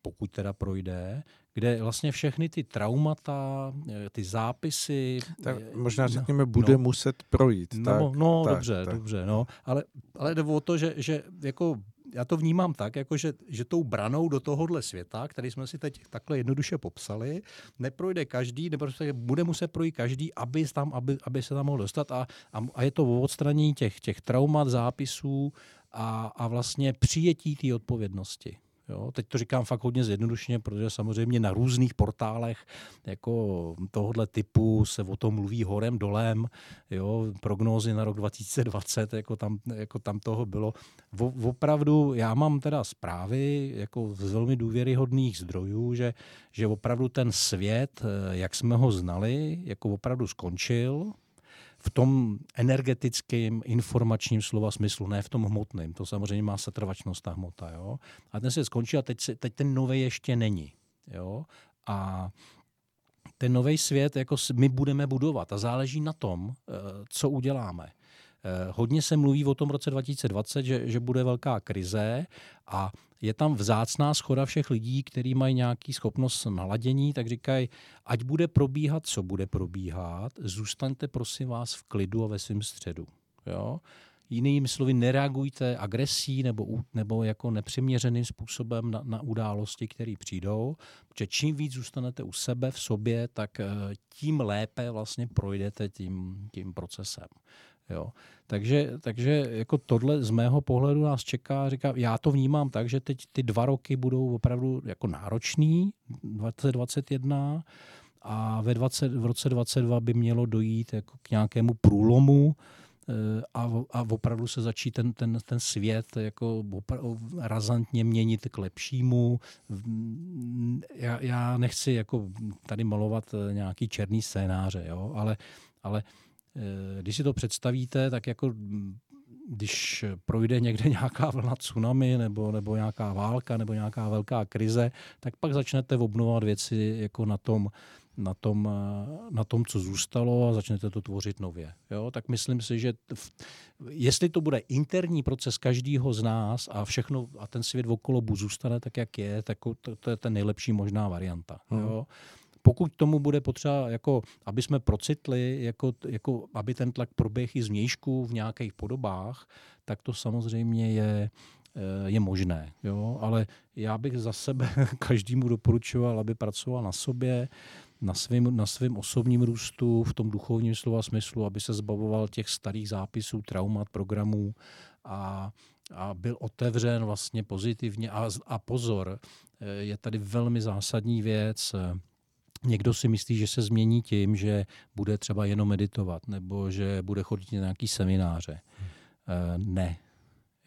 pokud teda projde, kde vlastně všechny ty traumata, eh, ty zápisy... Tak eh, možná no, řekněme, bude no. muset projít. No, tak, no tak, dobře, tak. dobře, no. Ale, ale jde o to, že, že jako já to vnímám tak, jako že, že tou branou do tohohle světa, který jsme si teď takhle jednoduše popsali, neprojde každý, nebo respektive bude muset projít každý, aby, tam, aby, aby se tam mohl dostat a, a, a je to o odstranění těch, těch traumat, zápisů a, a vlastně přijetí té odpovědnosti. Jo, teď to říkám fakt hodně zjednodušeně, protože samozřejmě na různých portálech jako tohohle typu se o tom mluví horem, dolem, jo, prognózy na rok 2020, jako tam, jako tam toho bylo. O, opravdu, já mám teda zprávy jako z velmi důvěryhodných zdrojů, že, že opravdu ten svět, eh, jak jsme ho znali, jako opravdu skončil, v tom energetickém informačním slova smyslu, ne v tom hmotném. To samozřejmě má setrvačnost ta hmota. Jo? A ten se skončil a teď, se, teď ten nový ještě není. Jo? A ten nový svět jako my budeme budovat a záleží na tom, eh, co uděláme. Eh, Hodně se mluví o tom roce 2020, že, že bude velká krize a je tam vzácná schoda všech lidí, kteří mají nějaký schopnost naladění, tak říkají, ať bude probíhat, co bude probíhat, zůstaňte prosím vás v klidu a ve svém středu. Jo? Jinými slovy, nereagujte agresí nebo, nebo jako nepřiměřeným způsobem na, na události, které přijdou, protože čím víc zůstanete u sebe, v sobě, tak eh, tím lépe vlastně projdete tím, tím procesem. Jo. Takže, takže jako tohle z mého pohledu nás čeká, říká, já to vnímám tak, že teď ty dva roky budou opravdu jako náročný, 2021, a ve 20, v roce 22 by mělo dojít jako k nějakému průlomu eh, a, a opravdu se začít ten, ten, ten svět jako razantně měnit k lepšímu. Já, já nechci jako tady malovat eh, nějaký černý scénáře, jo? ale, ale když si to představíte, tak jako mm, když projde někde nějaká vlna tsunami nebo, nebo nějaká válka nebo nějaká velká krize, tak pak začnete obnovovat věci jako na tom, na tom, eh, na tom, co zůstalo a začnete to tvořit nově. Jo? Tak myslím si, že v, jestli to bude interní proces každého z nás a všechno a ten svět okolo zůstane tak, jak je, tak to, to je ta nejlepší možná varianta. Hmm. Jo? Pokud tomu bude potřeba, jako, aby jsme procitli, jako, jako, aby ten tlak proběh i zvnějšku v nějakých podobách, tak to samozřejmě je, eh, je možné. Jo? Ale já bych za sebe každému doporučoval, aby pracoval na sobě, na svém na svým osobním růstu, v tom duchovním slova smyslu, aby se zbavoval těch starých zápisů, traumat, programů a, a byl otevřen vlastně pozitivně. A, a pozor, eh, je tady velmi zásadní věc. Někdo si myslí, že se změní tím, že bude třeba jenom meditovat nebo že bude chodit na nějaký semináře. Hmm. Ne.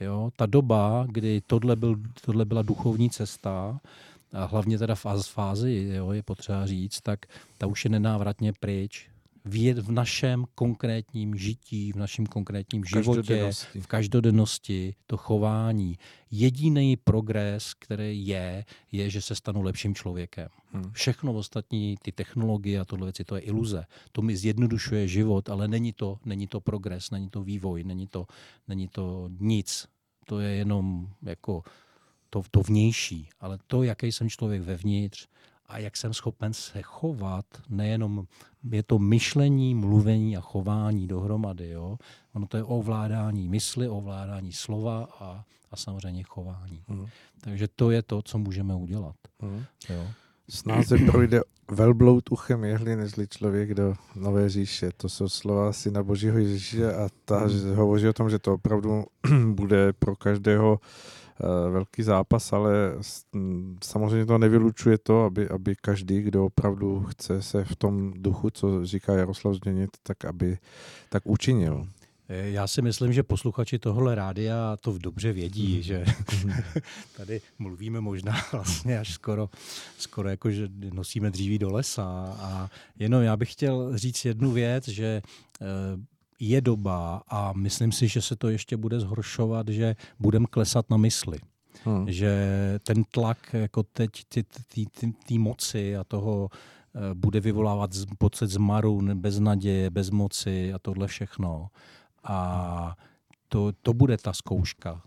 Jo, ta doba, kdy tohle, byl, tohle byla duchovní cesta, a hlavně teda v fázi, jo, je potřeba říct, tak ta už je nenávratně pryč. V, v našem konkrétním žití, v našem konkrétním životě, každodennosti. v každodennosti, to chování. Jediný progres, který je, je, že se stanu lepším člověkem. Hmm. Všechno ostatní, ty technologie a tohle věci, to je iluze. To mi zjednodušuje život, ale není to, není to progres, není to vývoj, není to, není to nic. To je jenom jako to, to vnější, ale to, jaký jsem člověk vevnitř a jak jsem schopen se chovat, nejenom je to myšlení, mluvení a chování dohromady. Jo? Ono to je ovládání mysli, ovládání slova a, a samozřejmě chování. Hmm. Takže to je to, co můžeme udělat. Hmm. Jo? Snáze projde velbloud uchem jehly, nežli člověk do Nové říše. To jsou slova syna Božího Ježíše a ta hmm. hovoří o tom, že to opravdu bude pro každého Eh, velký zápas, ale samozřejmě to nevylučuje to, aby, aby každý, kdo opravdu chce se v tom duchu, co říká Jaroslav Změnit, tak aby tak učinil. Eh, já si myslím, že posluchači tohle rádia to dobře vědí, hmm. že tady mluvíme možná vlastně až skoro, skoro jako, že nosíme dříví do lesa. A jenom já bych chtěl říct jednu věc, že eh, je doba a myslím si, že se to ještě bude zhoršovat, že budeme klesat na mysli. Hmm. Že ten tlak jako teď té moci a toho eh, bude vyvolávat pocit zmaru, beznaděje, bezmoci a tohle všechno. A to, to bude ta zkouška.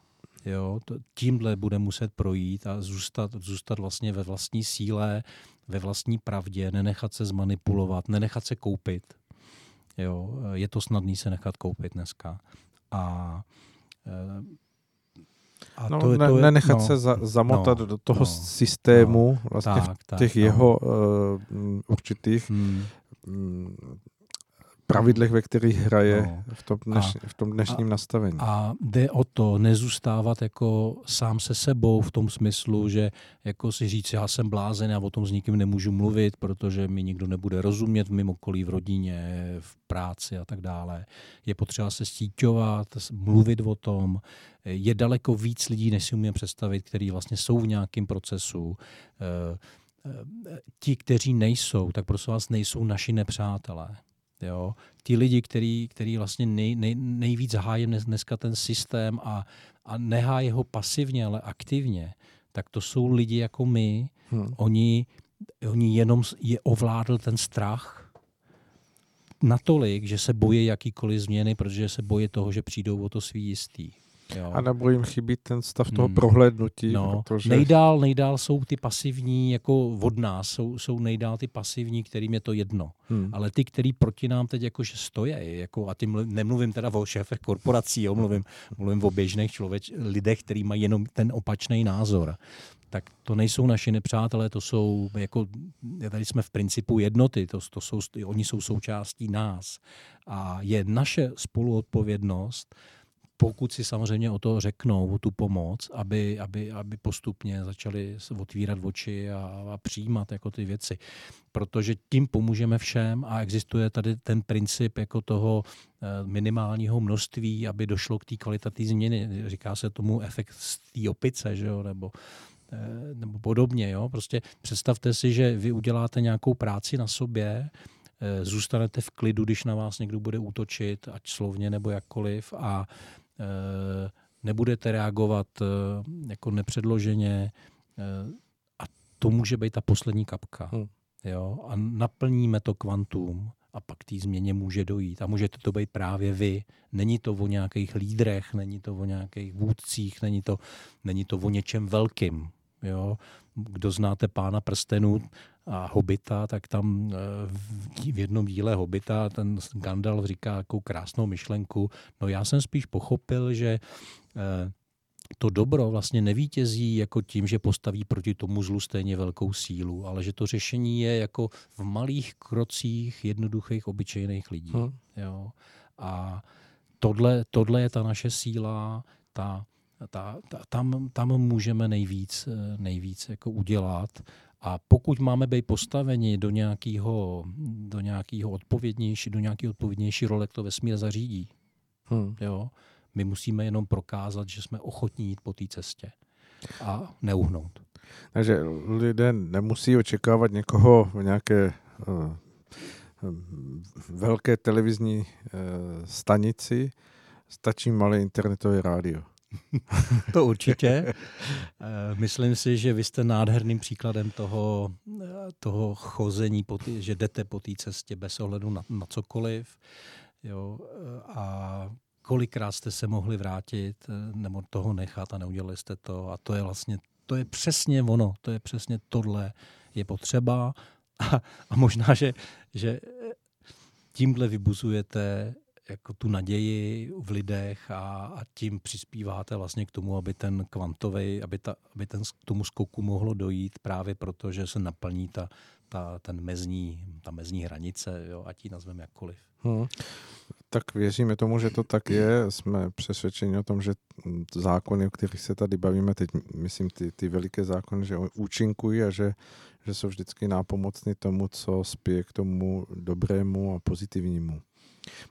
Jo? Tímhle bude muset projít a zůstat, zůstat vlastně ve vlastní síle, ve vlastní pravdě, nenechat se zmanipulovat, nenechat se koupit. Jo, je to snadný se nechat koupit dneska. A eh, a no, to, ne, to je, nenechat no, se za, zamotat no, do toho no, systému, no, vlastně tak, v těch tak, jeho no. uh, určitých hmm. Pravidlech, ve kterých hraje no. v, tom dneš, a, v tom dnešním a, nastavení. A jde o to nezůstávat jako sám se sebou v tom smyslu, že jako si říct, já jsem blázen, já o tom s nikým nemůžu mluvit, protože mi nikdo nebude rozumět v mým okolí, v rodině, v práci a tak dále. Je potřeba se stíťovat, mluvit o tom. Je daleko víc lidí, než si umím představit, kteří vlastně jsou v nějakém procesu. Eh, eh, ti, kteří nejsou, tak prosím vás nejsou naši nepřátelé Jo? Ti lidi, který, který vlastně nej, nej, nejvíc hájí dneska ten systém a, a nehájí ho pasivně, ale aktivně, tak to jsou lidi jako my. Hmm. Oni, oni jenom je ovládl ten strach natolik, že se bojí jakýkoliv změny, protože se bojí toho, že přijdou o to svý jistý. Jo. A nebo jim chybí ten stav toho hmm. prohlédnutí. No. Protože... Nejdál, nejdál jsou ty pasivní, jako od nás, jsou, jsou nejdál ty pasivní, kterým je to jedno. Hmm. Ale ty, který proti nám teď jakože stojí, jako, a tím nemluvím teda o šéfech korporací, jo, mluvím, mluvím o běžných člověč, lidech, kteří mají jenom ten opačný názor tak to nejsou naši nepřátelé, to jsou, jako, tady jsme v principu jednoty, to, to jsou, oni jsou součástí nás. A je naše spoluodpovědnost pokud si samozřejmě o to řeknou, o tu pomoc, aby, aby, aby postupně začali otvírat oči a, a přijímat jako ty věci. Protože tím pomůžeme všem a existuje tady ten princip jako toho eh, minimálního množství, aby došlo k té kvalitativní změny. Říká se tomu efekt z té opice, že jo? nebo eh, nebo podobně. Jo? Prostě představte si, že vy uděláte nějakou práci na sobě, eh, zůstanete v klidu, když na vás někdo bude útočit, ať slovně nebo jakkoliv, a nebudete reagovat eh, jako nepředloženě eh, a to může být ta poslední kapka. Hmm. Jo? A naplníme to kvantum a pak té změně může dojít. A můžete to být právě vy. Není to o nějakých lídrech, není to o nějakých vůdcích, není to, není to o něčem velkým. Jo? Kdo znáte pána prstenů a Hobita, tak tam eh, v jednom díle Hobita ten Gandalf říká jakou krásnou myšlenku. No já jsem spíš pochopil, že eh, to dobro vlastně nevítězí jako tím, že postaví proti tomu zlu stejně velkou sílu, ale že to řešení je jako v malých krocích jednoduchých, obyčejných lidí. Hmm. Jo. A tohle, tohle je ta naše síla, ta, ta, ta, tam, tam můžeme nejvíc, eh, nejvíc jako udělat. A pokud máme být postaveni do nějakého, do nějakého odpovědnější, do nějakého odpovědnější role, to vesmír zařídí. Hmm. Jo. My musíme jenom prokázat, že jsme ochotní jít po té cestě a neuhnout. Takže lidé nemusí očekávat někoho v nějaké uh, velké televizní uh, stanici, stačí malé internetové rádio. To určitě. Eh, Myslím si, že vy jste nádherným příkladem toho, eh, toho chození, po tý, že jdete po té cestě bez ohledu na, na cokoliv. Jo, eh, a kolikrát jste se mohli vrátit nebo toho nechat a neudělali jste to. A to je vlastně, to je přesně ono, to je přesně tohle je potřeba. A, a možná, že, že tímhle vybuzujete jako tu naději v lidech a, a tím přispíváte vlastně k tomu, aby ten kvantový, aby, ta, aby ten, k tomu skoku mohlo dojít právě proto, že se naplní ta, ta, ten mezní, ta mezní hranice, jo, ať ji nazveme jakkoliv. Hmm. Tak věříme tomu, že to tak je. Jsme přesvědčeni o tom, že zákony, o kterých se tady bavíme, teď myslím ty, ty veliké zákony, že účinkují a že, že jsou vždycky nápomocný tomu, co spěje k tomu dobrému a pozitivnímu.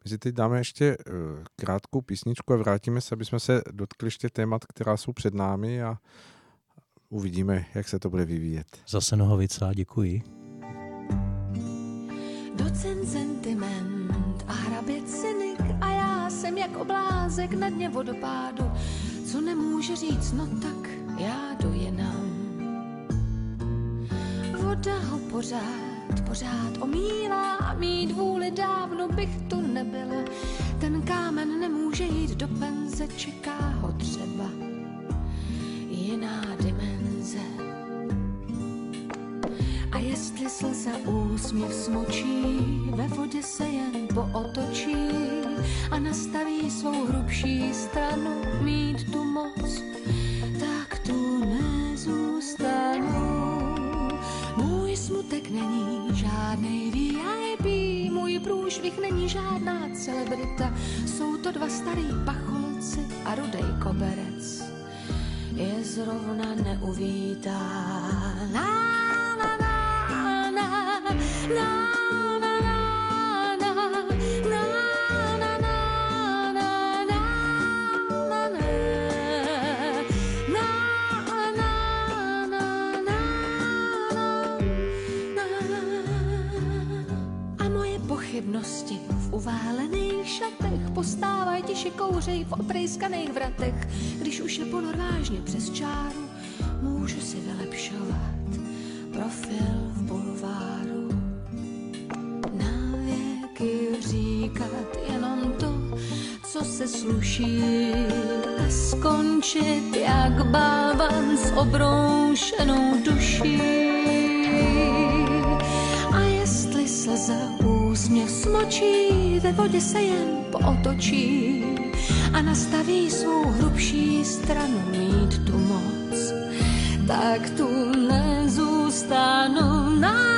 My si teď dáme ještě uh, krátkou písničku a vrátíme se, aby jsme se dotkli ještě témat, která jsou před námi a uvidíme, jak se to bude vyvíjet. Zase Nohovica, děkuji. Docent sentiment a hrabě cynik a já jsem jak oblázek na dně vodopádu. Co nemůže říct, no tak já dojenám. Voda ho pořád, pořád omílá a mít vůli dávno bych tu nebyla. Ten kámen nemůže jít do penze, čeká ho třeba jiná dimenze. A jestli slza úsměv smočí, ve vodě se jen pootočí a nastaví svou hrubší stranu mít tu moc, tak tu nezůstanu. Smutek není žádnej VIP, můj průšvih není žádná celebrita, jsou to dva starý pacholci a rudej koberec. Je zrovna neuvítá. Na, na, na, na, na, uválených šatech postávají tiše kouřej v oprejskaných vratech. Když už je ponor vážně přes čáru, můžu si vylepšovat profil v bulváru. Na věky říkat jenom to, co se sluší a skončit jak bávan s obroušenou duší. A jestli slza úsměv smočí, ve vodě se jen pootočí a nastaví svou hrubší stranu mít tu moc, tak tu nezůstanu. Na,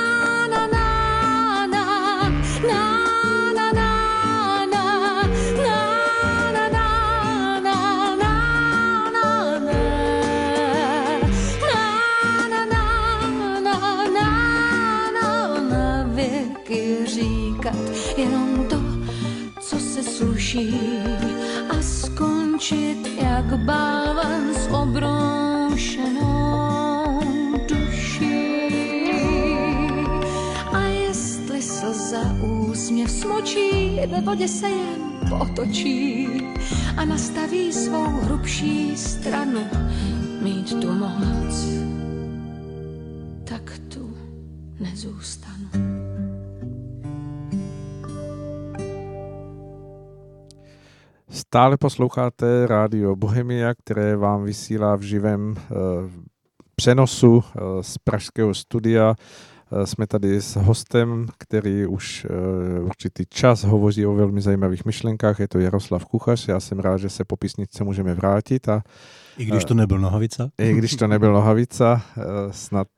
sluší a skončit jak bávan s obroušenou duší. A jestli slza úsměv smočí, ve vodě se jen potočí a nastaví svou hrubší stranu mít tu moc, tak tu nezůstanu. Stále posloucháte rádio Bohemia, které vám vysílá v živém uh, přenosu uh, z pražského studia Eh, Jsme tady s hostem, který už eh, určitý čas hovoří o velmi zajímavých myšlenkách. Je to Jaroslav Kuchař. Já jsem rád, že se po písničce můžeme vrátit a I když to nebyl Nohavica. i když to nebyl Nohavica, eh, snad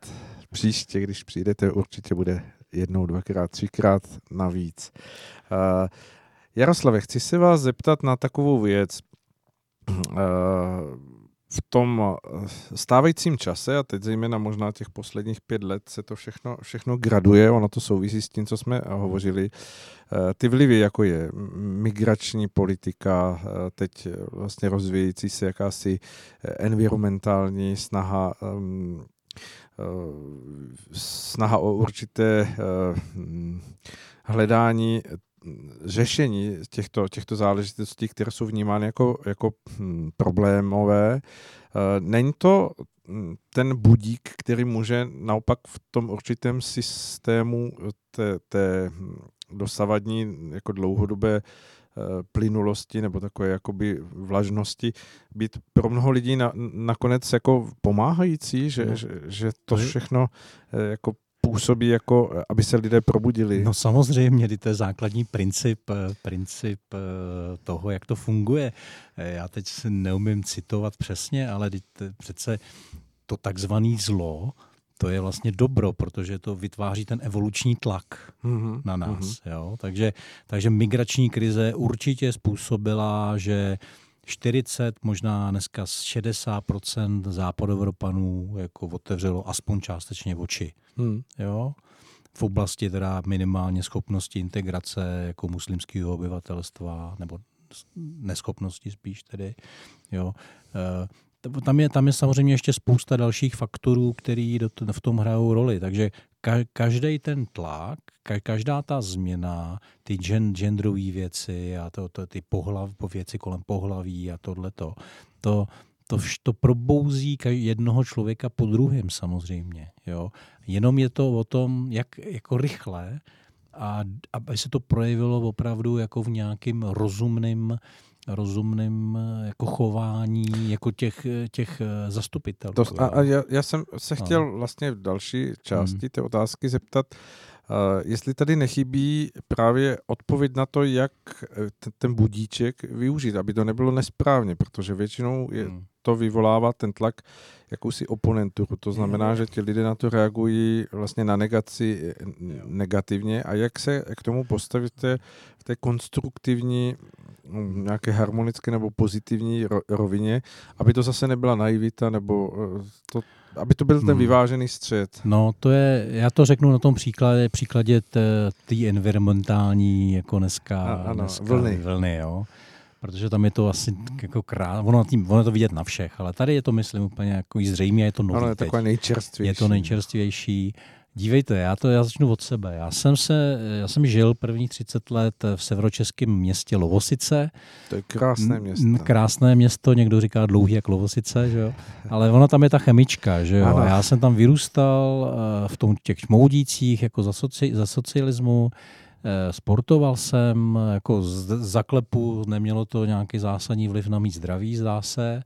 příště, když přijdete, určitě bude jednou, dvakrát, třikrát navíc. Jaroslave, chci se vás zeptat na takovou věc. Eh, V tom eh, stávajícím čase, a teď zejména možná těch posledních pět let, se to všechno, všechno graduje, ono to souvisí s tím, co jsme hovořili. Eh, Ty vlivy, jako je migrační politika, teď vlastně rozvíjející se jakási environmentální snaha um, eh, snaha o určité hm, hledání řešení těchto, těchto záležitostí, které jsou vnímány jako, jako hm, problémové. Eh, Není to hm, ten budík, který může naopak v tom určitém systému té, té hm, dosavadní jako dlouhodobé eh, plynulosti nebo takové jakoby vlažnosti být pro mnoho lidí na, nakonec jako pomáhající, že, No. že, že to je- všechno eh, jako působí jako, aby se lidé probudili. No samozřejmě, kdy to je základní princip, eh, princip eh, toho, jak to funguje. Eh, Já teď si neumím citovat přesně, ale přece to takzvané zlo, to je vlastně dobro, protože to vytváří ten evoluční tlak Mhm, na nás. mhm. Mm-hmm. Jo? Takže, takže migrační krize určitě způsobila, že 40, možná dneska z 60% západoevropanů jako otevřelo aspoň částečně oči. Hmm. Jo? V oblasti teda minimálně schopnosti integrace jako muslimského obyvatelstva, nebo neschopnosti spíš tedy. Jo? T- Tam je, tam je samozřejmě ještě spousta dalších faktorů, t- v tom hrajou roli. Takže ka, každý ten tlak, ka, každá ta změna, ty gen, genderové věci a to, to, ty pohlav, po věci kolem pohlaví a tohleto, to, to, to probouzí jednoho člověka po druhém samozřejmě. Jo? Jenom je to o tom, jak jako rychle a aby se to projevilo opravdu jako v nějakým rozumným rozumným jako chování jako těch, těch eh, zastupitelů. To, a, a já, já jsem se No. chtěl vlastně v další části Hmm. té otázky zeptat, uh, jestli tady nechybí právě odpověď na to, jak eh, ten budíček využít, aby to nebylo nesprávně, protože většinou je, Hmm. to vyvolává ten tlak jakousi oponenturu. To znamená, že ti lidé na to reagují vlastně na negaci negativně a jak se k tomu postavíte v té konstruktivní nějaké harmonické nebo pozitivní ro- rovině, aby to zase nebyla naivita, nebo eh, to, aby to byl ten Hmm. vyvážený střed. No, to je, já to řeknu na tom příkladě, příkladě té environmentální, jako dneska, A- ano, dneska vlny. vlny, jo. Protože tam je to asi jako krát, ono, tím, ono je to vidět na všech, ale tady je to, myslím, úplně jako zřejmě je to nový Ano, je takové nejčerstvější. Je to nejčerstvější. Dívejte, já to já začnu od sebe. Já jsem se, já jsem žil první 30 let v severočeském městě Lovosice. To je krásné město. Krásné město, někdo říká dlouhý jak Lovosice, že jo? Ale ona tam je ta chemička, že jo? Ano. Já jsem tam vyrůstal eh, v tom těch šmoudících, jako za, soci, za socialismu. Eh, Sportoval jsem, jako z zaklepu, nemělo to nějaký zásadní vliv na mý zdraví, zdá se.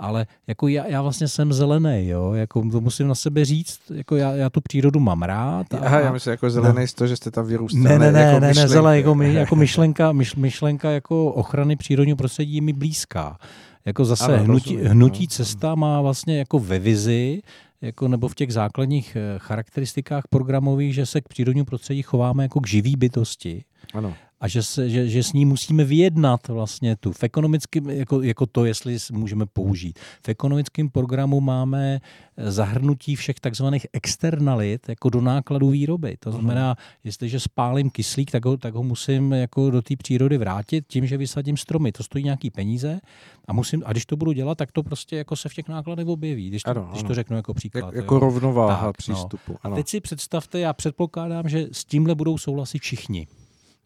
Ale jako já, já vlastně jsem zelený, jo, jako to musím na sebe říct, jako já, já tu přírodu mám rád. Aha, já myslím jako zelený z toho, že jste tam vyrůstal. Ne, ne, ne, jako ne, ne, zelený, jako, my, jako myšlenka, myš, myšlenka jako ochrany přírodního prostředí je mi blízká. Jako zase Ano, ano, hnutí, rozumím, hnutí no. cesta má vlastně jako ve vizi, jako nebo v těch základních eh, charakteristikách programových, že se k přírodnímu prostředí chováme jako k živý bytosti Ano. A že, se, že, že s ní musíme vyjednat vlastně tu. V ekonomickém, jako, jako to, jestli můžeme použít. V ekonomickém programu máme eh, zahrnutí všech takzvaných externalit jako do nákladů výroby. To znamená, jestliže spálím kyslík, tak ho, tak ho musím jako do té přírody vrátit tím, že vysadím stromy. To stojí nějaký peníze a, musím, a když to budu dělat, tak to prostě jako se v těch nákladech objeví, když to, Ano, když ano. to řeknu jako příklad. Jak, jo. jako rovnováha Tak, no. přístupu. A Ano. teď si představte, já předpokládám, že s tímhle budou souhlasit všichni.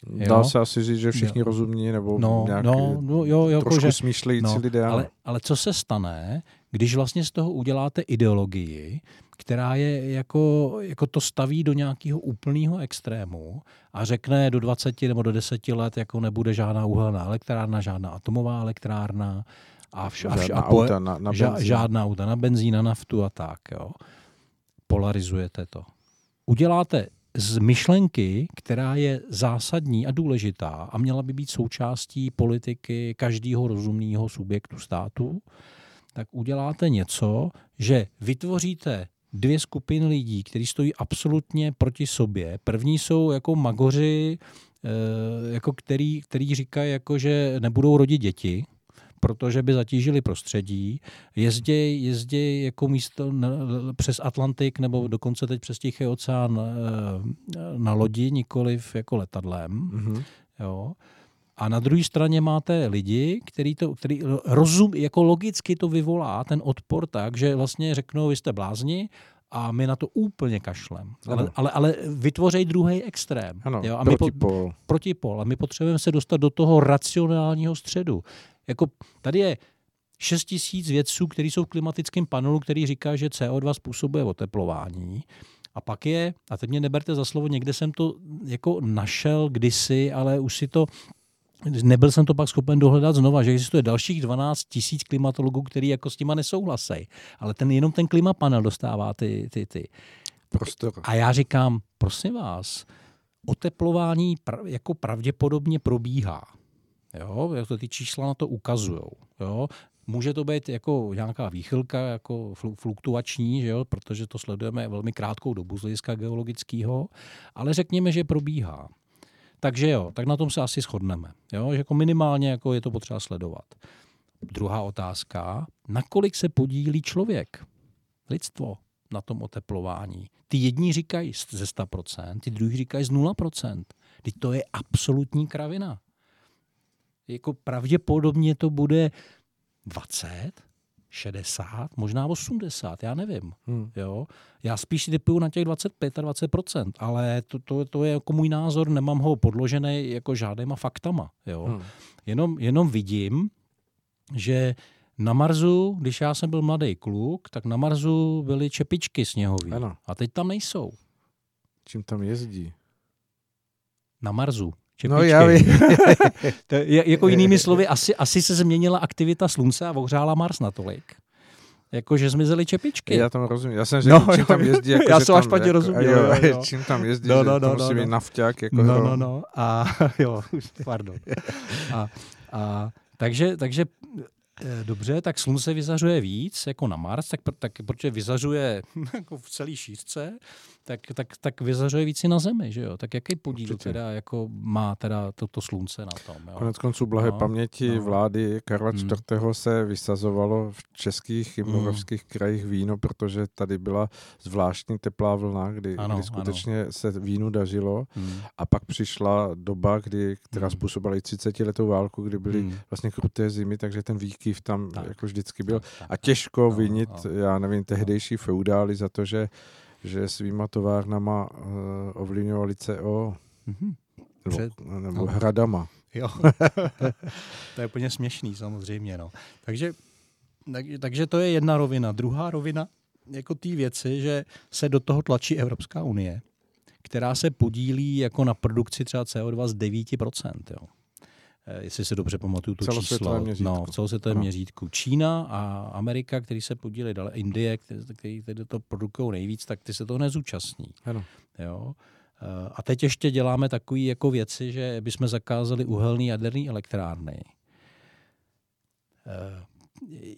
Dá jo. se asi říct, že všichni rozumní nebo No, nějak no, no jo, jako trošku že, smýšlející no, lidé. ale, ale co se stane, když vlastně z toho uděláte ideologii, která je jako, jako to staví do nějakého úplného extrému a řekne do 20 nebo do 10 let jako nebude žádná uhelná elektrárna, žádná atomová elektrárna a, vš, a, vš, Žádná a po, auta na, na ža, žádná auta na benzín, na naftu a tak. Jo. Polarizujete to. uděláte z myšlenky, která je zásadní a důležitá a měla by být součástí politiky každého rozumného subjektu státu, tak uděláte něco, že vytvoříte dvě skupiny lidí, kteří stojí absolutně proti sobě. První jsou jako magoři, eh, jako který, který říkají, jako, že nebudou rodit děti, protože by zatížili prostředí. Jezdí, jezdí jako místo na, přes Atlantik nebo dokonce teď přes Tichý oceán eh, na lodi, nikoliv jako letadlem. Mhm. Jo. A na druhé straně máte lidi, který to, který rozum, jako logicky to vyvolá ten odpor tak, že vlastně řeknou, vy jste blázni a my na to úplně kašlem. Ale, Ano. ale, ale vytvořej druhý extrém. Ano, jo, a my po, protipol. protipol. A my potřebujeme se dostat do toho racionálního středu. Jako tady je 6 tisíc vědců, kteří jsou v klimatickém panelu, který říká, že CO2 způsobuje oteplování. A pak je, a teď mě neberte za slovo, někde jsem to jako našel kdysi, ale už si to nebyl jsem to pak schopen dohledat znova, že existuje dalších 12 tisíc klimatologů, který jako s těma nesouhlasí. Ale ten, jenom ten klimapanel dostává ty, ty, ty. Prostor. A já říkám, prosím vás, oteplování pra, jako pravděpodobně probíhá. Jo, jak to ty čísla na to ukazují. Jo. Může to být jako nějaká výchylka, jako flu- fluktuační, že jo, protože to sledujeme velmi krátkou dobu z hlediska geologického, ale řekněme, že probíhá. Takže jo, tak na tom se asi shodneme. Jo, že jako minimálně jako je to potřeba sledovat. Druhá otázka, nakolik se podílí člověk, lidstvo na tom oteplování. Ty jedni říkají ze 100%, ty druhý říkají z 0%. Teď to je absolutní kravina. Jako pravděpodobně to bude 20, 60, možná 80, já nevím. Hmm. Jo? Já spíš typuju na těch 25 a 20%, ale to, to, to je jako můj názor, nemám ho podložený jako žádnýma faktama. Jo? Hmm. Jenom, jenom vidím, že na Marsu, když já jsem byl mladý kluk, tak na Marsu byly čepičky sněhový. Ano. A teď tam nejsou. Čím tam jezdí? Na Marsu. Čepičky. No já vím. to je, jako jinými slovy, asi, asi se změnila aktivita slunce a ohřála Mars natolik. Jako, že zmizely čepičky. Já tomu rozumím. Já jsem řekl, No, čím tam jezdí. Jako, já že jsem až špatně jako, rozuměl, Jo, jo, jo. čím tam jezdí, No, že no, to no, musí no, být no. nafťák. Jako No, no, no. A jo, pardon. A, a, takže, takže eh, dobře, tak slunce vyzařuje víc jako na Mars, tak, tak protože vyzařuje jako v celé šířce, tak, tak, tak vyzařuje víc i na Zemi, že jo? Tak jaký podíl Určitě. teda jako má teda toto slunce na tom, jo? Konec konců blahé No, paměti no. vlády Karla Hmm. IV. se vysazovalo v českých i Hmm. moravských krajích víno, protože tady byla zvláštní teplá vlna, kdy, Ano, kdy skutečně se vínu dařilo. Hmm. A pak přišla doba, kdy, která Hmm. způsobila i 30 letou válku, kdy byly Hmm. vlastně kruté zimy, takže ten výkyv tam Tak. jako vždycky byl. Tak, tak, A těžko No, vinit, no. já nevím, tehdejší feudály za to, že, že svýma továrnama uh, ovlivňovali CO Mhm. nebo, Před- nebo no. hradama. Jo. to je úplně směšný samozřejmě. No. Takže, tak, takže to je jedna rovina. Druhá rovina jako té věci, že se do toho tlačí Evropská unie, která se podílí jako na produkci třeba CO2 z 9%. Jo. Eh, Jestli si dobře pamatuju to číslo. měřítku. No, v celosvětovém Ano. měřítku. Čína a Amerika, který se podílí dále, Indie, který, který, to produkují nejvíc, tak ty se toho nezúčastní. Ano. Jo. Eh, A teď ještě děláme takové jako věci, že bychom zakázali uhelné jaderné elektrárny. Eh,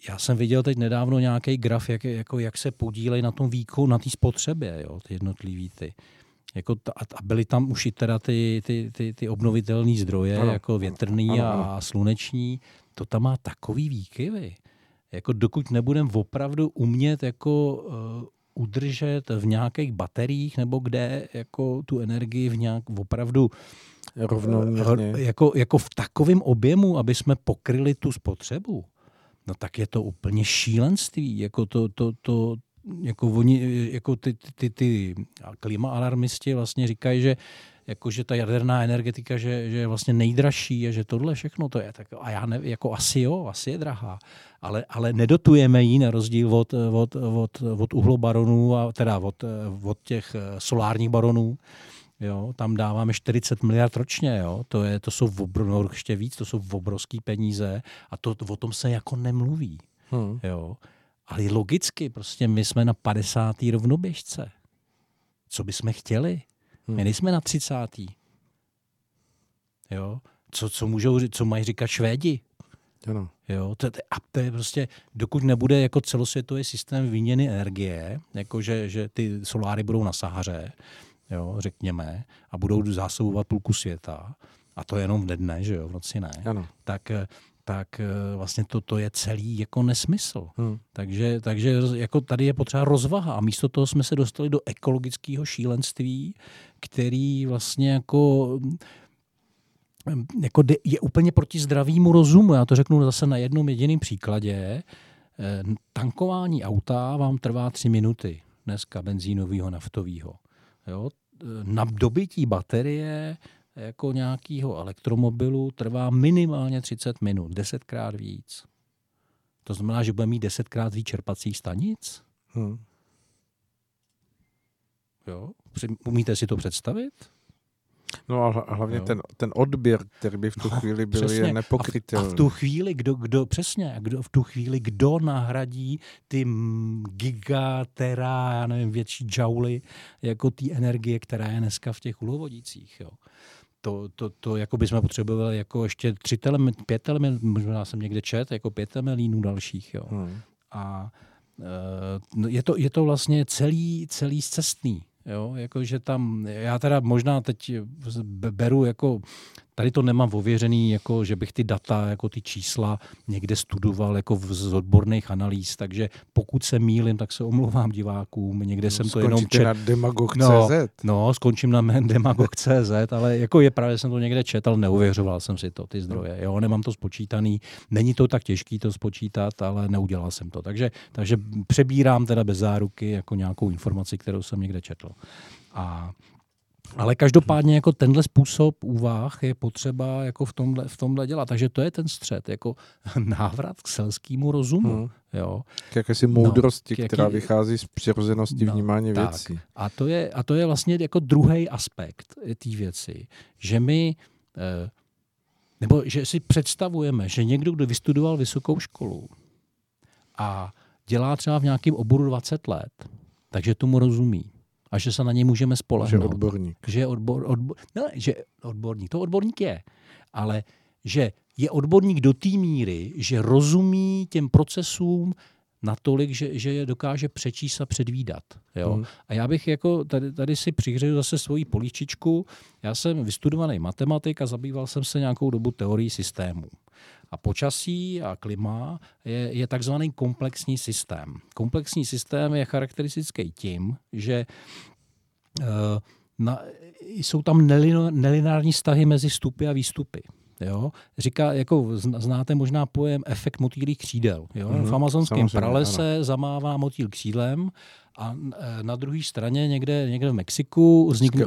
Já jsem viděl teď nedávno nějaký graf, jak, jako, jak se podílejí na tom výkonu, na té spotřebě, jo, ty jednotlivý ty. Jako ta, a byly tam už i teda ty, ty, ty, ty obnovitelné zdroje, Ano, jako větrný ano, a, ano. a sluneční. To tam má takový výkyvy. Jako dokud nebudeme opravdu umět jako uh, udržet v nějakých bateriích nebo kde jako tu energii v nějak opravdu Rovnoměrně. Hr- jako, jako v takovém objemu, aby jsme pokryli tu spotřebu, no tak je to úplně šílenství. Jako to, to, to jako oni, jako ty, ty, ty, ty klimaalarmisti vlastně říkají, že jako, že ta jaderná energetika, že, že je vlastně nejdražší a že tohle všechno to je. Tak, a já nevím, jako asi jo, asi je drahá. Ale, ale nedotujeme ji na rozdíl od, od, od, od uhlobaronů, a teda od, od těch solárních baronů, Jo, tam dáváme 40 miliard ročně, jo. To, je, to jsou obro, no, ještě víc, to jsou obrovský peníze a to, o tom se jako nemluví. Hmm. Jo. Ale logicky, prostě my jsme na 50. rovnoběžce. Co bychom chtěli? My nejsme na 30. Jo? Co, co, můžou, co mají říkat Švédi? Ano. Jo, to, to, a to je prostě, dokud nebude jako celosvětový systém výměny energie, jako že, že ty soláry budou na Sahaře, jo, řekněme, a budou zásobovat půlku světa, a to jenom v dne, že jo, v noci ne, Ano. tak, eh, tak eh, vlastně to, to je celý jako nesmysl. Hmm. Takže, takže jako tady je potřeba rozvaha a místo toho jsme se dostali do ekologického šílenství, který vlastně jako mm, jako je úplně proti zdravému rozumu. Já to řeknu zase na jednom jediném příkladě. Eh, Tankování auta vám trvá tři minuty dneska benzínového, naftového. Jo? Eh, Na baterie jako nějakého elektromobilu trvá minimálně 30 minut, desetkrát víc. To znamená, že bude mít desetkrát víc čerpacích stanic? Hmm. Jo? Umíte si to představit? No a hla- hlavně Jo. ten, ten odběr, který by v tu chvíli byl, Přesně. je A v, a nepokrytelný. v tu chvíli, kdo, kdo přesně, kdo, v tu chvíli, kdo nahradí ty gigatera, já nevím, větší džauly, jako té energie, která je dneska v těch uhlovodících, jo. To, to, to jako bychom potřebovali jako ještě tři telem, pět telem, možná jsem někde čet, jako pět temelínů dalších, jo. Hmm. A no, je to, je to vlastně celý, celý zcestný. Jo, jakože tam, já teda možná teď be- beru jako, tady to nemám ověřený, jako že bych ty data, jako ty čísla někde studoval jako v, z odborných analýz, takže pokud se mýlim, tak se omlouvám divákům, někde jsem to jenom čet. na demagog.cz. No, no, skončím na demagog.cz, ale jako je právě, jsem to někde četl, neuvěřoval jsem si to, ty zdroje. Jo, nemám to spočítaný, není to tak těžký to spočítat, ale neudělal jsem to. Takže, takže přebírám teda bez záruky jako nějakou informaci, kterou jsem někde četl. A ale každopádně jako tenhle způsob úvah je potřeba jako v tomhle, v tomhle dělat. Takže to je ten střed, jako návrat k selskému rozumu. Hmm. Jo. K jakési moudrosti, k jaký- která vychází z přirozenosti No, vnímání tak. věcí. A to je, a to je vlastně jako druhý aspekt té věci, že my, eh, nebo že si představujeme, že někdo, kdo vystudoval vysokou školu a dělá třeba v nějakém oboru 20 let, takže tomu rozumí a že se na něj můžeme Že spolehnout. odborník. Že je odbor, odbor, ne, že odborník, to odborník je, ale že je odborník do té míry, že rozumí těm procesům natolik, že, že je dokáže přečíst a předvídat. Jo? Hmm. A já bych jako tady, tady si přihřeju zase svoji políčičku. Já jsem vystudovaný matematik a zabýval jsem se nějakou dobu teorií systémů. A počasí a klima je, je takzvaný komplexní systém. Komplexní systém je charakteristický tím, že eh, na, jsou tam nelinární vztahy mezi vstupy a výstupy. Jo? Říká, jako zn- znáte možná pojem efekt motýlých křídel. Jo? Mhm, v amazonském pralese zamává motýl křídlem a eh, na druhé straně někde, někde v Mexiku vznikne,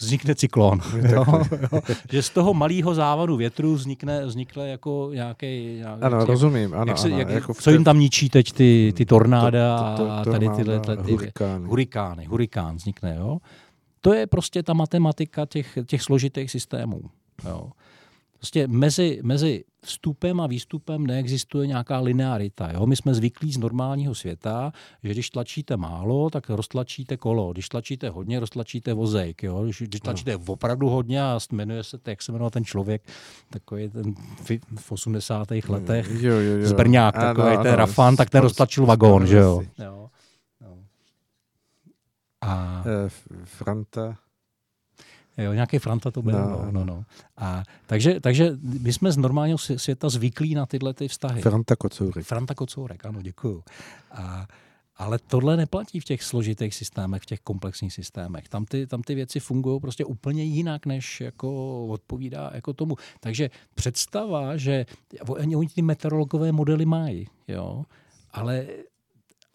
vznikne cyklon. jo? Jo? Že z toho malého závadu větru vznikne, vznikne jako nějaký... Ano, rozumím. Ano, jak se, ano, jak, jako co jim tam ničí teď ty, ty tornáda To- to- to- a tady tyhle ty hurikány. hurikány. Hurikán vznikne, jo. To je prostě ta matematika těch, těch složitých systémů. Jo. Prostě mezi, mezi vstupem a výstupem neexistuje nějaká linearita. Jo? My jsme zvyklí z normálního světa, že když tlačíte málo, tak roztlačíte kolo. Když tlačíte hodně, roztlačíte vozejk. Jo? Když, když tlačíte opravdu hodně a jmenuje se, jak se jmenoval ten člověk, takový ten v, v 80. letech, Jo, jo, jo. z Brňák, Ano, takový ten ano, Rafan, tak ten roztlačil vagón, že jo. jo. jo. A Eh, Franta. Jo, nějaký Franta to byl. No, No, ano. no, no. A, takže, takže my jsme z normálního svě- světa zvyklí na tyhle ty vztahy. Franta Kocourek. Franta Kocourek, ano, děkuju. A, ale tohle neplatí v těch složitých systémech, v těch komplexních systémech. Tam ty, tam ty věci fungují prostě úplně jinak, než jako odpovídá jako tomu. Takže představa, že oni, oni ty meteorologové modely mají, jo, ale,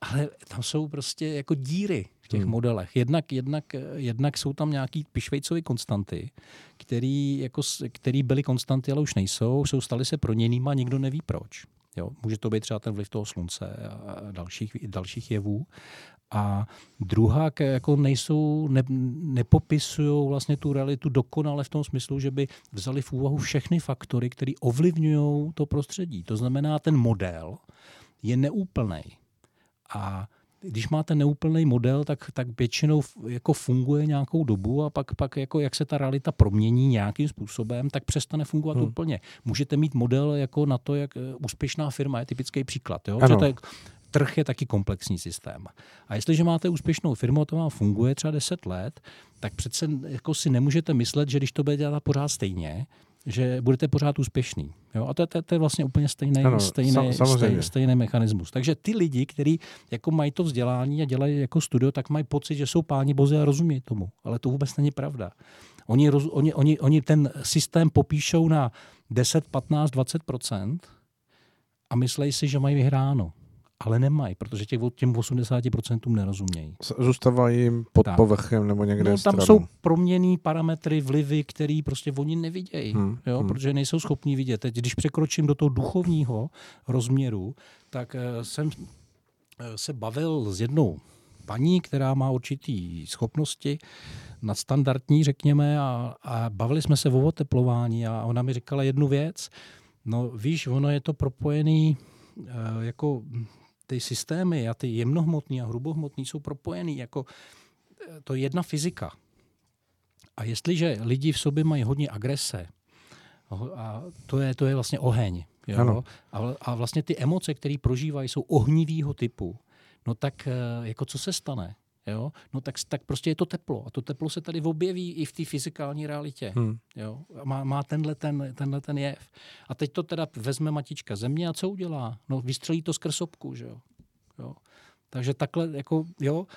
ale tam jsou prostě jako díry těch Hmm. modelech. Jednak, jednak, jednak jsou tam nějaký pišvejcové konstanty, který, jako, který byly konstanty, ale už nejsou, jsou staly se proměnýma a nikdo neví proč. Jo, může to být třeba ten vliv toho slunce a dalších, dalších jevů. A druhá, jako nejsou, ne, nepopisují vlastně tu realitu dokonale v tom smyslu, že by vzali v úvahu všechny faktory, které ovlivňují to prostředí. To znamená, ten model je neúplný. A když máte neúplný model, tak, tak většinou jako funguje nějakou dobu a pak, pak jako jak se ta realita promění nějakým způsobem, tak přestane fungovat Hmm. úplně. Můžete mít model jako na to, jak eh, úspěšná firma je typický příklad. Jo? Ano. Že to je, trh je taky komplexní systém. A jestliže máte úspěšnou firmu a to vám funguje třeba 10 let, tak přece jako si nemůžete myslet, že když to bude dělat pořád stejně, že budete pořád úspěšný. Jo? A to, je- to, to je vlastně úplně stejný, Ano, stejný, stejný, stejný mechanismus. Takže ty lidi, kteří jako mají to vzdělání a dělají jako studio, tak mají pocit, že jsou páni bozy a rozumějí tomu. Ale to vůbec není pravda. Oni, roz, oni, oni, oni ten systém popíšou na 10, 15, 20% a myslejí si, že mají vyhráno. Ale nemají, protože těch, těm 80% nerozumějí. Zůstávají jim pod Tak. povrchem nebo někde No, tam stranou. jsou proměný parametry, vlivy, který prostě oni nevidějí, Hmm, hmm, jo, protože nejsou schopní vidět. Teď, když překročím do toho duchovního rozměru, tak eh, jsem eh, se bavil s jednou paní, která má určitý schopnosti nadstandardní, řekněme, a, a bavili jsme se o oteplování a ona mi říkala jednu věc. No víš, ono je to propojený eh, jako ty systémy a ty jemnohmotný a hrubohmotný jsou propojený jako eh, to je jedna fyzika. A jestliže lidi v sobě mají hodně agrese, a to je, to je vlastně oheň, Ano. jo? A, vl- a vlastně ty emoce, které prožívají, jsou ohnivého typu, no tak eh, jako co se stane? Jo? No tak, tak prostě je to teplo. A to teplo se tady objeví i v té fyzikální realitě. Hmm. Jo? A Má, má tenhle, ten, tenhle ten jev. A teď to teda vezme matička země a co udělá? No vystřelí to skrz opku, že jo? jo? Takže takhle, jako, jo.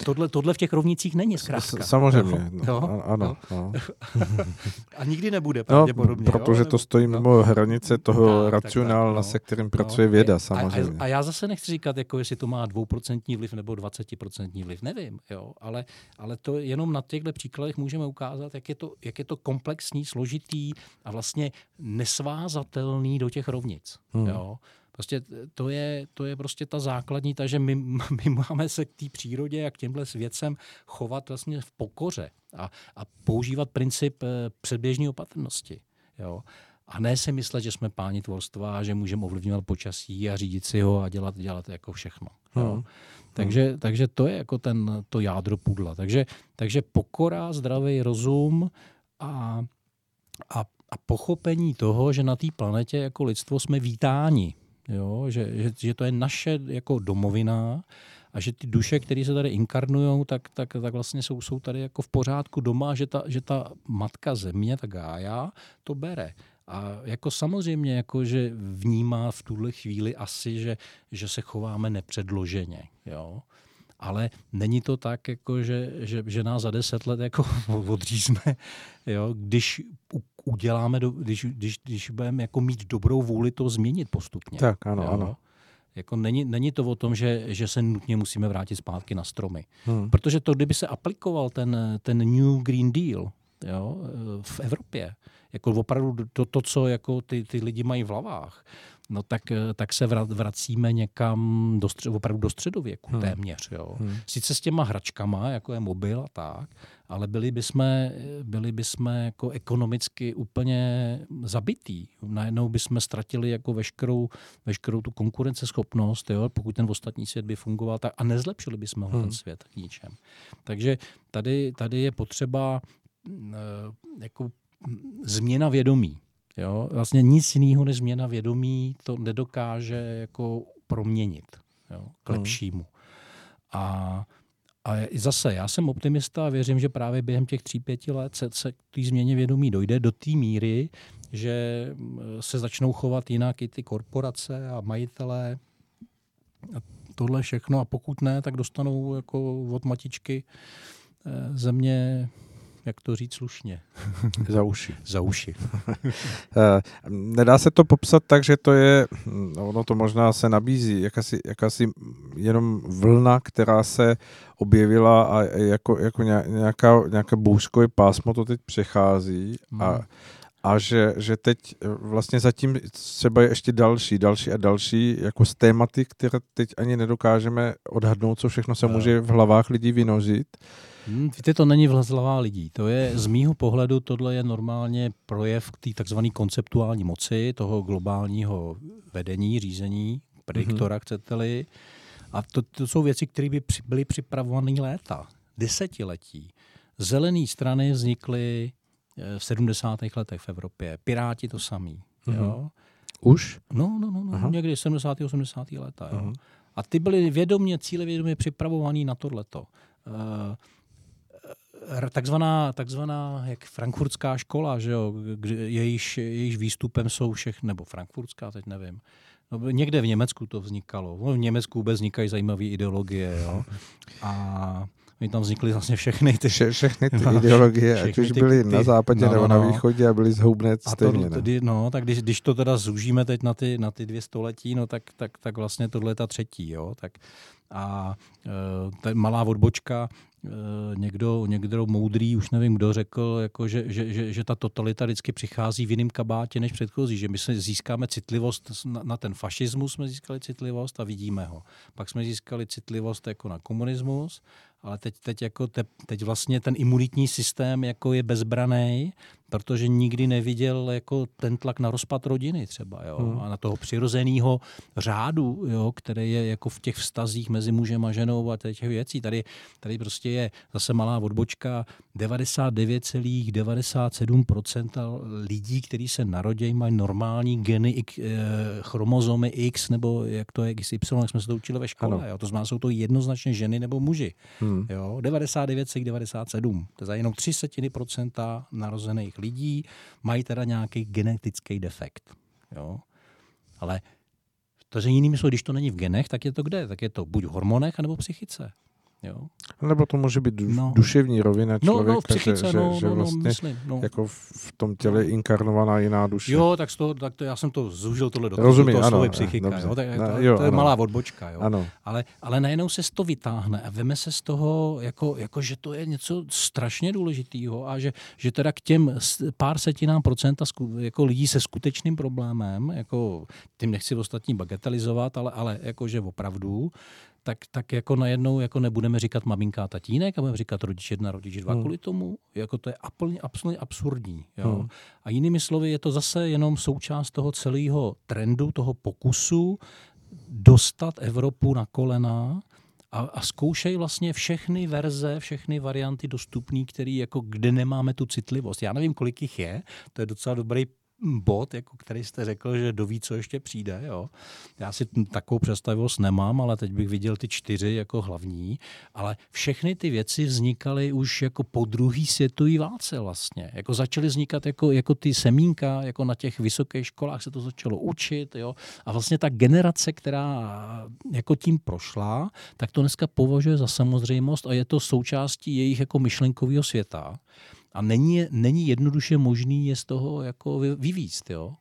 A a tohle, tohle v těch rovnicích není zkrátka. Samozřejmě. Jo? No, a- ano. No. A nikdy nebude No, pravděpodobně. protože jo? to stojí no. mimo hranice toho tak, racionálna, no. se kterým No. pracuje věda, A, samozřejmě. a, a já zase nechci říkat, jako jestli to má dvouprocentní vliv nebo 20% vliv, nevím, jo, ale, ale to jenom na těchto příkladech můžeme ukázat, jak je, to, jak je to komplexní, složitý a vlastně nesvázatelný do těch rovnic. Hmm. Jo. Prostě to je, to je prostě ta základní, takže my, my máme se k té přírodě a k těmhle věcem chovat vlastně v pokoře a, a používat princip eh, předběžné opatrnosti. Jo. A ne si myslet, že jsme páni tvorstva a že můžeme ovlivňovat počasí a řídit si ho a dělat, dělat jako všechno. Jo. Hmm. Takže, takže to je jako ten, to jádro pudla. Takže, takže pokora, zdravý rozum a, a, a pochopení toho, že na té planetě jako lidstvo jsme vítáni. Jo? Že, že, že to je naše jako domovina a že ty duše, které se tady inkarnují, tak, tak, tak vlastně jsou, jsou tady jako v pořádku doma, že ta, že ta matka země, ta Gája, to bere. A jako samozřejmě, jako že vnímá v tuhle chvíli asi, že, že se chováme nepředloženě. Jo? Ale není to tak, jako že, že, že nás za deset let jako odřízne, jo? když uděláme, do, když, když, když budeme jako mít dobrou vůli to změnit postupně. Tak, ano, jo? ano. Jako není, není to o tom, že, že se nutně musíme vrátit zpátky na stromy. Hmm. Protože to, kdyby se aplikoval ten, ten New Green Deal jo, v Evropě, jako opravdu to, to co jako ty, ty lidi mají v hlavách, no tak, tak se vra- vracíme někam do střed, opravdu do středověku Hmm. téměř. Jo. Hmm. Sice s těma hračkama, jako je mobil a tak, ale byli bychom, byli bychom jako ekonomicky úplně zabitý. Najednou bychom ztratili jako veškerou, veškerou tu konkurenceschopnost, jo, pokud ten ostatní svět by fungoval tak, a nezlepšili bychom ho Hmm. ten svět k ničem. Takže tady, tady je potřeba eh, jako změna vědomí. Jo? Vlastně nic jiného než změna vědomí to nedokáže jako proměnit jo? k Hmm. lepšímu. A, a zase, já jsem optimista a věřím, že právě během těch tří, pěti let se, se k té změně vědomí dojde do té míry, že mm, se začnou chovat jinak i ty korporace a majitelé a tohle všechno a pokud ne, tak dostanou jako od matičky eh, země, jak to říct slušně, Za uši. za uši. Eh, Nedá se to popsat tak, že to je, hm, ono to možná se nabízí, jakási, jakási jenom vlna, která se objevila a jako, jako ně- nějaká, nějaké bouřkové pásmo to teď přechází a, Hmm. a že, že teď eh, vlastně zatím třeba je ještě další, další a další jako z tématy, které teď ani nedokážeme odhadnout, co všechno se Jo. může v hlavách lidí vynožit. Hmm, víte, to není hlavá lidí. To je z mýho pohledu, tohle je normálně projev té takzvané konceptuální moci, toho globálního vedení, řízení, prediktora, Mhm. chcete-li. A to, to jsou věci, které by při, byly připravované léta, desetiletí. Zelené strany vznikly eh, v 70. letech v Evropě. Piráti to samý. Mhm. Jo? Už? No, no, no, no Aha. někdy 70. 80. léta. Jo? Mhm. A ty byly vědomě, cíle vědomě připravovaný na tohleto. Uh, takzvaná, takzvaná jak frankfurtská škola, že jo, kde jejíž, jejíž výstupem jsou všechny, nebo frankfurtská, teď nevím. No, někde v Německu to vznikalo. No, v Německu vůbec vznikají zajímavé ideologie. Jo? A my tam vznikly vlastně všechny ty... Vše, všechny ty No, ideologie, ať všechny už ty- byly ty- na západě no, nebo no, na no. východě a byly zhoubné A to, stejně. no. tedy, no, tak když, když to teda zúžíme teď na ty, na ty dvě století, no tak, tak, tak vlastně tohle je ta třetí, jo. Tak, a e, ta malá odbočka, někdo, někdo moudrý, už nevím kdo, řekl, jako, že, že, že, že ta totalita vždycky přichází v jiném kabátě než předchozí, že my se získáme citlivost na, na ten fašismus, jsme získali citlivost a vidíme ho. Pak jsme získali citlivost jako na komunismus, ale teď, teď, jako te, teď vlastně ten imunitní systém jako je bezbraný, protože nikdy neviděl jako ten tlak na rozpad rodiny třeba, jo, Hmm. a na toho přirozeného řádu, jo, který je jako v těch vztazích mezi mužem a ženou a těch věcí. Tady, tady prostě je zase malá odbočka, 99,97% lidí, kteří se narodí, mají normální geny, eh, chromozomy X, nebo jak to je XY, jak jsme se to učili ve škole. Ano. Jo. To znamená, jsou to jednoznačně ženy nebo muži. Hmm. Jo, 99,97. To je za jenom 3 setiny procenta narozených lidí mají teda nějaký genetický defekt. Jo. Ale to, že jinými slovy, když to není v genech, tak je to kde? Tak je to buď v hormonech, anebo psychice. Jo. Nebo to může být No. duševní rovina No, člověka, no, v psychice, že, že, no, že no, no, vlastně myslím. No. jako v, tom těle je inkarnovaná jiná duše. Jo, tak, z toho, tak to, já jsem to zúžil tohle do toho, Rozumím, toho ano, slovy psychika. dobře. Jo, tak, No, to, jo, to je ano. malá odbočka. Jo. Ano. Ale, ale najednou se z to vytáhne a veme se z toho, jako, jako že to je něco strašně důležitého a že, že teda k těm pár setinám procenta sku, jako lidí se skutečným problémem, jako tím nechci ostatní bagatelizovat, ale, ale jako že opravdu, tak, tak jako najednou jako nebudeme říkat maminka a tatínek, a budeme říkat rodič jedna, rodič dva Hmm. kvůli tomu. Jako to je absolutně, absolutně absurdní. Jo? Hmm. A jinými slovy, je to zase jenom součást toho celého trendu, toho pokusu dostat Evropu na kolena a, a zkoušej vlastně všechny verze, všechny varianty dostupné, který jako kde nemáme tu citlivost. Já nevím, kolik jich je, to je docela dobrý bod, jako který jste řekl, že doví, co ještě přijde. Jo. Já si takovou představivost nemám, ale teď bych viděl ty čtyři jako hlavní. Ale všechny ty věci vznikaly už jako po druhé světové válce vlastně. Jako začaly vznikat jako, jako ty semínka, jako na těch vysokých školách se to začalo učit. Jo. A vlastně ta generace, která jako tím prošla, tak to dneska považuje za samozřejmost a je to součástí jejich jako myšlenkového světa. A není, není jednoduše možný je z toho jako vy- vyvíst, jo?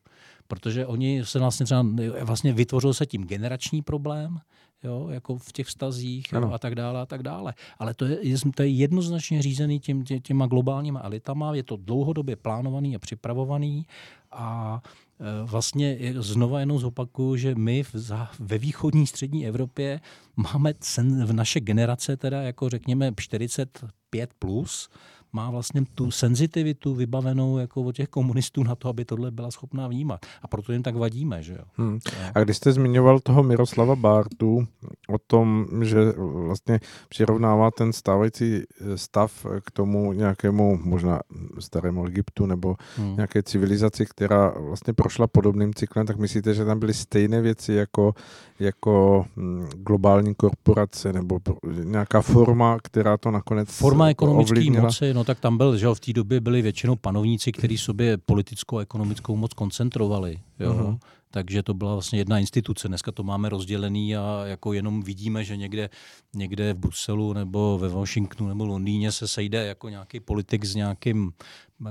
Protože oni se vlastně třeba, vlastně vytvořil se tím generační problém, jo, jako v těch vztazích jo, a tak dále a tak dále. Ale to je, to je jednoznačně řízený těm, tě, těma globálníma elitama, je to dlouhodobě plánovaný a připravovaný a e, vlastně znova jenom zopakuju, že my v, za, ve východní střední Evropě máme sen, v naše generace, teda jako řekněme 45 plus, má vlastně tu senzitivitu vybavenou jako od těch komunistů na to, aby tohle byla schopná vnímat. A proto jim tak vadíme, že jo. Hmm. A když jste zmiňoval toho Miroslava Bártu o tom, že vlastně přirovnává ten stávající stav k tomu nějakému možná starému Egyptu nebo Hmm. nějaké civilizaci, která vlastně prošla podobným cyklem, tak myslíte, že tam byly stejné věci jako, jako hm, globální korporace nebo nějaká forma, která to nakonec Forma ekonomické moci, no tak tam byl, že v té době byli většinou panovníci, kteří sobě politickou a ekonomickou moc koncentrovali. Jo. Mhm. Takže to byla vlastně jedna instituce. Dneska to máme rozdělený a jako jenom vidíme, že někde, někde v Bruselu nebo ve Washingtonu nebo Londýně se sejde jako nějaký politik s nějakým,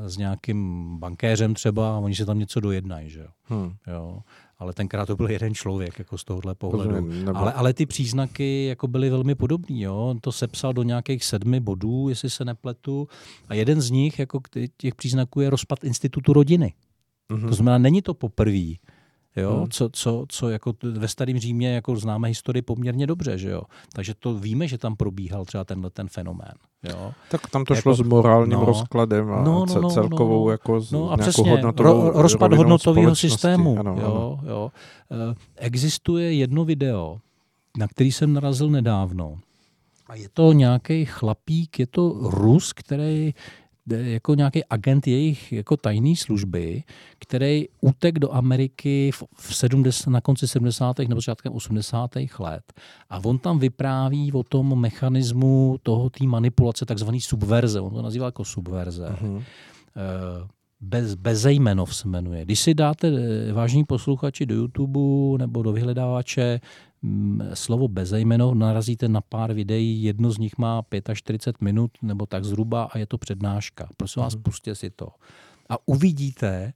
s nějakým bankéřem třeba a oni se tam něco dojednají. Že. Hmm. Jo. Ale tenkrát to byl jeden člověk jako z tohohle pohledu. Rozumím, nebo- Ale, ale ty příznaky jako byly velmi podobné. Jo? On to sepsal do nějakých sedmi bodů, jestli se nepletu. A jeden z nich, jako těch příznaků, je rozpad institutu rodiny. Mhm. To znamená, není to poprvé. Jo, Hmm. co, co, co jako ve starém Římě jako známe historii poměrně dobře, že jo. Takže to víme, že tam probíhal třeba tenhle ten fenomén. Jo. Tak tam to Jako- šlo s morálním no. rozkladem a No, no, ce- no, celkovou no. jako z, No a přesně, hodnotovou ro, rozpad hodnotového systému. Ano, jo, ano. Jo. Eh, Existuje jedno video, na který jsem narazil nedávno. A je to nějaký chlapík, je to Rus, který jako nějaký agent jejich jako tajné služby, který utek do Ameriky v, v 70, na konci 70. nebo začátkem 80. let. A on tam vypráví o tom mechanismu toho té manipulace, takzvaný subverze. On to nazývá jako subverze. Uh-huh. Bez, Bezejmenov se jmenuje. Když si dáte, eh, vážní posluchači, do YouTube nebo do vyhledávače slovo bezejmeno narazíte na pár videí, jedno z nich má 45 minut nebo tak zhruba a je to přednáška. Prosím vás, mhm. pustě si to. A uvidíte,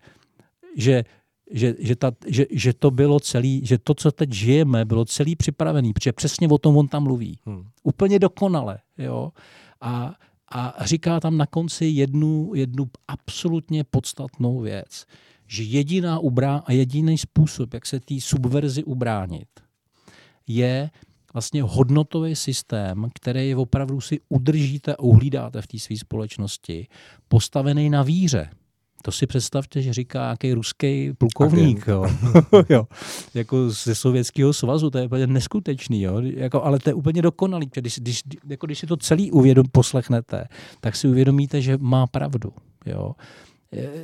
že že, že, ta, že, že to bylo celý, že to, co teď žijeme, bylo celý připravený, protože přesně o tom on tam mluví. Hmm. Úplně dokonale. Jo? A, a říká tam na konci jednu, jednu absolutně podstatnou věc, že jediná ubrá a jediný způsob, jak se té subverzi ubránit, je vlastně hodnotový systém, který opravdu si udržíte a uhlídáte v té své společnosti, postavený na víře. To si představte, že říká nějaký ruský plukovník, jo. jo. jako ze Sovětského svazu, to je úplně neskutečný, jo. Jako, ale to je úplně dokonalý, když, když, jako když si to celý uvědom, poslechnete, tak si uvědomíte, že má pravdu. Jo.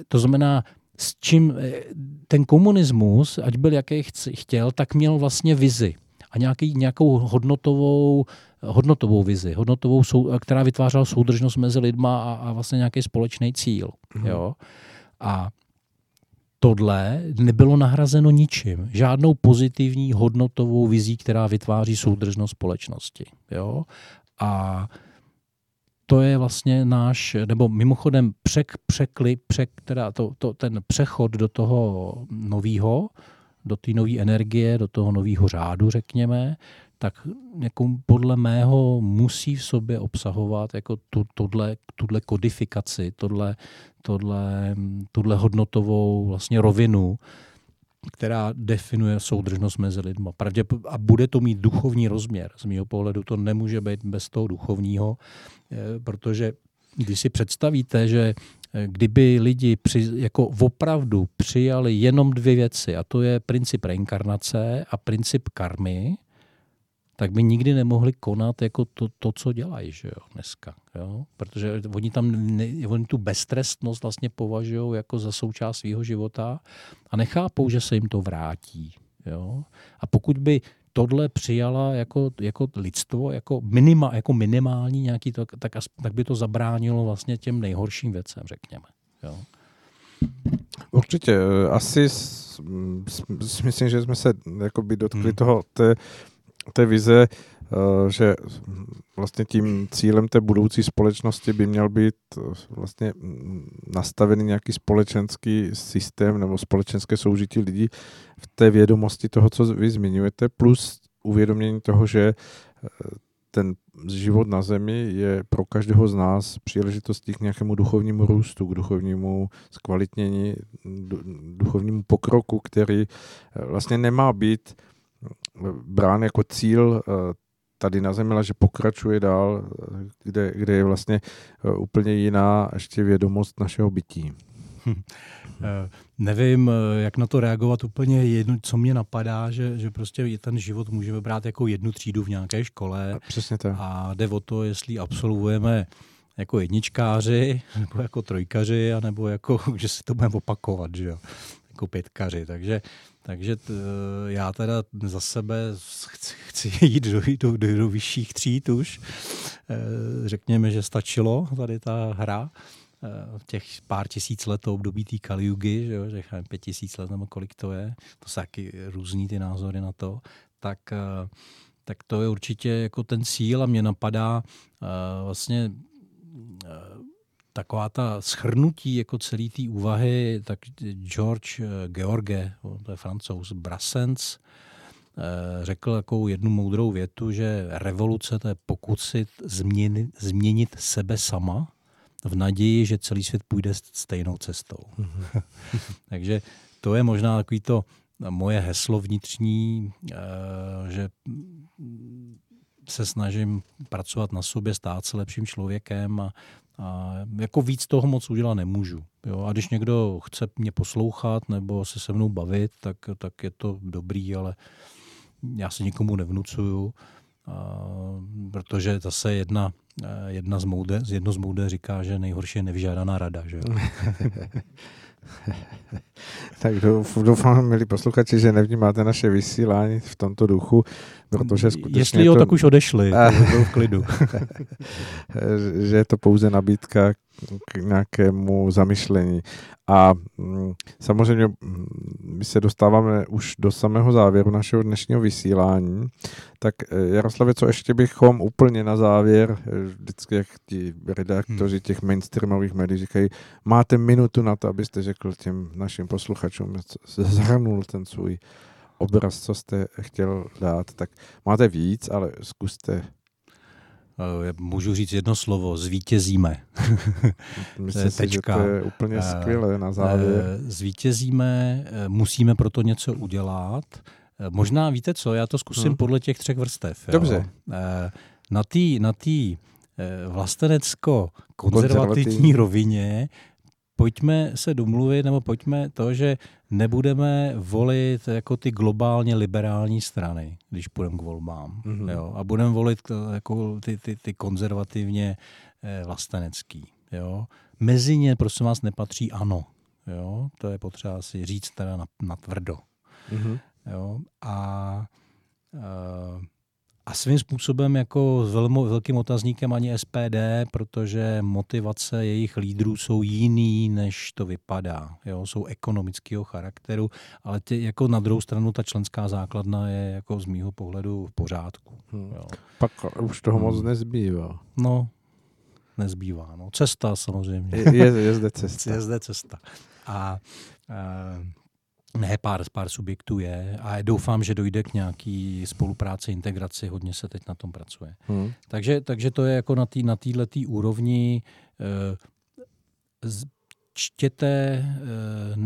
To znamená, s čím eh, ten komunismus, ať byl jaký chtěl, tak měl vlastně vizi a nějaký, nějakou hodnotovou, hodnotovou vizi, hodnotovou, sou, která vytvářela soudržnost mezi lidma a, a vlastně nějaký společný cíl. Mm-hmm. Jo? A tohle nebylo nahrazeno ničím. Žádnou pozitivní hodnotovou vizí, která vytváří soudržnost společnosti. Jo? A to je vlastně náš, nebo mimochodem přek, překli, přek, teda to, to, ten přechod do toho nového, do té nové energie, do toho nového řádu, řekněme, tak jako podle mého musí v sobě obsahovat jako tu, tohle, tuhle kodifikaci, tohle, tohle, tohle hodnotovou vlastně rovinu, která definuje soudržnost mezi lidmi. A bude to mít duchovní rozměr. Z mého pohledu to nemůže být bez toho duchovního, eh, protože když si představíte, že kdyby lidi při, jako opravdu přijali jenom dvě věci, a to je princip reinkarnace a princip karmy, tak by nikdy nemohli konat jako to, to co dělají že jo, dneska. Jo? Protože oni tam ne, oni tu beztrestnost vlastně považují jako za součást svého života a nechápou, že se jim to vrátí. Jo? A pokud by tohle přijala jako, jako lidstvo, jako, minima, jako minimální nějaký, to, tak, tak by to zabránilo vlastně těm nejhorším věcem, řekněme. Jo. Určitě. Asi si myslím, že jsme se jakoby dotkli hmm. toho, té, té vize, že vlastně tím cílem té budoucí společnosti by měl být eh, vlastně nastavený nějaký společenský systém nebo společenské soužití lidí v té vědomosti toho, co vy zmiňujete, plus uvědomění toho, že eh, ten život na zemi je pro každého z nás příležitostí k nějakému duchovnímu růstu, k duchovnímu zkvalitnění, duchovnímu pokroku, který vlastně nemá být brán jako cíl tady na Zemi, ale že pokračuje dál, kde, kde je vlastně eh, úplně jiná ještě vědomost našeho bytí. Hm. Nevím, eh, jak na to reagovat úplně jedno, co mě napadá, že, že prostě ten život můžeme brát jako jednu třídu v nějaké škole. A přesně tak. A jde o to, jestli absolvujeme jako jedničkáři, nebo jako trojkaři, anebo jako, že si to budeme opakovat, že jo, jako pětkaři. Takže takže t, já teda za sebe chci, chci jít do, do, do, do vyšších tříd už. Eh, řekněme, že stačilo tady ta hra eh, těch pár tisíc let to období té Kaliugy, že, jo, že pět tisíc let nebo kolik to je, to jsou taky různý ty názory na to, tak, eh, tak to je určitě jako ten cíl a mě napadá vlastně taková ta schrnutí jako celý té úvahy, tak George eh, George, to je francouz, Brassens, eh, řekl takovou jednu moudrou větu, že revoluce to je pokusit změnit, změnit sebe sama v naději, že celý svět půjde stejnou cestou. Mm-hmm. Takže to je možná takový to moje heslo vnitřní, eh, že se snažím pracovat na sobě, stát se lepším člověkem a, a jako víc toho moc udělat nemůžu. Jo? A když někdo chce mě poslouchat nebo se se mnou bavit, tak, tak je to dobrý, ale já se nikomu nevnucuju, protože zase jedna, jedna z moude, jedno z moude říká, že nejhorší je nevyžádaná rada. Že? tak doufám, milí posluchači, že nevnímáte naše vysílání v tomto duchu, protože skutečně... Jestli jo, to... tak už odešli, to v klidu. že je to pouze nabídka k nějakému zamyšlení. A mm, samozřejmě mm, my se dostáváme už do samého závěru našeho dnešního vysílání. Tak eh, Jaroslavě, co ještě bychom úplně na závěr, eh, vždycky jak ti redaktoři těch mainstreamových médií říkají, máte minutu na to, abyste řekl těm našim posluchačům, zhrnul ten svůj obraz, co jste chtěl dát, tak máte víc, ale zkuste můžu říct jedno slovo, zvítězíme. Myslím si, že to je úplně eh, skvělé na závěr. Eh, zvítězíme, musíme proto něco udělat. Možná víte co, já to zkusím hmm. podle těch třech vrstev. Dobře. Na té na tý vlastenecko-konzervativní rovině pojďme se domluvit, nebo pojďme to, že nebudeme volit jako ty globálně liberální strany, když půjdeme k volbám. Mm-hmm. Jo? A budeme volit jako ty, ty, ty konzervativně eh, vlastenecký. Jo? Mezi ně, prosím vás, nepatří ano. Jo? To je potřeba si říct teda na, na tvrdo. Mm-hmm. Jo? A uh, a svým způsobem jako s velmi velkým otazníkem ani SPD, protože motivace jejich lídrů jsou jiný, než to vypadá. Jo? Jsou ekonomického charakteru, ale ty, jako na druhou stranu ta členská základna je jako z mýho pohledu v pořádku. Hmm. Jo. Pak už toho moc hmm. nezbývá. No, nezbývá. No. Cesta samozřejmě. Je, je, je zde cesta. je zde cesta. A, a ne, pár, pár subjektů je a doufám, že dojde k nějaký spolupráci, integraci, hodně se teď na tom pracuje. Hmm. Takže, takže to je jako na této tý úrovni. Eh, čtěte eh,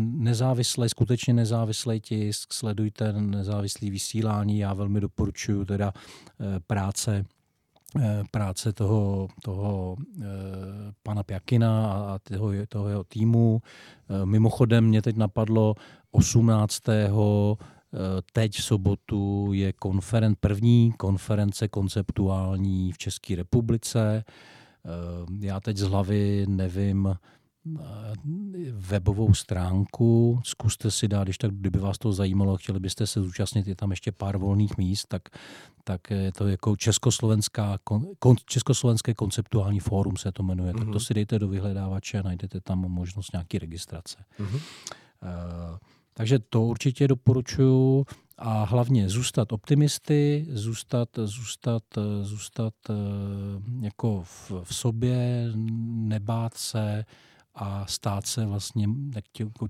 nezávislý, skutečně nezávislý tisk, sledujte nezávislý vysílání. Já velmi doporučuji teda eh, práce práce toho, toho pana Pjakina a toho, toho jeho týmu. Mimochodem mě teď napadlo, 18. Teď v sobotu je konferen, první konference konceptuální v České republice. Já teď z hlavy nevím, webovou stránku, zkuste si dát, když tak, kdyby vás to zajímalo, chtěli byste se zúčastnit, je tam ještě pár volných míst, tak, tak je to jako Československá, kon, Československé konceptuální fórum se to jmenuje, mm-hmm. tak to mhm. si dejte do vyhledávače a najdete tam možnost nějaký registrace. Mm-hmm. Uh, takže to určitě doporučuji a hlavně zůstat optimisty, zůstat, zůstat, zůstat eh, jako v, v sobě, nebát se, a stát se vlastně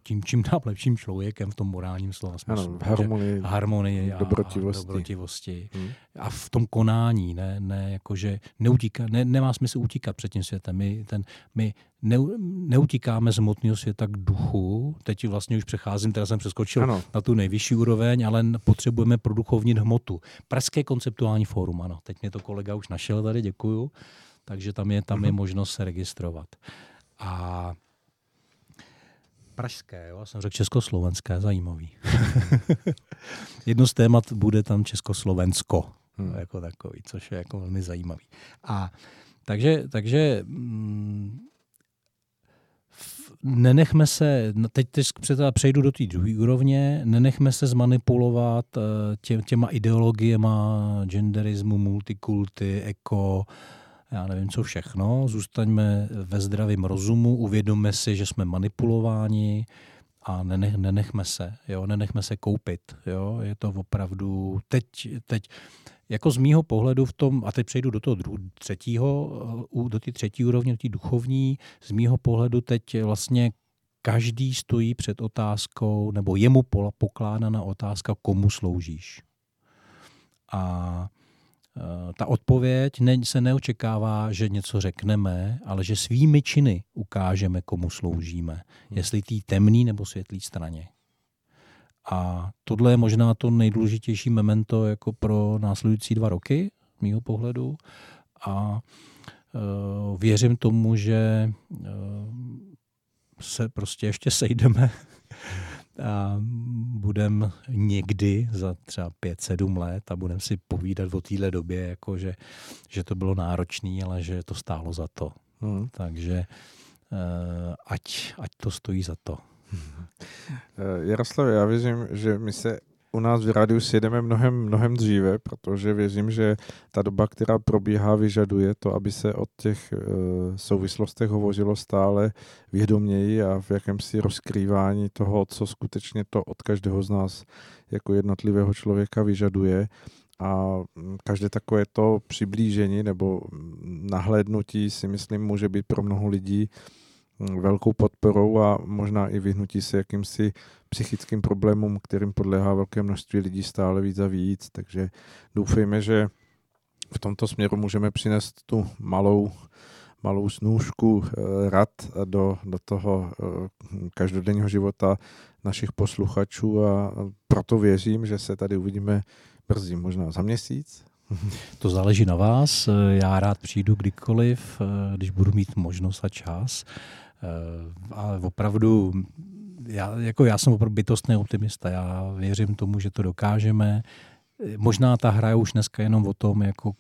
tím čím dál lepším člověkem v tom morálním slova smyslu. Ano, harmonii, harmonii a, dobrotivosti. A, dobrotivosti. Hmm. a v tom konání, ne, ne jakože neutíká, ne, nemá smysl utíkat před tím světem. My, ten, my ne, neutíkáme z hmotného světa k duchu, teď vlastně už přecházím, teda jsem přeskočil ano. na tu nejvyšší úroveň, ale potřebujeme produkovnit hmotu. Pražské konceptuální fórum, ano, teď mě to kolega už našel tady, děkuju, takže tam je, tam je mhm. možnost se registrovat. A pražské, jo, jsem řekl československé, zajímavý. Jedno z témat bude tam Československo, hmm. jako takový, což je jako velmi zajímavý. A takže, takže mm, nenechme se, teď, teď přejdu do té druhé úrovně, nenechme se zmanipulovat eh, tě, těma ideologiema genderismu, multikulty, eko, já nevím co všechno, zůstaňme ve zdravém rozumu, uvědomme si, že jsme manipulováni a nenech, nenechme se, jo, nenechme se koupit, jo, je to opravdu, teď, teď, jako z mýho pohledu v tom, a teď přejdu do toho druhého, třetího, do té třetí úrovně, do té duchovní, z mýho pohledu teď vlastně každý stojí před otázkou, nebo je mu pokládána otázka, komu sloužíš. A ta odpověď ne, se neočekává, že něco řekneme, ale že svými činy ukážeme, komu sloužíme. Hmm. Jestli tý temný nebo světlý straně. A tohle je možná to nejdůležitější memento jako pro následující dva roky, mýho pohledu. A uh, věřím tomu, že uh, se prostě ještě sejdeme a budem někdy za třeba 5-7 let a budem si povídat o téhle době, jako že, že to bylo náročné, ale že to stálo za to. Hmm. Takže eh, ať, ať to stojí za to. Eh, Jaroslav, já věřím, že my se u nás v rádiu sjedeme mnohem, mnohem dříve, protože věřím, že ta doba, která probíhá, vyžaduje to, aby se o těch uh, souvislostech hovořilo stále vědoměji a v jakémsi rozkrývání toho, co skutečně to od každého z nás jako jednotlivého člověka vyžaduje. A mm, každé takové to přiblížení nebo mm, nahlédnutí si myslím může být pro mnoho lidí velkou podporou a možná i vyhnutí se jakýmsi psychickým problémům, kterým podléhá velké množství lidí stále víc a víc. Takže doufejme, že v tomto směru můžeme přinést tu malou, malou snůžku eh, rad do, do toho eh, každodenního života našich posluchačů a proto věřím, že se tady uvidíme brzy, možná za měsíc. To záleží na vás. Já rád přijdu kdykoliv, eh, když budu mít možnost a čas. Ale opravdu já, jako já jsem opravdu bytostný optimista. Já věřím tomu, že to dokážeme. Možná ta hra je už dneska jenom o tom, jako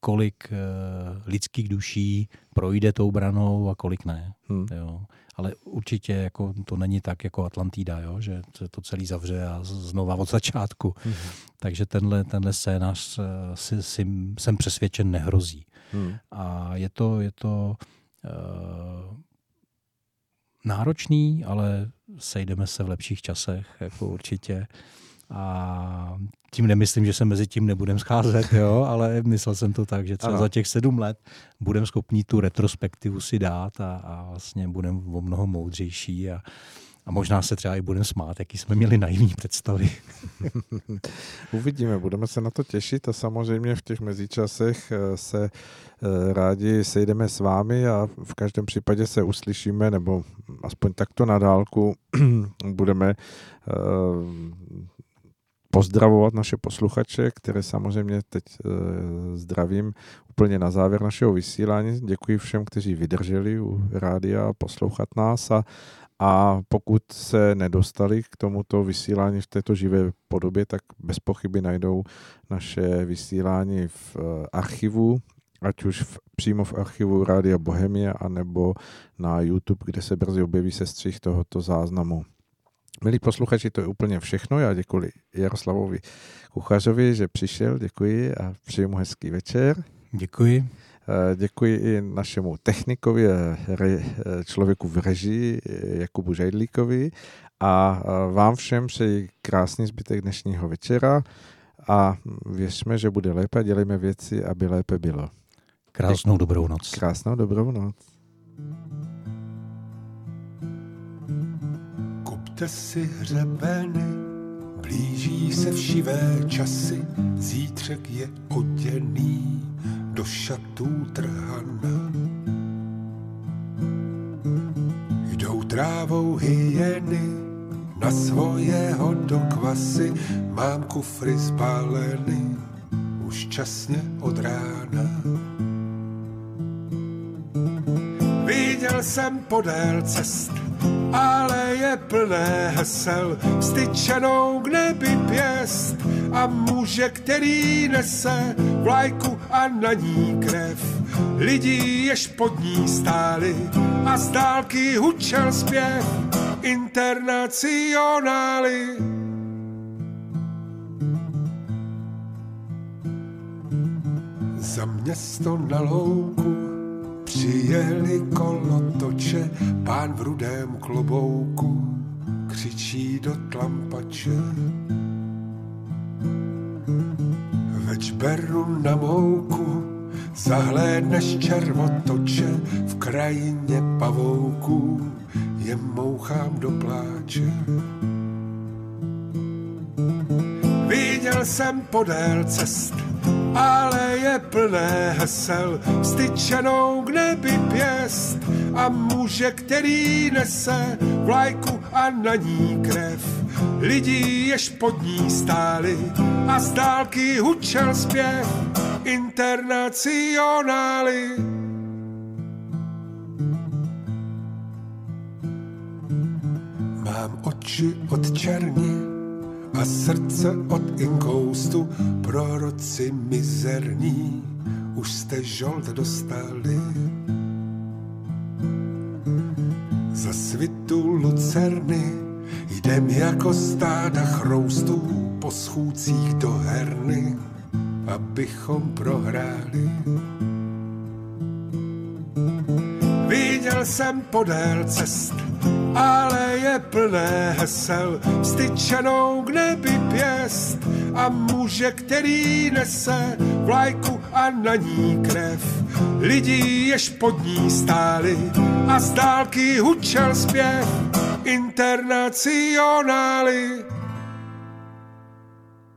kolik uh, lidských duší projde tou branou a kolik ne. Hmm. Jo. Ale určitě jako, to není tak jako Atlantida, jo? že se to celý zavře a znova od začátku. Hmm. Takže tenhle, tenhle scénář uh, si, si, jsem přesvědčen nehrozí. Hmm. A je to, je to uh, náročný, ale sejdeme se v lepších časech, jako určitě. A tím nemyslím, že se mezi tím nebudeme scházet, jo, ale myslel jsem to tak, že třeba ano. za těch sedm let budeme schopni tu retrospektivu si dát a, a vlastně budeme o mnoho moudřejší a, a možná se třeba i budeme smát, jaký jsme měli naivní představy. Uvidíme, budeme se na to těšit a samozřejmě v těch mezičasech eh, se eh, rádi sejdeme s vámi a v každém případě se uslyšíme, nebo aspoň takto na dálku budeme eh, pozdravovat naše posluchače, které samozřejmě teď zdravím úplně na závěr našeho vysílání. Děkuji všem, kteří vydrželi u rádia poslouchat nás a a pokud se nedostali k tomuto vysílání v této živé podobě, tak bez pochyby najdou naše vysílání v eh, archivu, ať už v, přímo v archivu Rádia Bohemia, anebo na YouTube, kde se brzy objeví sestřih tohoto záznamu. Milí posluchači, to je úplně všechno. Já děkuji Jaroslavovi Kuchařovi, že přišel, děkuji a přeji mu hezký večer. Děkuji. Eh, děkuji i našemu technikovi, eh, eh, člověku v režii, Jakubu Žajdlíkovi a vám všem přeji krásný zbytek dnešního večera a věřme, že bude lépe a dělejme věci, aby lépe bylo. Krásnou dobrou noc. Krásnou dobrou noc. Kupte si hřebeny, blíží se všivé časy, zítřek je oděný do šatů trhana. Jdou trávou hyeny na svojeho do kvasy, mám kufry spáleny už časně od rána. Viděl jsem podél cest, ale je plné hesel, styčenou k nebi pěst a muže, který nese vlajku a na ní krev. Lidi, jež pod ní stáli a z dálky hučel zpěv internacionály. Za město na louku přijeli kolotoče, pán v rudém klobouku křičí do tlampače. Več beru na mouku, zahlédneš červotoče, v krajině pavouků je mouchám do pláče. Viděl jsem podél cest, ale je plné hesel, styčenou k nebi pěst a muže, který nese vlajku a na ní krev. Lidi, jež pod ní stáli a z dálky hučel zpěv internacionály. Oči od černi a srdce od inkoustu, proroci mizerní, už jste žolt dostali. Za svitu lucerny jdem jako stáda chroustů po schůdcích do herny, abychom prohráli. Viděl jsem podél cest, ale je plné hesel, styčenou k nebi pěst a muže, který nese vlajku a na ní krev. Lidí, jež pod ní stáli a z dálky hučel zpěv internacionály.